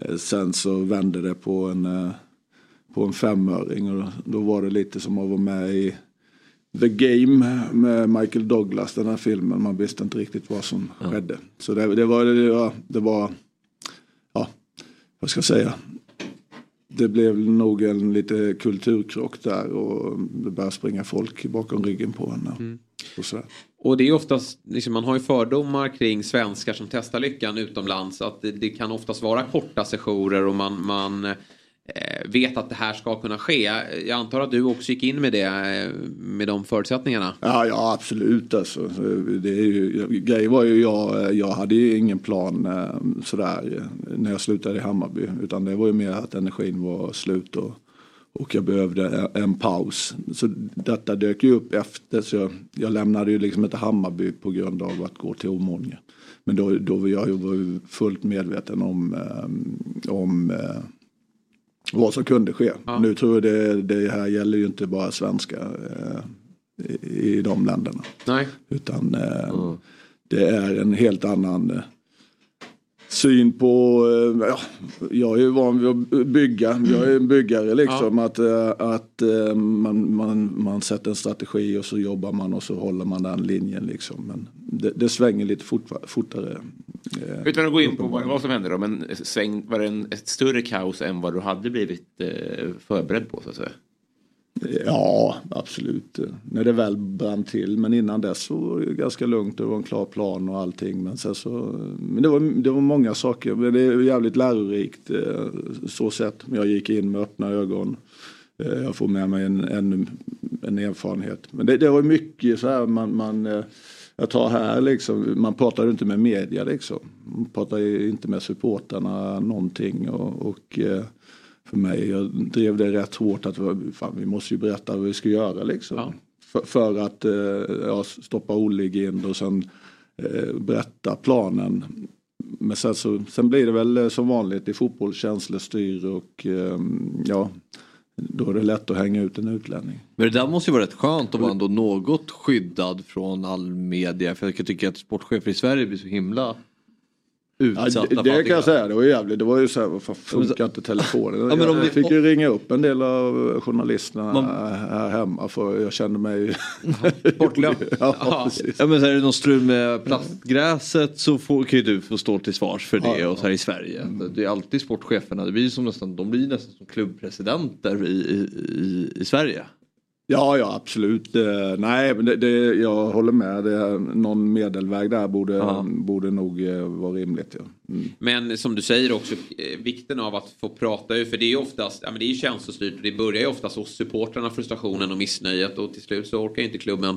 Eh, sen så vände det på en, på en femöring och då var det lite som att vara med i The Game med Michael Douglas, den här filmen. Man visste inte riktigt vad som ja. skedde. Så det, det var, det var, det var vad ska jag säga, det blev nog en lite kulturkrock där och det började springa folk bakom ryggen på henne. Mm. Och, så. och det är oftast, liksom, man har ju fördomar kring svenskar som testar lyckan utomlands. Att det, det kan oftast vara korta sessioner och man, man Eh, vet att det här ska kunna ske. Jag antar att du också gick in med det eh, med de förutsättningarna. Ja, ja absolut. Alltså. Det är ju, grejen var ju jag, jag hade ju ingen plan eh, sådär när jag slutade i Hammarby. Utan det var ju mer att energin var slut och, och jag behövde en paus. Så detta dök ju upp efter. Så jag, jag lämnade ju liksom inte Hammarby på grund av att gå till Omånga. Men då, då var jag ju fullt medveten om, om vad som kunde ske. Ja. Nu tror jag det, det här gäller ju inte bara svenska eh, i, i de länderna. Nej. Utan eh, mm. det är en helt annan eh, syn på, eh, ja, jag är ju van vid att bygga, jag är en byggare liksom. Ja. Att, eh, att eh, man, man, man sätter en strategi och så jobbar man och så håller man den linjen liksom. Men det, det svänger lite fort, fortare. Utan att gå in på vad, vad som hände då, men sväng, var det en, ett större kaos än vad du hade blivit förberedd på så att säga? Ja, absolut. När det väl brann till. Men innan dess så var det ganska lugnt. Det var en klar plan och allting. Men, sen så, men det, var, det var många saker. Men det är jävligt lärorikt eh, så sett. Jag gick in med öppna ögon. Eh, jag får med mig en, en, en erfarenhet. Men det, det var mycket så här man, man eh, jag tar här liksom, man pratar inte med media liksom. Man pratar inte med supportarna någonting. och, och för mig. Jag drev det rätt hårt att fan, vi måste ju berätta vad vi ska göra liksom. Ja. för, för att eh, ja, stoppa Olle i grind och sen eh, berätta planen. Men sen, så, sen blir det väl eh, som vanligt i fotboll känslostyr och eh, ja, då är det lätt att hänga ut en utlänning. Men det där måste ju vara rätt skönt att vara ändå något skyddad från all media. För jag tycker att sportchefer i Sverige blir så himla utsatta. Ja, det, det kan jag säga, det var jävligt. Det var ju så här, varför funkar inte telefonen? Ja, jag fick ju ringa upp en del av journalisterna man, här hemma för jag kände mig... Bortglömd? ja, ja. ja, men så är det någon strul med plastgräset så får, kan ju du få stå till svars för det och så här i Sverige. Mm. Det är alltid sportcheferna, det blir som nästan, de blir nästan som klubbpresidenter i, i, i Sverige. Ja, ja absolut. Nej, men det, det, jag håller med. Det, någon medelväg där borde, borde nog eh, vara rimligt. Ja. Mm. Men som du säger också, eh, vikten av att få prata. För det är ju oftast, ja, men det är känslostyrt. Det börjar ju oftast hos supportrarna, frustrationen och missnöjet. Och till slut så orkar inte klubben Eh,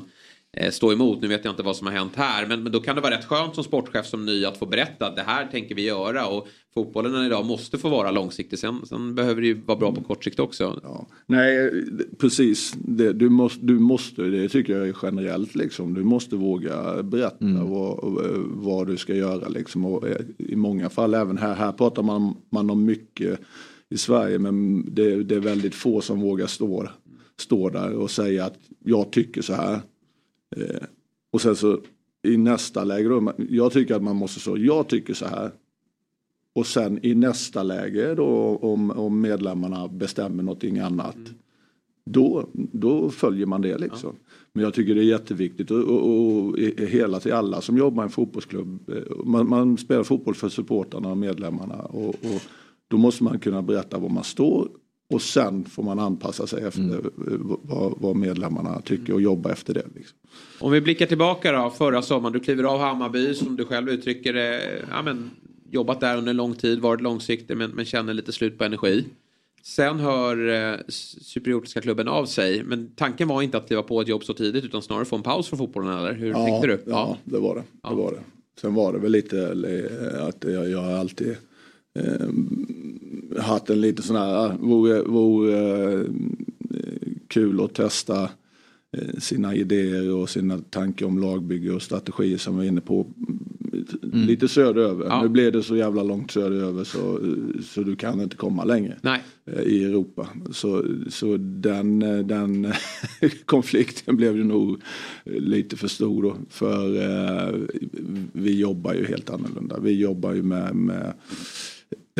stå emot. Nu vet jag inte vad som har hänt här. Men, men då kan det vara rätt skönt som sportchef som ny att få berätta att det här tänker vi göra. Och fotbollen idag måste få vara långsiktig. Sen, sen behöver det ju vara bra på kort sikt också. Ja. Nej, precis. Det, du, måste, du måste, det tycker jag är generellt liksom. Du måste våga berätta mm. vad, vad du ska göra liksom. Och eh, I många fall, även här, här pratar man, man om mycket i Sverige. Men det, det är väldigt få som vågar stå, stå där och säga att jag tycker så här. Eh, och sen så i nästa läge då, jag tycker att man måste så, jag tycker så här. Och sen i nästa läge då om, om medlemmarna bestämmer någonting annat. Mm. Då, då följer man det liksom. Ja. Men jag tycker det är jätteviktigt och, och, och hela till alla som jobbar i en fotbollsklubb. Eh, man, man spelar fotboll för supportarna och medlemmarna. Och, och, då måste man kunna berätta var man står och sen får man anpassa sig efter mm. vad, vad, medlemmarna tycker och jobba efter det. Liksom. Om vi blickar tillbaka då, förra sommaren. Du kliver av Hammarby som du själv uttrycker det. Ja, men, jobbat där under en lång tid, varit långsiktig men, men känner lite slut på energi. Sen hör eh, Cypriotiska klubben av sig. Men tanken var inte att kliva på ett jobb så tidigt utan snarare få en paus från fotbollen eller? Hur ja, tänkte du? Ja, ja, det var det. det, var det. Sen var det väl lite att jag, jag alltid eh, haft en lite sån här, vore, vore eh, kul att testa eh, sina idéer och sina tankar om lagbygge och strategier som vi var inne på. Mm. Lite söderöver. Ja. Nu blev det så jävla långt söderöver så, så du kan inte komma längre Nej. Eh, i Europa. Så, så den, den konflikten blev ju nog lite för stor då. För eh, vi jobbar ju helt annorlunda. Vi jobbar ju med, med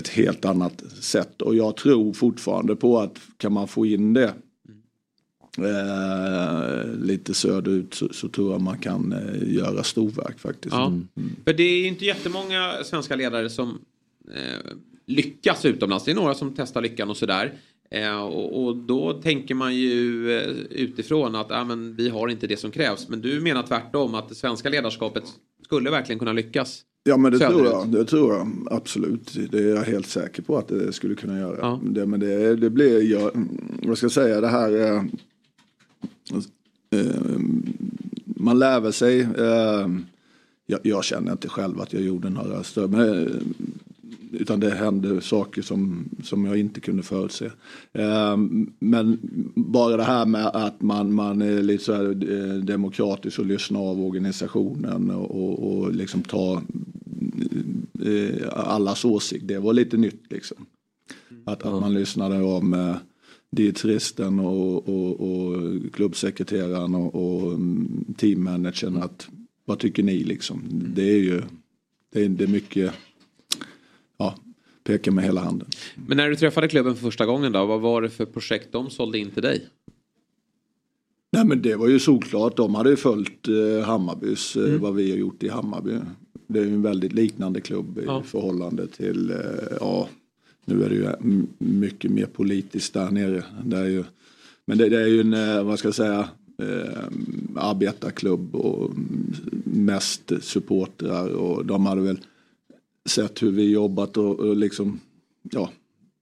ett helt annat sätt. Och jag tror fortfarande på att kan man få in det eh, lite söderut så, så tror jag man kan eh, göra storverk faktiskt. Ja. Mm. För det är inte jättemånga svenska ledare som eh, lyckas utomlands. Det är några som testar lyckan och sådär. Eh, och, och, då tänker man ju eh, utifrån att ah, men, vi har inte det som krävs. Men du menar tvärtom att det svenska ledarskapet skulle verkligen kunna lyckas Ja men det tror jag, det tror jag absolut. Det är jag helt säker på att det skulle kunna göra. Ja. Det, men det, det blir, jag, vad ska jag säga, det här eh, eh, man lär sig. Eh, jag, jag, känner inte själv att jag gjorde några större, men, eh, utan det hände saker som, som jag inte kunde förutse. Eh, men bara det här med att man, man är lite så här eh, demokratisk och lyssnar av organisationen och, och, och liksom tar eh, allas åsikt. Det var lite nytt liksom. Att, att man lyssnade om eh, dietisten och, och, och klubbsekreteraren och, och mm, teammanagern. Att, vad tycker ni liksom? Det är ju det är, det är mycket ja, peka med hela handen. Men när du träffade klubben för första gången då, vad var det för projekt de sålde in till dig? Nej men det var ju såklart, de hade ju följt eh, Hammarbys, eh, mm. vad vi har gjort i Hammarby. Det är ju en väldigt liknande klubb i ja. förhållande till, eh, ja, nu är det ju mycket mer politiskt där nere. Det är ju, men det, det är ju en, eh, vad ska jag säga, eh, arbetarklubb och mest supportrar och de hade väl sett hur vi jobbat och, och liksom, ja,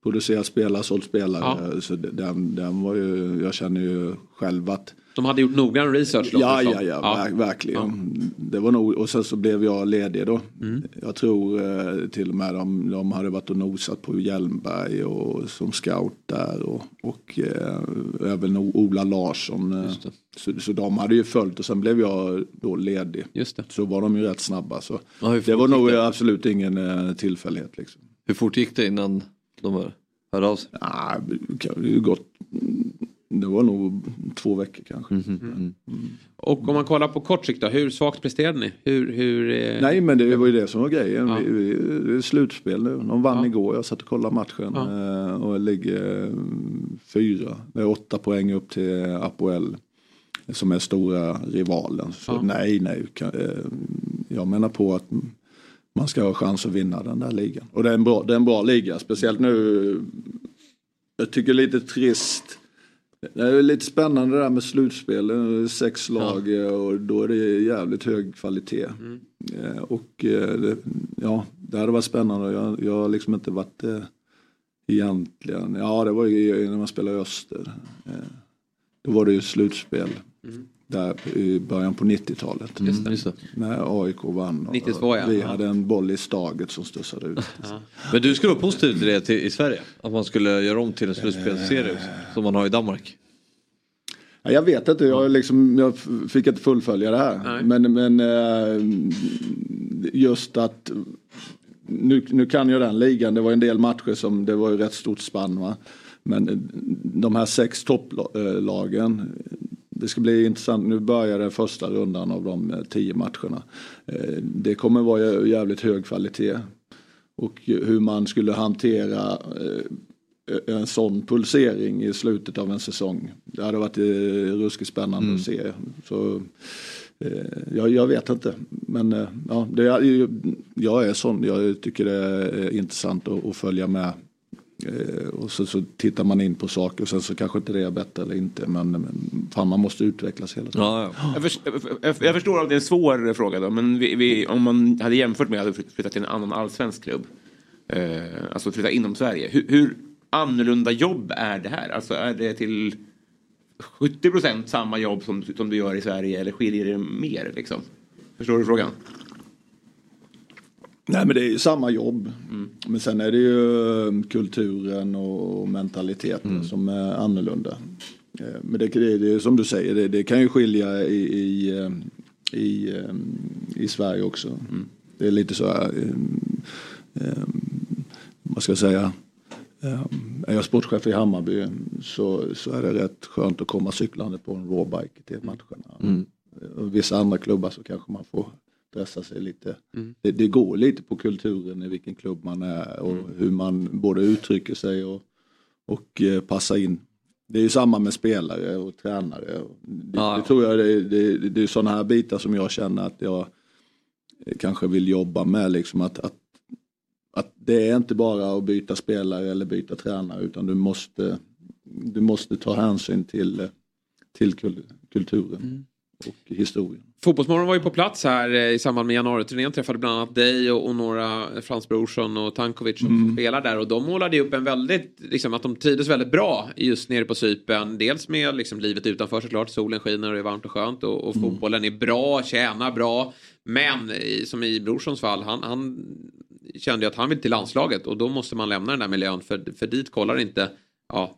producera spelare, sålt spelare. Så den, den var ju, jag känner ju själv att de hade gjort noggrann research? Ja, ja, ja, ja, verkligen. Ja. Det var nog, och sen så blev jag ledig då. Mm. Jag tror eh, till och med de, de hade varit och nosat på Hjelmberg och som scout där och, och eh, även Ola Larsson. Eh, så, så de hade ju följt och sen blev jag då ledig. Just det. Så var de ju rätt snabba. Så ja, det var nog det? absolut ingen tillfällighet. Liksom. Hur fort gick det innan de hörde av sig? Ja, det har ju gått det var nog två veckor kanske. Mm, mm, mm. Och om man kollar på kort sikt då, hur svagt presterade ni? Hur, hur, eh... Nej men det var ju det som var grejen. Ja. Vi, vi, det är slutspel nu. De vann ja. igår, jag satt och kollade matchen. Ja. Eh, och ligger mm, fyra, det är åtta poäng upp till Apoel. Som är stora rivalen. Så nej, nej. Eh, jag menar på att man ska ha chans att vinna den där ligan. Och det är en bra, det är en bra liga, speciellt nu. Jag tycker lite trist det är lite spännande det där med slutspel. Sex lag ja. och då är det jävligt hög kvalitet. Mm. Eh, och eh, ja, det hade varit spännande. Jag, jag har liksom inte varit det egentligen. Ja, det var ju när man spelade i Öster. Eh, då var det ju slutspel. Mm. Där i början på 90-talet. Mm. När AIK vann. 92, ja. Vi hade en boll i staget som studsade ut. Ja. Men du skulle vara positiv till det i Sverige? Att man skulle göra om till en slutspelsserie som man har i Danmark? Jag vet inte, jag, liksom, jag fick inte fullfölja det här. Men, men eh, just att nu, nu kan jag den ligan, det var en del matcher som det var ju rätt stort spann. Va? Men de här sex topplagen det ska bli intressant. Nu börjar den första rundan av de eh, tio matcherna. Eh, det kommer vara jävligt hög kvalitet. Och hur man skulle hantera eh, en sån pulsering i slutet av en säsong. Det hade varit ruskigt spännande mm. att se. Så, jag, jag, vet inte. Men ja, det, jag är sån. Jag tycker det är intressant att, att följa med och så, så tittar man in på saker och sen så kanske inte det är bättre eller inte. Men, men fan man måste utvecklas hela tiden. Ja, ja. Jag, förstår, jag, jag, förstår att det är en svår fråga då. Men vi, vi, om man hade jämfört med att flytta till en annan allsvensk klubb. Eh, alltså flytta inom Sverige. Hur, hur annorlunda jobb är det här? Alltså är det till 70 procent samma jobb som, som du gör i Sverige eller skiljer det mer liksom? Förstår du frågan? Nej men det är ju samma jobb. Mm. Men sen är det ju um, kulturen och mentaliteten mm. som är annorlunda. Eh, men det, det, det som du säger, det, det, kan ju skilja i, i, um, i, i Sverige också. Mm. Det är lite så här, vad ska jag säga, är jag sportchef i Hammarby så, så är det rätt skönt att komma cyklande på en råbike till matcherna. Mm. Vissa andra klubbar så kanske man får stressa sig lite. Mm. Det, det, går lite på kulturen i vilken klubb man är och mm. hur man både uttrycker sig och, och eh, passar in. Det är ju samma med spelare och tränare. Det, ja. det tror jag det, det, det är sådana här bitar som jag känner att jag kanske vill jobba med. Liksom att, att, att det är inte bara att byta spelare eller byta tränare utan du måste, du måste ta hänsyn till, till kulturen mm. Och historien. Fotbollsmorgon var ju på plats här eh, i samband med januariturnén. Träffade bland annat dig och, och några, Frans Brorsson och Tankovic som mm. spelar där. Och de målade ju upp en väldigt, liksom att de trivdes väldigt bra just nere på Sypen. Dels med liksom livet utanför såklart. Solen skiner och det är varmt och skönt. Och, och mm. fotbollen är bra, tjänar bra. Men i, som i Brorssons fall, han, han kände ju att han vill till landslaget. Och då måste man lämna den där miljön. För, för dit kollar inte ja,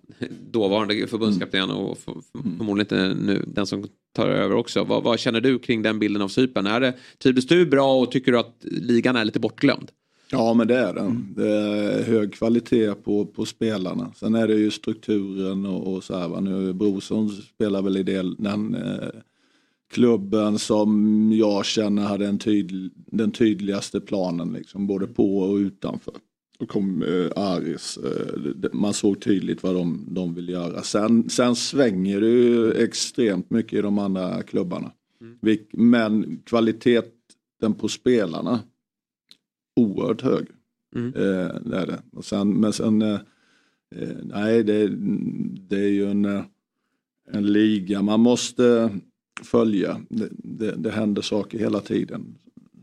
dåvarande förbundskapten och mm. förmodligen inte nu den som tar över också. Vad, vad, känner du kring den bilden av Cypern? Är det, trivdes du bra och tycker du att ligan är lite bortglömd? Ja men det är den. Mm. Det är hög kvalitet på, på spelarna. Sen är det ju strukturen och, och så här. Va? Nu Brorsson spelar väl i del, den eh, klubben som jag känner hade en tydl, den tydligaste planen liksom, både på och utanför. Då kom eh, Aris. Eh, man såg tydligt vad de, de vill göra. Sen, sen svänger det ju extremt mycket i de andra klubbarna. Mm. Men kvaliteten på spelarna oerhört hög. Mm. Eh, det är det. Och sen, men sen, eh, eh, nej det, det är ju en, eh, en liga man måste följa. Det, det, det händer saker hela tiden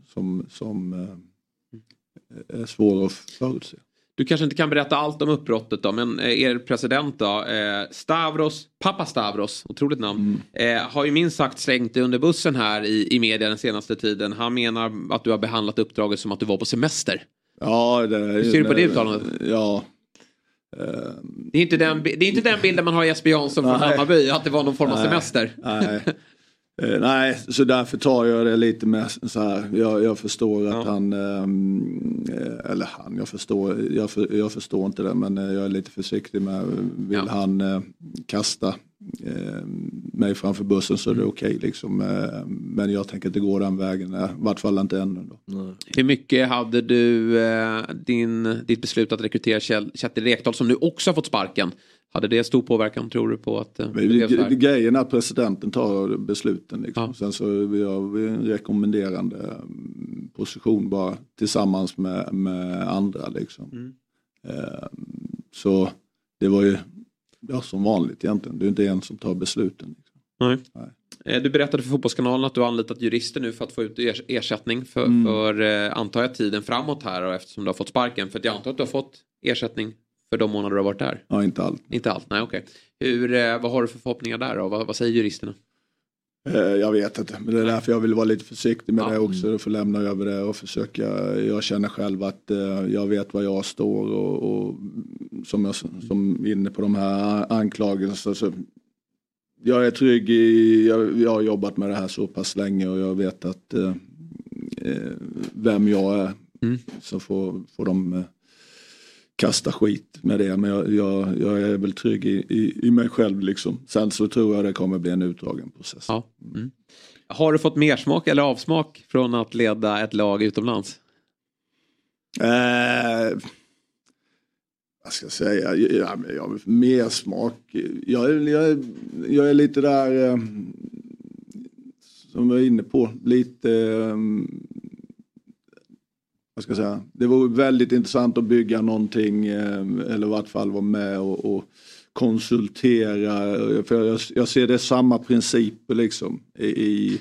som, som är svår att förutse. Du kanske inte kan berätta allt om uppbrottet då, men eh, er president då, eh, Stavros, pappa Stavros, otroligt namn, Mm. eh, har ju minst sagt slängt dig under bussen här i, i media den senaste tiden. Han menar att du har behandlat uppdraget som att du var på semester. Ja, det, Hur ser du på det uttalandet? Ja. Det är inte den, det är inte den bilden man har Jesper Jansson från. Hammarby, att det var någon form av Nej. semester. Nej. Eh, nej, så därför tar jag det lite med så här. Jag, jag förstår att han, ehm, eh, eller han, jag förstår, jag, för, jag förstår inte det men eh, jag är lite försiktig med, vill han eh, kasta eh, mig framför bussen så är det okej liksom. Eh, men jag tänker inte gå den vägen, eh, i vart fall inte ännu. Då. Hur mycket hade du din, ditt beslut att rekrytera Kjell- Kjetil Rekdal som nu också har fått sparken? Hade det stor påverkan tror du på att eh, det blev så här? Grejen är att presidenten tar besluten. Liksom. Sen så är vi en rekommenderande mm, position bara tillsammans med, med andra. Liksom. Mm. Eh, så det var ju ja, som vanligt egentligen. Det är inte en som tar besluten. Nej. Eh, Du berättade för Fotbollskanalen att du har anlitat jurister nu för att få ut ers- ersättning för, Mm. för eh, antar jag tiden framåt här och eftersom du har fått sparken. För att jag antar att du har fått ersättning för de månader du har varit där. Ja, inte allt. Inte allt, nej okej. Hur, eh, vad har du för förhoppningar där då? Vad, vad säger juristerna? Eh, jag vet inte, men det är därför jag vill vara lite försiktig med det också. För lämna över det och försöka. Jag känner själv att eh, jag vet var jag står och, och som jag som inne på de här anklagelserna. Så jag är trygg i, jag, jag har jobbat med det här så pass länge och jag vet att eh, vem jag är. Så får, får de kasta skit med det. Men jag, jag, jag är väl trygg i, i, i mig själv liksom. Sen så tror jag det kommer bli en utdragen process. Ja. Mm. Har du fått mer smak eller avsmak från att leda ett lag utomlands? Eh, vad ska jag säga? Ja, jag mer smak. Jag, är- jag, jag är lite där eh, som jag var inne på. Lite eh, vad ska jag säga? Det vore väldigt intressant att bygga någonting eh, eller i vart fall vara med och, och konsultera. För jag, jag ser det samma principer liksom. I, i,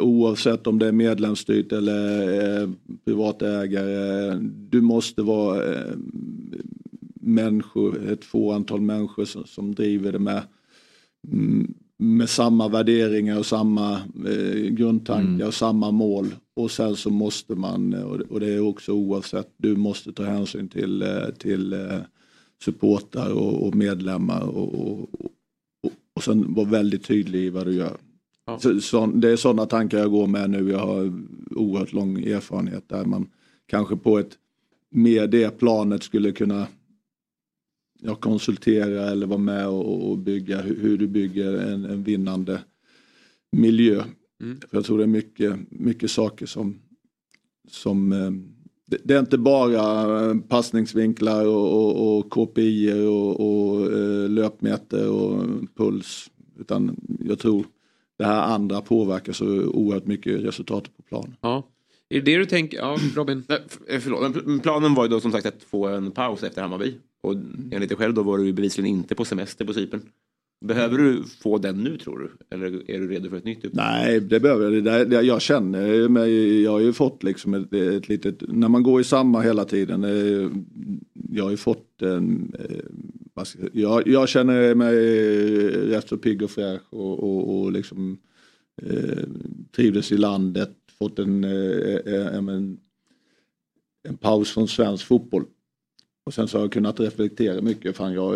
oavsett om det är medlemsstyrt eller eh, privatägare. Du måste vara eh, människor, ett få antal människor som, som driver det med, mm, med samma värderingar och samma eh, grundtankar och samma mål. Och sen så måste man, och det- är också oavsett, du måste ta hänsyn till, eh, till eh, supportrar och, och medlemmar och, och, och, och sen vara väldigt tydlig i vad du gör. Så, så, det är sådana tankar jag går med nu. Jag har oerhört lång erfarenhet där man kanske på ett mer det planet skulle kunna ja, konsultera eller vara med och, och bygga hur, hur du bygger en, en vinnande miljö. För jag tror det är mycket, mycket saker som, som eh, det, det är inte bara eh, passningsvinklar och, och, och KPI och, och eh, löpmeter och puls. Utan jag tror det här andra påverkar så oerhört mycket resultatet på planen. Ja. Är det det du tänker? Ja, Robin? Nej, eh, förlåt, planen var ju då som sagt att få en paus efter Hammarby. Och enligt dig själv då var du ju bevisligen inte på semester på Cypern. Behöver du få den nu tror du? Eller är du redo för ett nytt uppdrag? Nej, det behöver jag. Det, jag känner mig, jag har ju fått liksom ett, ett litet, när man går i samma hela tiden. eh, Jag har ju fått en, eh, jag, jag, känner mig rätt så pigg och fräsch och, och, och liksom trivdes i landet. Fått en, eh, eh, en, en paus från svensk fotboll. Och sen så har jag kunnat reflektera mycket. Fan, jag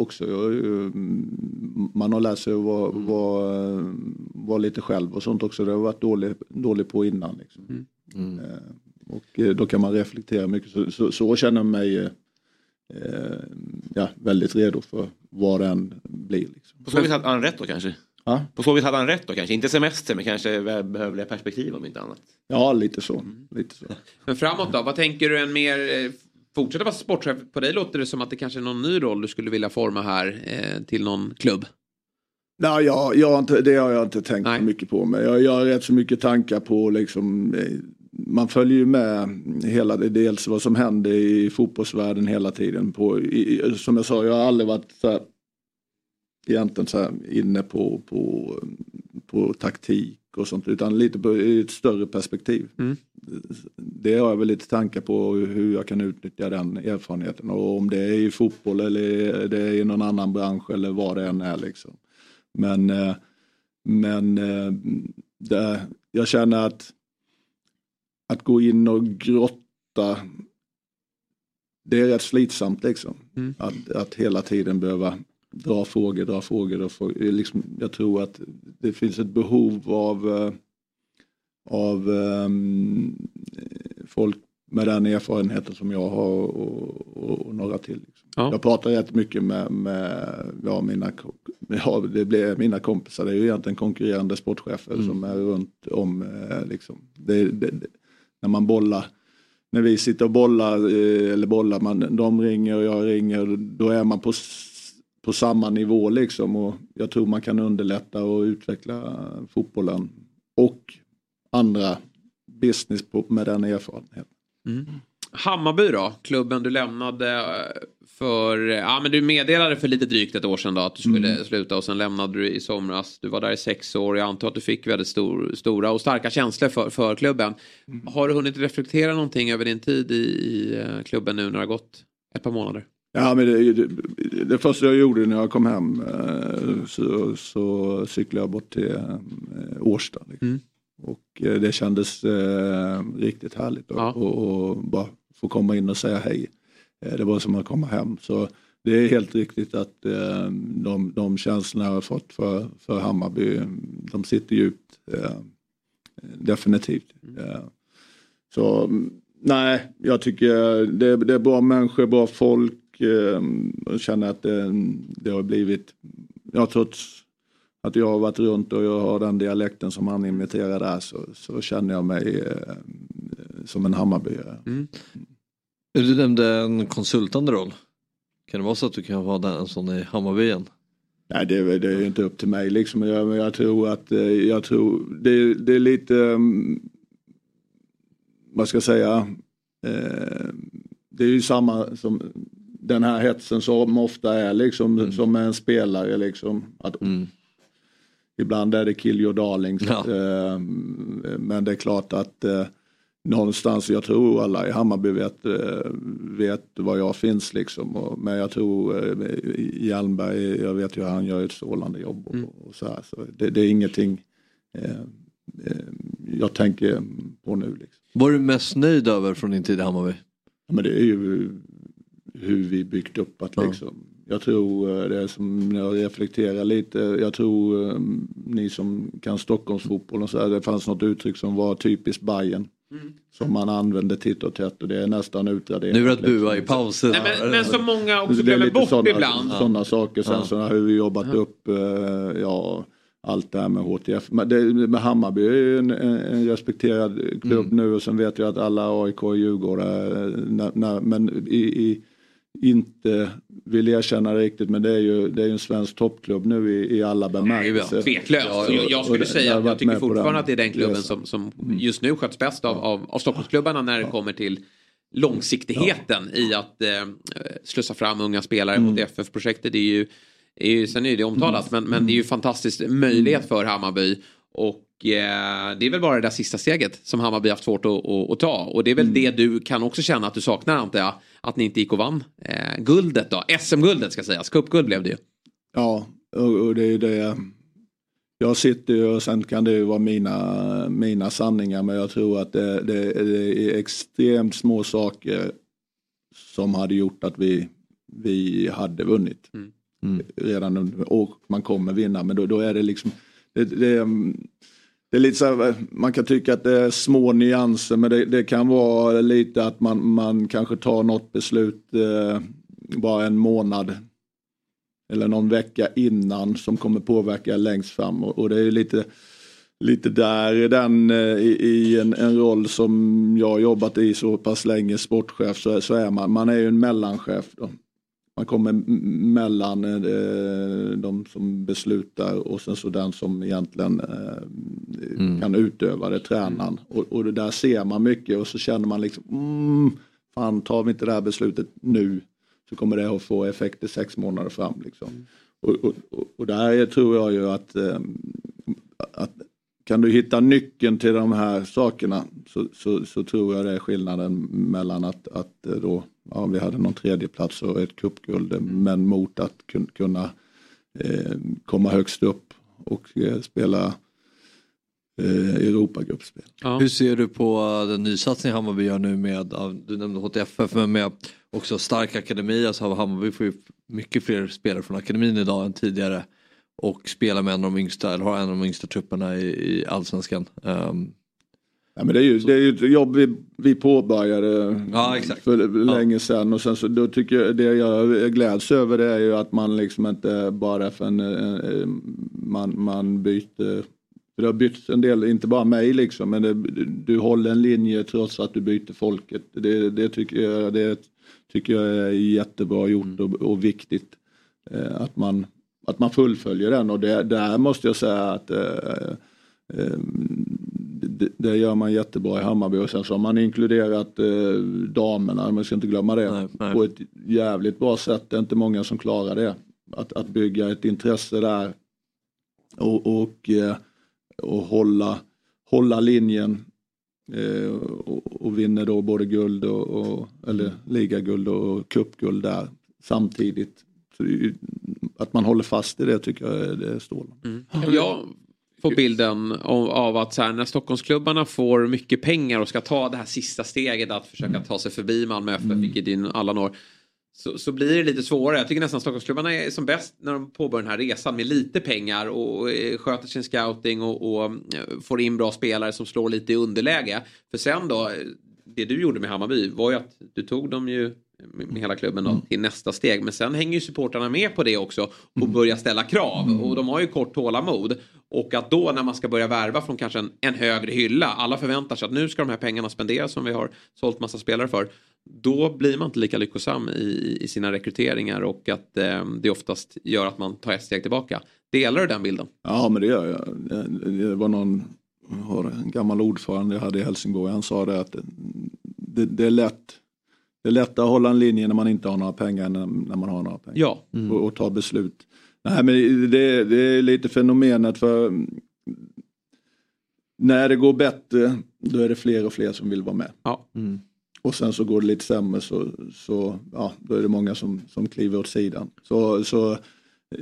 också, jag mm, man har lärt sig att vara, vara, vara lite själv och sånt också. Det har jag varit dålig, dålig på innan. Liksom. Eh, Och eh, då kan man reflektera mycket. Så, så, så känner jag mig eh, eh, ja, väldigt redo för vad det än blir. Liksom. På så vis hade han rätt då kanske? Ja. På så vis hade han rätt då kanske? Inte semester men kanske behövliga perspektiv om inte annat. Ja, lite så. Lite så. Men framåt då? Vad tänker du en mer... eh, Fortsätta vara sportchef. På dig låter det som att det kanske är någon ny roll du skulle vilja forma här eh, till någon klubb. Nej, jag, jag har inte, det har jag inte tänkt så mycket på. Men jag, jag har rätt så mycket tankar på liksom, eh, man följer ju med hela, dels vad som händer i fotbollsvärlden hela tiden. På, i- som jag sa, jag har aldrig varit så här, egentligen så här inne på, på, på taktik och sånt utan lite på i ett större perspektiv. det har jag väl lite tankar på hur jag kan utnyttja den erfarenheten och om det är i fotboll eller det är i någon annan bransch eller vad det än är liksom. Men, eh, men eh, det, jag känner att att gå in och grotta det är rätt slitsamt liksom. Mm. Att, att hela tiden behöva dra frågor, dra frågor. Och frågor. Liksom, jag tror att det finns ett behov av, eh, av um, folk med den erfarenheten som jag har och, och, och några till. Liksom. Ja. Jag pratar rätt mycket med, med ja, mina, ja, det blir mina kompisar, det är ju egentligen konkurrerande sportchefer mm. som är runt om. Eh, liksom. Det, det, det, när man bollar när vi sitter och bollar, eh, eller bollar, man, de ringer och jag ringer, då är man på, på samma nivå liksom. Och jag tror man kan underlätta och utveckla fotbollen och andra business på, med den erfarenheten. Mm. Hammarby då, klubben du lämnade för, ja men du meddelade för lite drygt ett år sedan då att du skulle mm. sluta och sen lämnade du i somras. Du var där i sex år, jag antar att du fick väldigt stor, stora och starka känslor för, för klubben. Mm. Har du hunnit reflektera någonting över din tid i, i eh, klubben nu när det har gått ett par månader? Ja, men det, det, det, första jag gjorde när jag kom hem eh, så, så cyklade jag bort till Årsta. Liksom. Mm. Och det kändes eh, riktigt härligt att ja. och, och bara få komma in och säga hej. Eh, det var som att komma hem. Så det är helt riktigt att eh, de, de känslorna jag har fått för, för Hammarby, de sitter djupt. Eh, definitivt. Mm. Så nej, jag tycker det, det, är bra människor, bra folk. Jag känner att det, det har blivit, ja, trots att jag har varit runt och jag har den dialekten som han imiterar där så, så känner jag mig eh, som en Hammarbyare. Mm. Du nämnde en konsultande roll. Kan det vara så att du kan vara en sån i Hammarbyen? Nej det är, det är inte upp till mig liksom. Jag, jag tror att eh, jag tror det, det är lite um, vad ska jag säga eh, det är ju samma som den här hetsen som ofta är liksom mm. som en spelare liksom. Att, mm. Ibland är det kill your darlings. Ja. Eh, men det är klart att eh, någonstans, jag tror alla i Hammarby vet, eh, vet var jag finns liksom. Och, men jag tror eh, Hjalmberg, jag vet ju att han gör ett strålande jobb. Och, mm. och så här, så det, det, är ingenting eh, jag tänker på nu. Liksom. Vad är du mest nöjd över från din tid i Hammarby? Ja, men det är ju hur vi byggt upp att liksom. Jag tror det är som jag reflekterar lite. Jag tror ni som kan Stockholmsfotboll och så här, det fanns något uttryck som var typiskt Bayern Mm. Som man använder titt och tätt och det är nästan utraderat. Nu är det att bua i pausen. Nej, men, men som många också glömmer bort såna, ibland. Sådana saker. Sen ja. så hur vi jobbat ja. upp, uh, ja allt det här med HTF. Men, det, med Hammarby är ju en, en, respekterad klubb mm. nu och sen vet jag att alla AIK och Djurgården, men i, i inte vill erkänna det riktigt men det är ju, det är en svensk toppklubb nu i, i alla bemärkelser. Tveklöst. Jag, jag skulle säga att jag tycker fortfarande att det är den klubben som, som mm. just nu sköts bäst av, av, av Stockholmsklubbarna när det kommer till långsiktigheten ja. i att eh, slussa fram unga spelare. Mm. Och FF-projektet är ju, är ju, sen är det omtalat, mm. men, men det är ju fantastiskt möjlighet för Hammarby. Och eh, det är väl bara det där sista steget som Hammarby haft svårt att, att, att ta. Och det är väl mm. det du kan också känna att du saknar antar jag. Att ni inte gick och vann eh, guldet då. SM-guldet ska sägas. Cupguld blev det ju. Ja, och, och det är det. Jag sitter ju och sen kan det ju vara mina, mina sanningar men jag tror att det, det, det är extremt små saker som hade gjort att vi, vi hade vunnit. Mm. Mm. Redan nu. Och man kommer vinna men då, då är det liksom det, det, det är lite så här, eh, man kan tycka att det är små nyanser men det, det kan vara lite att man, man kanske tar något beslut eh, bara en månad eller någon vecka innan som kommer påverka längst fram och, och det är lite lite där den eh, i, i en, en, roll som jag jobbat i så pass länge, sportchef, så, så är man, man är ju en mellanchef. Då man kommer mellan eh, de som beslutar och sen så den som egentligen eh, mm. kan utöva det, tränaren. Och, och det där ser man mycket och så känner man liksom, mm, fan tar vi inte det här beslutet nu så kommer det att få effekter sex månader fram. Liksom. Mm. Och, och, och, där tror jag ju att, eh, att kan du hitta nyckeln till de här sakerna så, så, så tror jag det är skillnaden mellan att, att eh, då, ja, vi hade någon tredje plats och ett cupguld Mm. men mot att kun, kunna eh, komma högst upp och eh, spela eh, Europagruppspel. Hur ser du på den nysatsning Hammarby gör nu med, du nämnde HTFF, men med också stark akademi, alltså Hammarby får ju mycket fler spelare från akademin idag än tidigare. Och spelar med en av de yngsta, eller har en av de yngsta trupperna i, i allsvenskan. Um, Ja, men det, är ju, det är ju ett jobb vi, vi påbörjade Ja, för länge sedan och sen så då tycker jag det jag gläds över det är ju att man liksom inte bara för en, eh, man, man byter det har bytts en del, inte bara mig liksom, men det, du håller en linje trots att du byter folket. Det, det, tycker, jag, det tycker jag är jättebra gjort och, och viktigt. Eh, att, man, att man fullföljer den och det, där måste jag säga att eh, eh, det, det gör man jättebra i Hammarby och sen så har man inkluderat eh, damerna, man ska inte glömma det, på ett jävligt bra sätt. Det är inte många som klarar det. Att, att bygga ett intresse där och, och, eh, och hålla, hålla linjen eh, och, och vinner då både guld och, och eller ligaguld och cupguld där samtidigt. Så att man håller fast i det tycker jag är, det är strålande. Jag får bilden av, av att så här, när Stockholmsklubbarna får mycket pengar och ska ta det här sista steget att försöka ta sig förbi Malmö FF, vilket är alla når. Så, så blir det lite svårare. Jag tycker nästan Stockholmsklubbarna är som bäst när de påbörjar den här resan med lite pengar och, och eh, sköter sin scouting och, och eh, får in bra spelare som slår lite i underläge. För sen då, eh, det du gjorde med Hammarby var ju att du tog dem ju med hela klubben då, till nästa steg. Men sen hänger ju supportrarna med på det också och börjar ställa krav. Och de har ju kort tålamod. Och att då när man ska börja värva från kanske en, en högre hylla, alla förväntar sig att nu ska de här pengarna spenderas som vi har sålt massa spelare för. Då blir man inte lika lyckosam i, i sina rekryteringar och att eh, det oftast gör att man tar ett steg tillbaka. Delar du den bilden? Ja men det gör jag. Det- Det var någon har en gammal ordförande jag hade i Helsingborg. Han sa det att det, det är lätt det är lättare att hålla en linje när man inte har några pengar än när, man har några pengar. Ja. Och, och ta beslut. Nej men det, det är lite fenomenet för när det går bättre då är det fler och fler som vill vara med. Ja. Och sen så går det lite sämre så, så ja, då är det många som, som kliver åt sidan. Så, så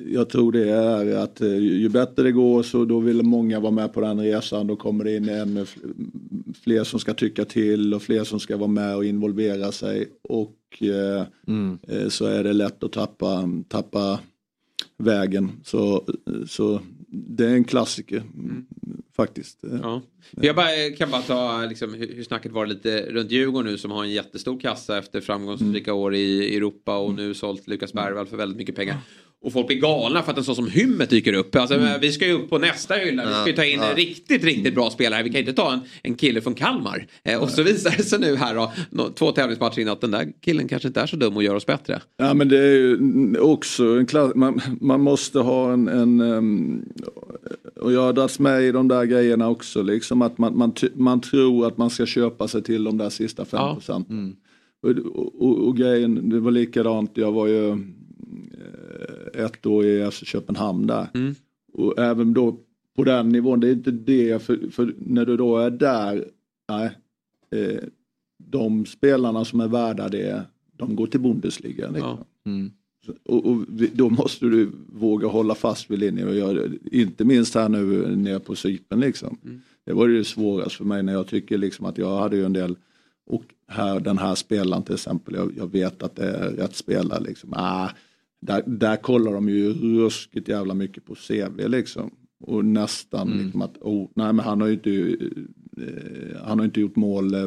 jag tror det är att eh, ju bättre det går så då vill många vara med på den resan. Då kommer det in ännu fl- fler som ska tycka till och fler som ska vara med och involvera sig. Och eh, eh, så är det lätt att tappa, tappa vägen. Så, så det är en klassiker faktiskt. Ja. Jag bara, kan bara ta liksom, hur, snacket var lite runt Djurgården nu som har en jättestor kassa efter framgångsrika år i Europa och nu sålt Lukas Bergvall för väldigt mycket pengar. Och folk blir galna för att en sån som Hymmet dyker upp. Alltså, Vi ska ju upp på nästa hylla. Vi ska ju ta in Ja, en riktigt, riktigt bra spelare. Vi kan inte ta en, en kille från Kalmar. Eh, och så visar det sig nu här då, två tävlingsmatcher in att den där killen kanske inte är så dum och gör oss bättre. Ja men det är ju också en klass, man, man måste ha en, en um, och jag har dragits med i de där grejerna också liksom att man, man, man tror att man ska köpa sig till de där sista fem procenten. Och, och, och grejen, det var likadant, jag var ju eh, ett år i FC Köpenhamn där. Och även då på den nivån, det är inte det, för, för när du då är där, nej, eh, de spelarna som är värda det, de går till Bundesliga. Liksom. Så- Och, och då måste du våga hålla fast vid linjen och göra. Inte minst här nu nere på Cypern liksom. Det var det svårast för mig när jag tycker liksom att jag hade ju en del och här, den här spelaren till exempel, jag, jag vet att det är rätt spelare liksom. Ah, där, där kollar de ju ruskigt jävla mycket på CV liksom. Och nästan liksom att, oh, nej men han har ju inte, eh, han har inte gjort mål, eh,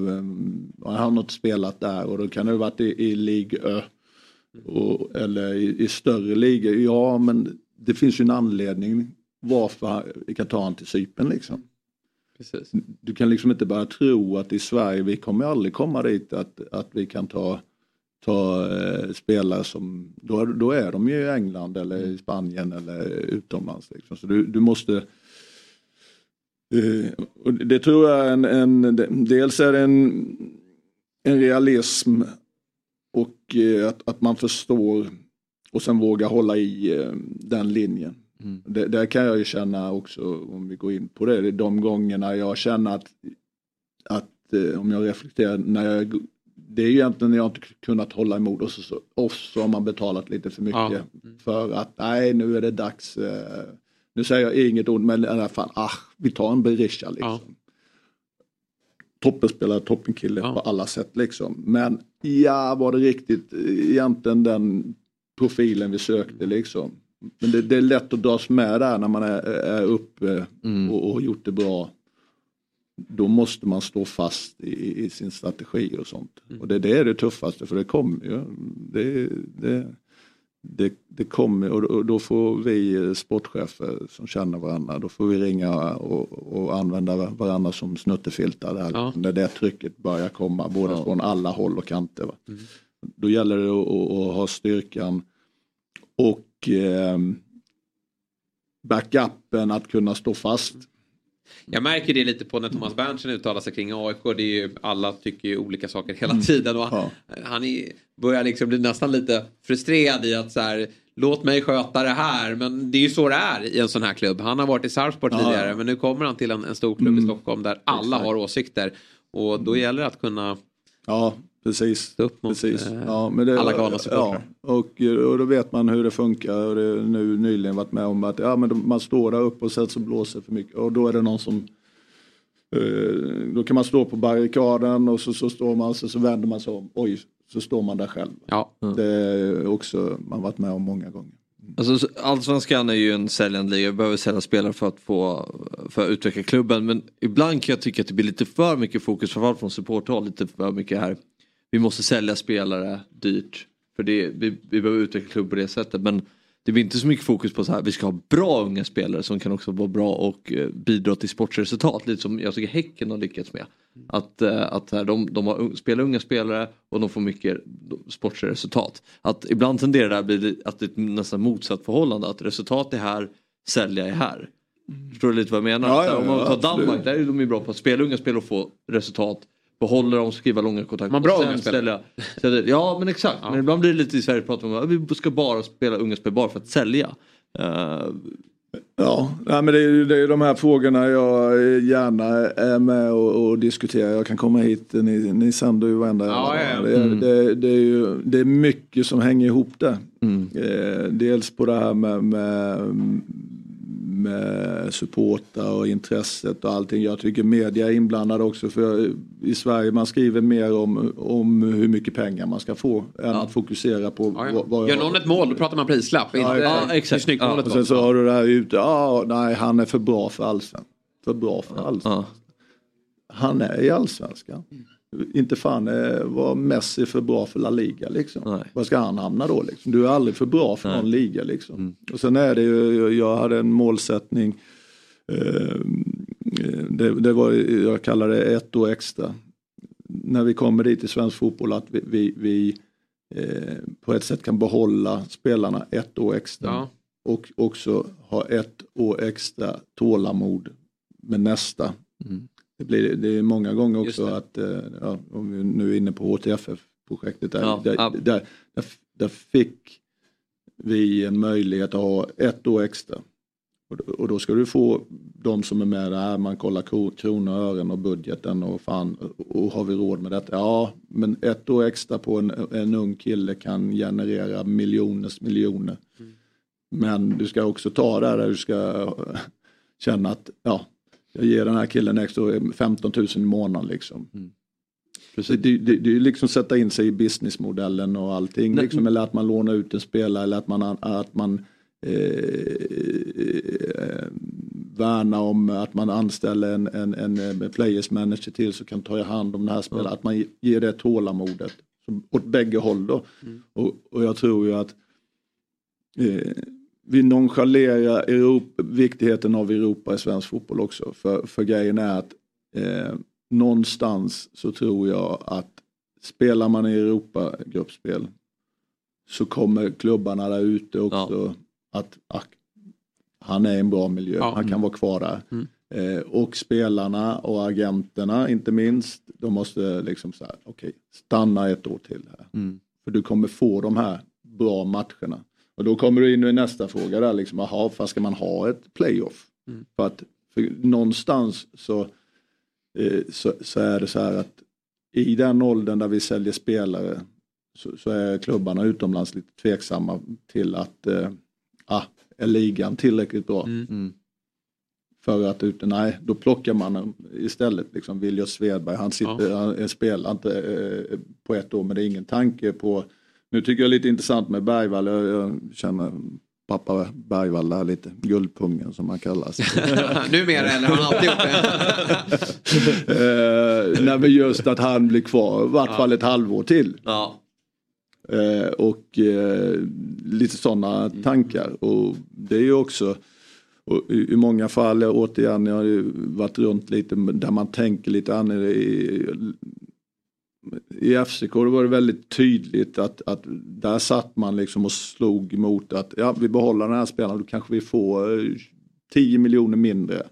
han har inte spelat där och då kan det ha varit i, i Ligue Ö. Och, eller i, i större ligor. Ja men det finns ju en anledning varför vi kan ta han till Cypern liksom. Precis. Du kan liksom inte bara tro att i Sverige, vi kommer aldrig komma dit att, att vi kan ta, ta eh, spelare som, då, då är de ju i England eller i Spanien eller utomlands. Liksom. Så du, du måste eh, och det tror jag är en, en, dels är det en, en realism och eh, att, att man förstår och sen vågar hålla i eh, den linjen. Mm. Det, där kan jag ju känna också, om vi går in på det, de gångerna jag känner att, att eh, om jag reflekterar, när jag, det är egentligen när jag inte kunnat hålla emot och så, så, och så har man betalat lite för mycket. Ja. För att nej, nu är det dags. Eh, nu säger jag inget ont, men i alla fall, ah, vi tar en Berisha liksom. Toppenspelare, toppenkille på alla sätt liksom. Men ja, var det riktigt eh, egentligen den profilen vi sökte liksom. Men det, det är lätt att dras med där när man är, är uppe och, och har gjort det bra. Då måste man stå fast i, i sin strategi och sånt. Och det, det är det tuffaste för det kommer ju. Det, det, det, det kommer och, då får vi sportchefer som känner varandra, då får vi ringa och, och använda varandra som snuttefiltar där. Ja. När det trycket börjar komma, både från alla håll och kanter. Va? Då gäller det att, att, ha styrkan och eh, backupen att kunna stå fast. Jag märker det lite på när Thomas Berntsen uttalar sig kring AIK. Det är ju, alla tycker ju olika saker hela Mm. tiden. Och han han är, börjar liksom bli nästan lite frustrerad i att så här, låt mig sköta det här. Men det är ju så det är i en sån här klubb. Han har varit i Sarpsborg Ja, tidigare ja. men nu kommer han till en, en stor klubb i Mm. Stockholm där alla har åsikter. Och då gäller det att kunna Ja, precis. upp mot precis. eh, Ja, men det, alla galna supportrar. ja, och, och då vet man hur det funkar. Och det nu nyligen varit med om att ja, men man står där uppe och sen så blåser för mycket. Och då är det någon som eh, då kan man stå på barrikaden och så, så står man så, så vänder man sig om. Oj, så står man där själv. Ja. Det är också man varit med om många gånger. Alltså, så- allsvenskan är ju en säljande liga, vi behöver sälja spelare för att, få, för att utveckla klubben. Men ibland kan jag tycka att det blir lite för mycket fokus, framförallt från supporthåll, lite för mycket här. Vi måste sälja spelare dyrt. För det, vi, vi behöver utveckla klubb på det sättet. Men det blir inte så mycket fokus på så här, vi ska ha bra unga spelare som kan också vara bra och eh, bidra till sportresultat. Lite som jag tycker Häcken har lyckats med. Att, eh, att här, de, de har spelar unga spelare och de får mycket sportsliga resultat. Att ibland tenderar det att bli att det är ett nästan motsatt förhållande. Att resultat är här, sälja är här. Förstår du lite vad jag menar? Ja, ja, Om man ja, tar absolut. Danmark, där är de ju bra på att spela unga spelare och få resultat. Behålla dem, skriva långa kontrakt. Man bra unga spelare. Ja men exakt, men ibland blir det lite i Sverige pratar man om att vi ska bara spela unga spelare bara för att sälja. Eh, Ja, nej, men det är ju det är de här frågorna jag gärna är med och, och diskuterar. Jag kan komma hit, ni, ni sänder ju varenda Ja, ja, ja. Det, är, Mm. det, det, är ju, det är mycket som hänger ihop där. Eh, dels på det här med, med, med supportar och intresset och allting. Jag tycker media är inblandade också för i Sverige man skriver mer om, om hur mycket pengar man ska få än att fokusera på Ja, vad, vad Gör någon ett mål då pratar man prislapp. inte Ja, hur snyggt målet och sen så har du det här ute, ja nej han är för bra för allsvenskan. För bra för allsvenskan. Han är i allsvenskan. Inte fan eh, var Messi för bra för La Liga liksom. Var ska han hamna då liksom? Du är aldrig för bra för någon liga liksom. Och sen är det ju, jag hade en målsättning. Eh, det, det var, jag kallar det ett år extra. När vi kommer dit i svensk fotboll att vi, vi, vi eh, på ett sätt kan behålla spelarna ett år extra. Ja. Och också ha ett år extra tålamod med nästa. Det, blir, det är många gånger också att, eh, ja, om vi nu är inne på HTFF-projektet, där, Ja, där, där, där, där fick vi en möjlighet att ha ett år extra. Och, då- och då ska du få de som är med där, man kollar kro- kronor och ören och budgeten och fan, och har vi råd med detta? Ja, men ett år extra på en, en ung kille kan generera miljoners miljoner. Men du ska också ta det där du ska känna att ja, jag ger den här killen extra 15 000 i månaden liksom. Det, det, det, det är liksom sätta in sig i businessmodellen och allting. Nej. Liksom, eller att man lånar ut en spelare eller att man, att man eh, värnar om att man anställer en, en, en eh, players manager till som kan ta hand om den här spelaren. Att man ger det tålamodet. Så, åt bägge håll då. Och, och jag tror ju att eh, vi nonchalerar Europa, viktigheten av Europa i svensk fotboll också. För, för grejen är att eh, någonstans så tror jag att spelar man i Europa-gruppspel så kommer klubbarna där ute också att ah, han är i en bra miljö, Ja. han kan vara kvar där. Eh, och spelarna och agenterna inte minst, de måste liksom så här, okej, stanna ett år till här. För du kommer få de här bra matcherna. Och då kommer du in i nästa fråga där, liksom, aha, fast ska man ha ett playoff? Mm. För att för någonstans så, eh, så, så är det så här att i den åldern där vi säljer spelare så, så är klubbarna utomlands lite tveksamma till att eh, ah, är ligan tillräckligt bra? Mm. För att ute, nej, då plockar man istället liksom William Svedberg, han, sitter, han är- spelar inte eh, på ett år men det är ingen tanke på, nu tycker jag det är lite intressant med Bergvall, jag, jag känner pappa Bergvall där lite, guldpungen som han kallas. Numera eller har han alltid gjort det? eh, nej men just att han blir kvar i vart fall ett halvår till. Ja. Eh, och eh, lite sådana tankar. Och det är ju också och i, i många fall, återigen, jag har ju varit runt lite där man tänker lite annorlunda. I, FCK då var det väldigt tydligt att, att där satt man liksom och slog mot att ja, vi behåller den här spelaren, då kanske vi får eh, 10 miljoner mindre.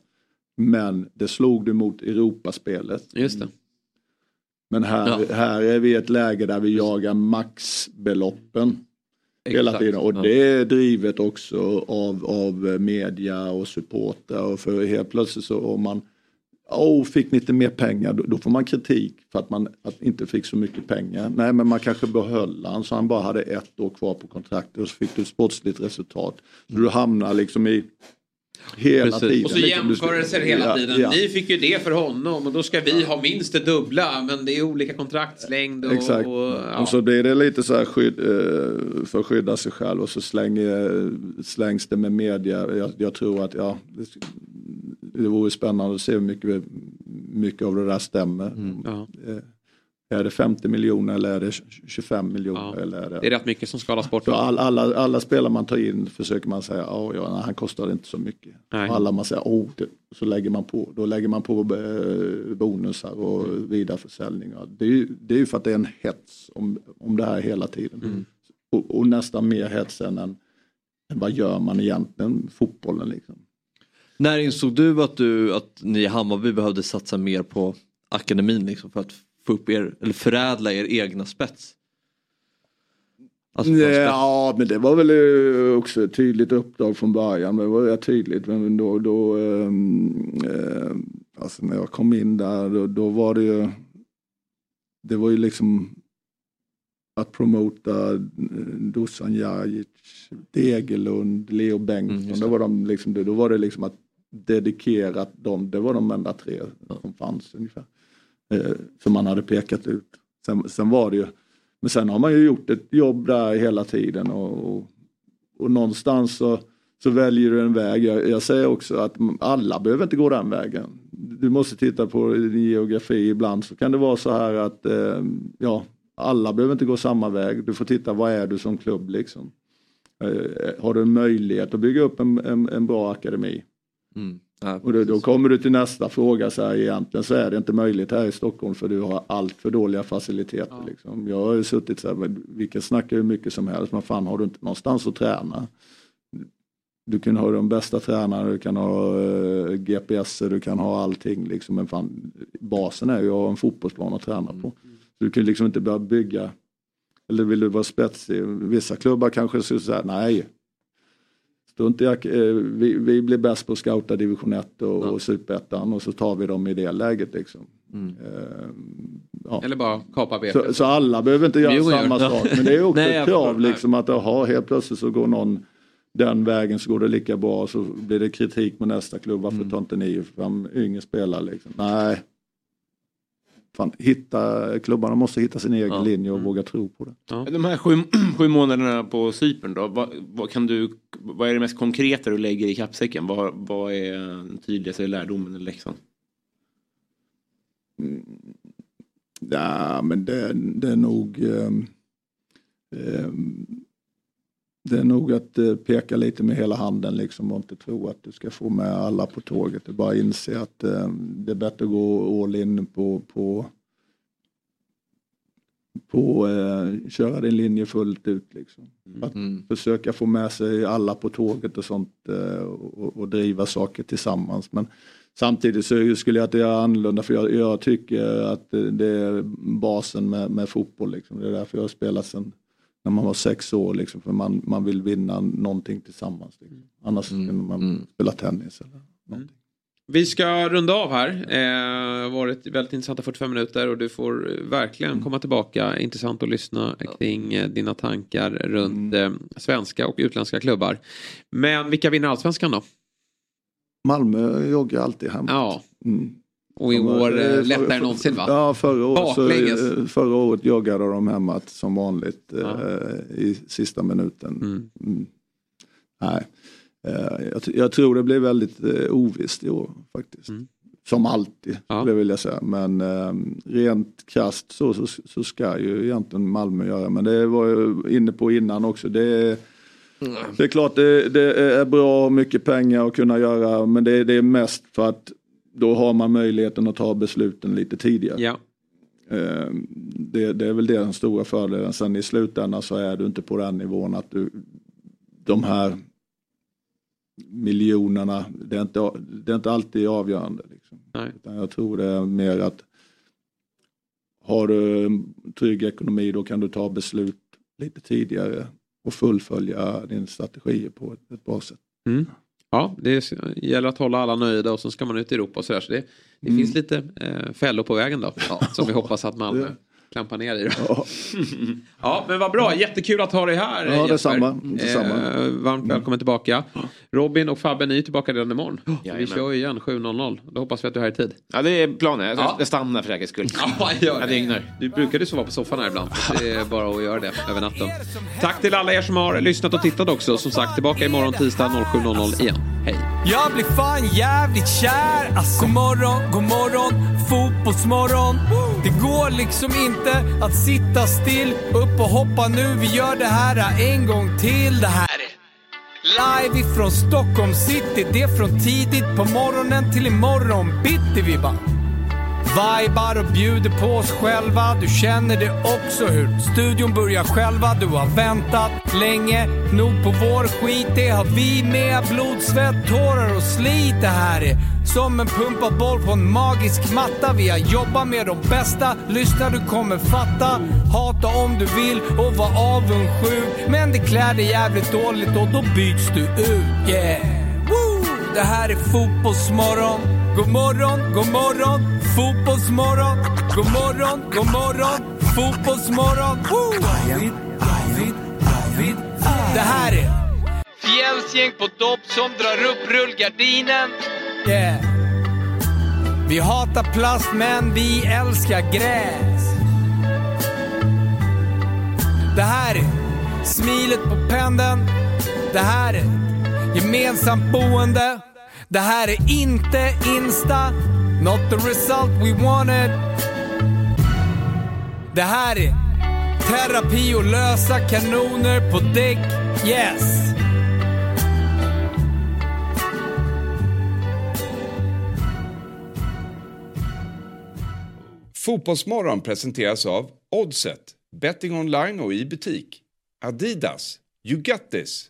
Men det slog du mot Europaspelet. Just det. Men här, här är vi i ett läge där vi jagar maxbeloppen. Hela Exakt, tiden. Och ja. det är drivet också av, av media och supportrar. Och för helt plötsligt så om man oh, fick ni inte mer pengar, då, då får man kritik för att man att inte fick så mycket pengar. Nej, men man kanske behöll han så han bara hade ett år kvar på kontraktet och så fick du ett sportsligt resultat. Så du hamnar liksom i hela Precis. tiden. Och så liksom, jämförelser hela Ja, tiden. ja. Ni fick ju det för honom och då ska vi ha minst det dubbla. Men det är olika kontraktslängd och... Exakt. och ja. Och så blir det lite så här skydd, eh, för att skydda sig själv och så slänger, slängs det med media. Jag, jag tror att ja, det, vore spännande att se hur mycket, mycket av det där stämmer. Ja. Eh, Är det 50 miljoner eller är det 25 miljoner? Ja. Eller är det... Det är rätt mycket som skalas bort. All, alla, alla spelare man tar in försöker man säga att ja, han kostade inte så mycket. Nej. Alla man säger oh, det, så lägger man på. Då lägger man på eh, bonusar och Mm. vidareförsäljningar. Det är, ju, det är ju för att det är en hets om, om det här hela tiden. Mm. Och, och nästan mer hets än, än vad gör man egentligen fotbollen liksom. När insåg du att, du att ni i Hammarby behövde satsa mer på akademin liksom, för att få upp er, eller förädla er egna spets? Alltså, spets- Ja, men det var väl eh, också ett tydligt uppdrag från början. Men det var rätt tydligt. Men då, då eh, alltså när jag kom in där, då, då var det ju, det var ju liksom att promota eh, Dusan Jajic, Degerlund, Leo Bengtsson. då, var de liksom, då var det liksom att dedikerat dem, det var de enda tre som fanns ungefär. Eh, som man hade pekat ut. Sen, sen var det ju, men sen har man ju gjort ett jobb där hela tiden och, och, och någonstans så, så väljer du en väg. Jag, jag säger också att alla behöver inte gå den vägen. Du måste titta på din geografi ibland så kan det vara så här att eh, ja, alla behöver inte gå samma väg. Du får titta vad är du som klubb liksom. Eh, har du en möjlighet att bygga upp en, en, en bra akademi? Mm. Ja, Och då, då kommer du till nästa fråga så här egentligen så är det inte möjligt här i Stockholm för du har allt för dåliga faciliteter. Liksom. Jag har ju suttit så här, vi kan snacka hur mycket som helst men fan har du inte någonstans att träna? Du kan ha de bästa tränarna, du kan ha uh, GPS, du kan ha allting liksom. Men fan, basen är ju att ha en fotbollsplan att träna på. Så du kan liksom inte börja bygga, eller vill du vara spetsig? Vissa klubbar kanske skulle säga nej, Strunt i, eh, vi, vi blir bäst på att scouta division 1 och, och superettan och så tar vi dem i det läget. Liksom. Eh, ja. Eller bara kapa betet. så, så alla behöver inte göra Djurgården samma sak. Men det är också Nej, ett krav liksom, att aha, helt plötsligt så går någon den vägen så går det lika bra så blir det kritik med nästa klubb. Varför Mm. tar inte ni fram yngre spelare? Liksom? Nej. Fan, hitta, klubbarna måste hitta sin egen linje och våga tro på det. De här sju, sju månaderna på Cypern då, vad, vad, kan du, vad är det mest konkreta du lägger i kappsäcken? Vad, vad är den tydligaste lärdomen eller läxan? Ja, men det, det är nog ehm, ehm, det är nog att eh, peka lite med hela handen liksom och inte tro att du ska få med alla på tåget. Är bara inse att eh, det är bättre att gå all in på, på, på eh, köra din linje fullt ut. Liksom. Att försöka få med sig alla på tåget och sånt eh, och, och driva saker tillsammans. Men samtidigt så skulle jag inte göra annorlunda för jag, jag tycker att det är basen med, med fotboll. Liksom. Det är därför jag har spelat sedan när man var sex år. Liksom, för man, man vill vinna någonting tillsammans. Liksom. Annars Mm. kan man spela tennis. Eller någonting. Vi ska runda av här. Eh, varit väldigt intressanta 45 minuter och du får eh, verkligen Mm. komma tillbaka. Intressant att lyssna kring eh, dina tankar runt eh, svenska och utländska klubbar. Men vilka vinner allsvenskan då? Malmö joggar alltid hemma. Ja. Mm. Och i år eh, eh, lättare för- än någonsin va? Ja, förra året, så, eh, förra året joggade de hemma som vanligt Ja. eh, i sista minuten. Mm. Mm. Nej, eh, jag, jag tror det blir väldigt eh, ovisst i år faktiskt. Mm. Som alltid skulle jag vilja säga. Men eh, rent krasst så, så, så ska ju egentligen Malmö göra. Men det var jag inne på innan också. Det är, det är klart det, det är bra, mycket pengar att kunna göra. Men det, det är mest för att då har man möjligheten att ta besluten lite tidigare. Ja. Eh, Det, det är väl det den stora fördelen. Sen i slutändan så är du inte på den nivån att du de här miljonerna, det är inte, det är inte alltid avgörande. Liksom. Jag tror det är mer att har du en trygg ekonomi då kan du ta beslut lite tidigare och fullfölja din strategi på ett, ett bra sätt. Mm. Ja, det gäller att hålla alla nöjda och så ska man ut i Europa och sådär. Så det, det Mm. finns lite eh, fällor på vägen då. Som vi hoppas att Malmö klampar ner i. Ja. ja, men vad bra. Jättekul att ha dig här Ja, detsamma. Detsamma. Eh, varmt välkommen tillbaka. Robin och Fabbe, ni är tillbaka redan imorgon. vi Jajamän. kör ju igen 7.00. Då hoppas vi att du är här i tid. Ja, det är planen. Jag, Ja. jag stannar för säkerhets skull. Ja, gör Jag det. Du brukar ju sova på soffan här ibland. Det är bara att göra det över natten. Tack till alla er som har lyssnat och tittat också. Som sagt, tillbaka imorgon tisdag 07.00 igen. Hej! Jag blir fan jävligt kär. Alltså god morgon, god morgon, fotbollsmorgon. Det går liksom inte att sitta still. Upp och hoppa nu, vi gör det här en gång till. Det här är live ifrån Stockholm city. Det är från tidigt på morgonen till imorgon bitti vi bara Vibar och bjuder på oss själva. Du känner det också hur studion börjar själva. Du har väntat länge nog på vår skit. Det har vi med. Blod, svett, tårar och slit. Det här är som en pumpad boll på en magisk matta. Vi har jobbat med de bästa. Lyssna, du kommer fatta. Hata om du vill och var avundsjuk. Men det klär dig jävligt dåligt och då byts du ut. Yeah! Woo! Det här är Fotbollsmorgon. God morgon, god morgon, fotbollsmorgon. God morgon, god morgon, fotbollsmorgon. Woo! David, David, David. Det här är Fjällsgäng på dopp som drar upp rullgardinen. Yeah. Vi hatar plast men vi älskar gräs. Det här är smilet på pendeln. Det här är gemensamt boende. Det här är inte Insta, not the result we wanted. Det här är terapi och lösa kanoner på däck, yes. Fotbollsmorgon presenteras av Oddset, betting online och i butik. Adidas, you got this.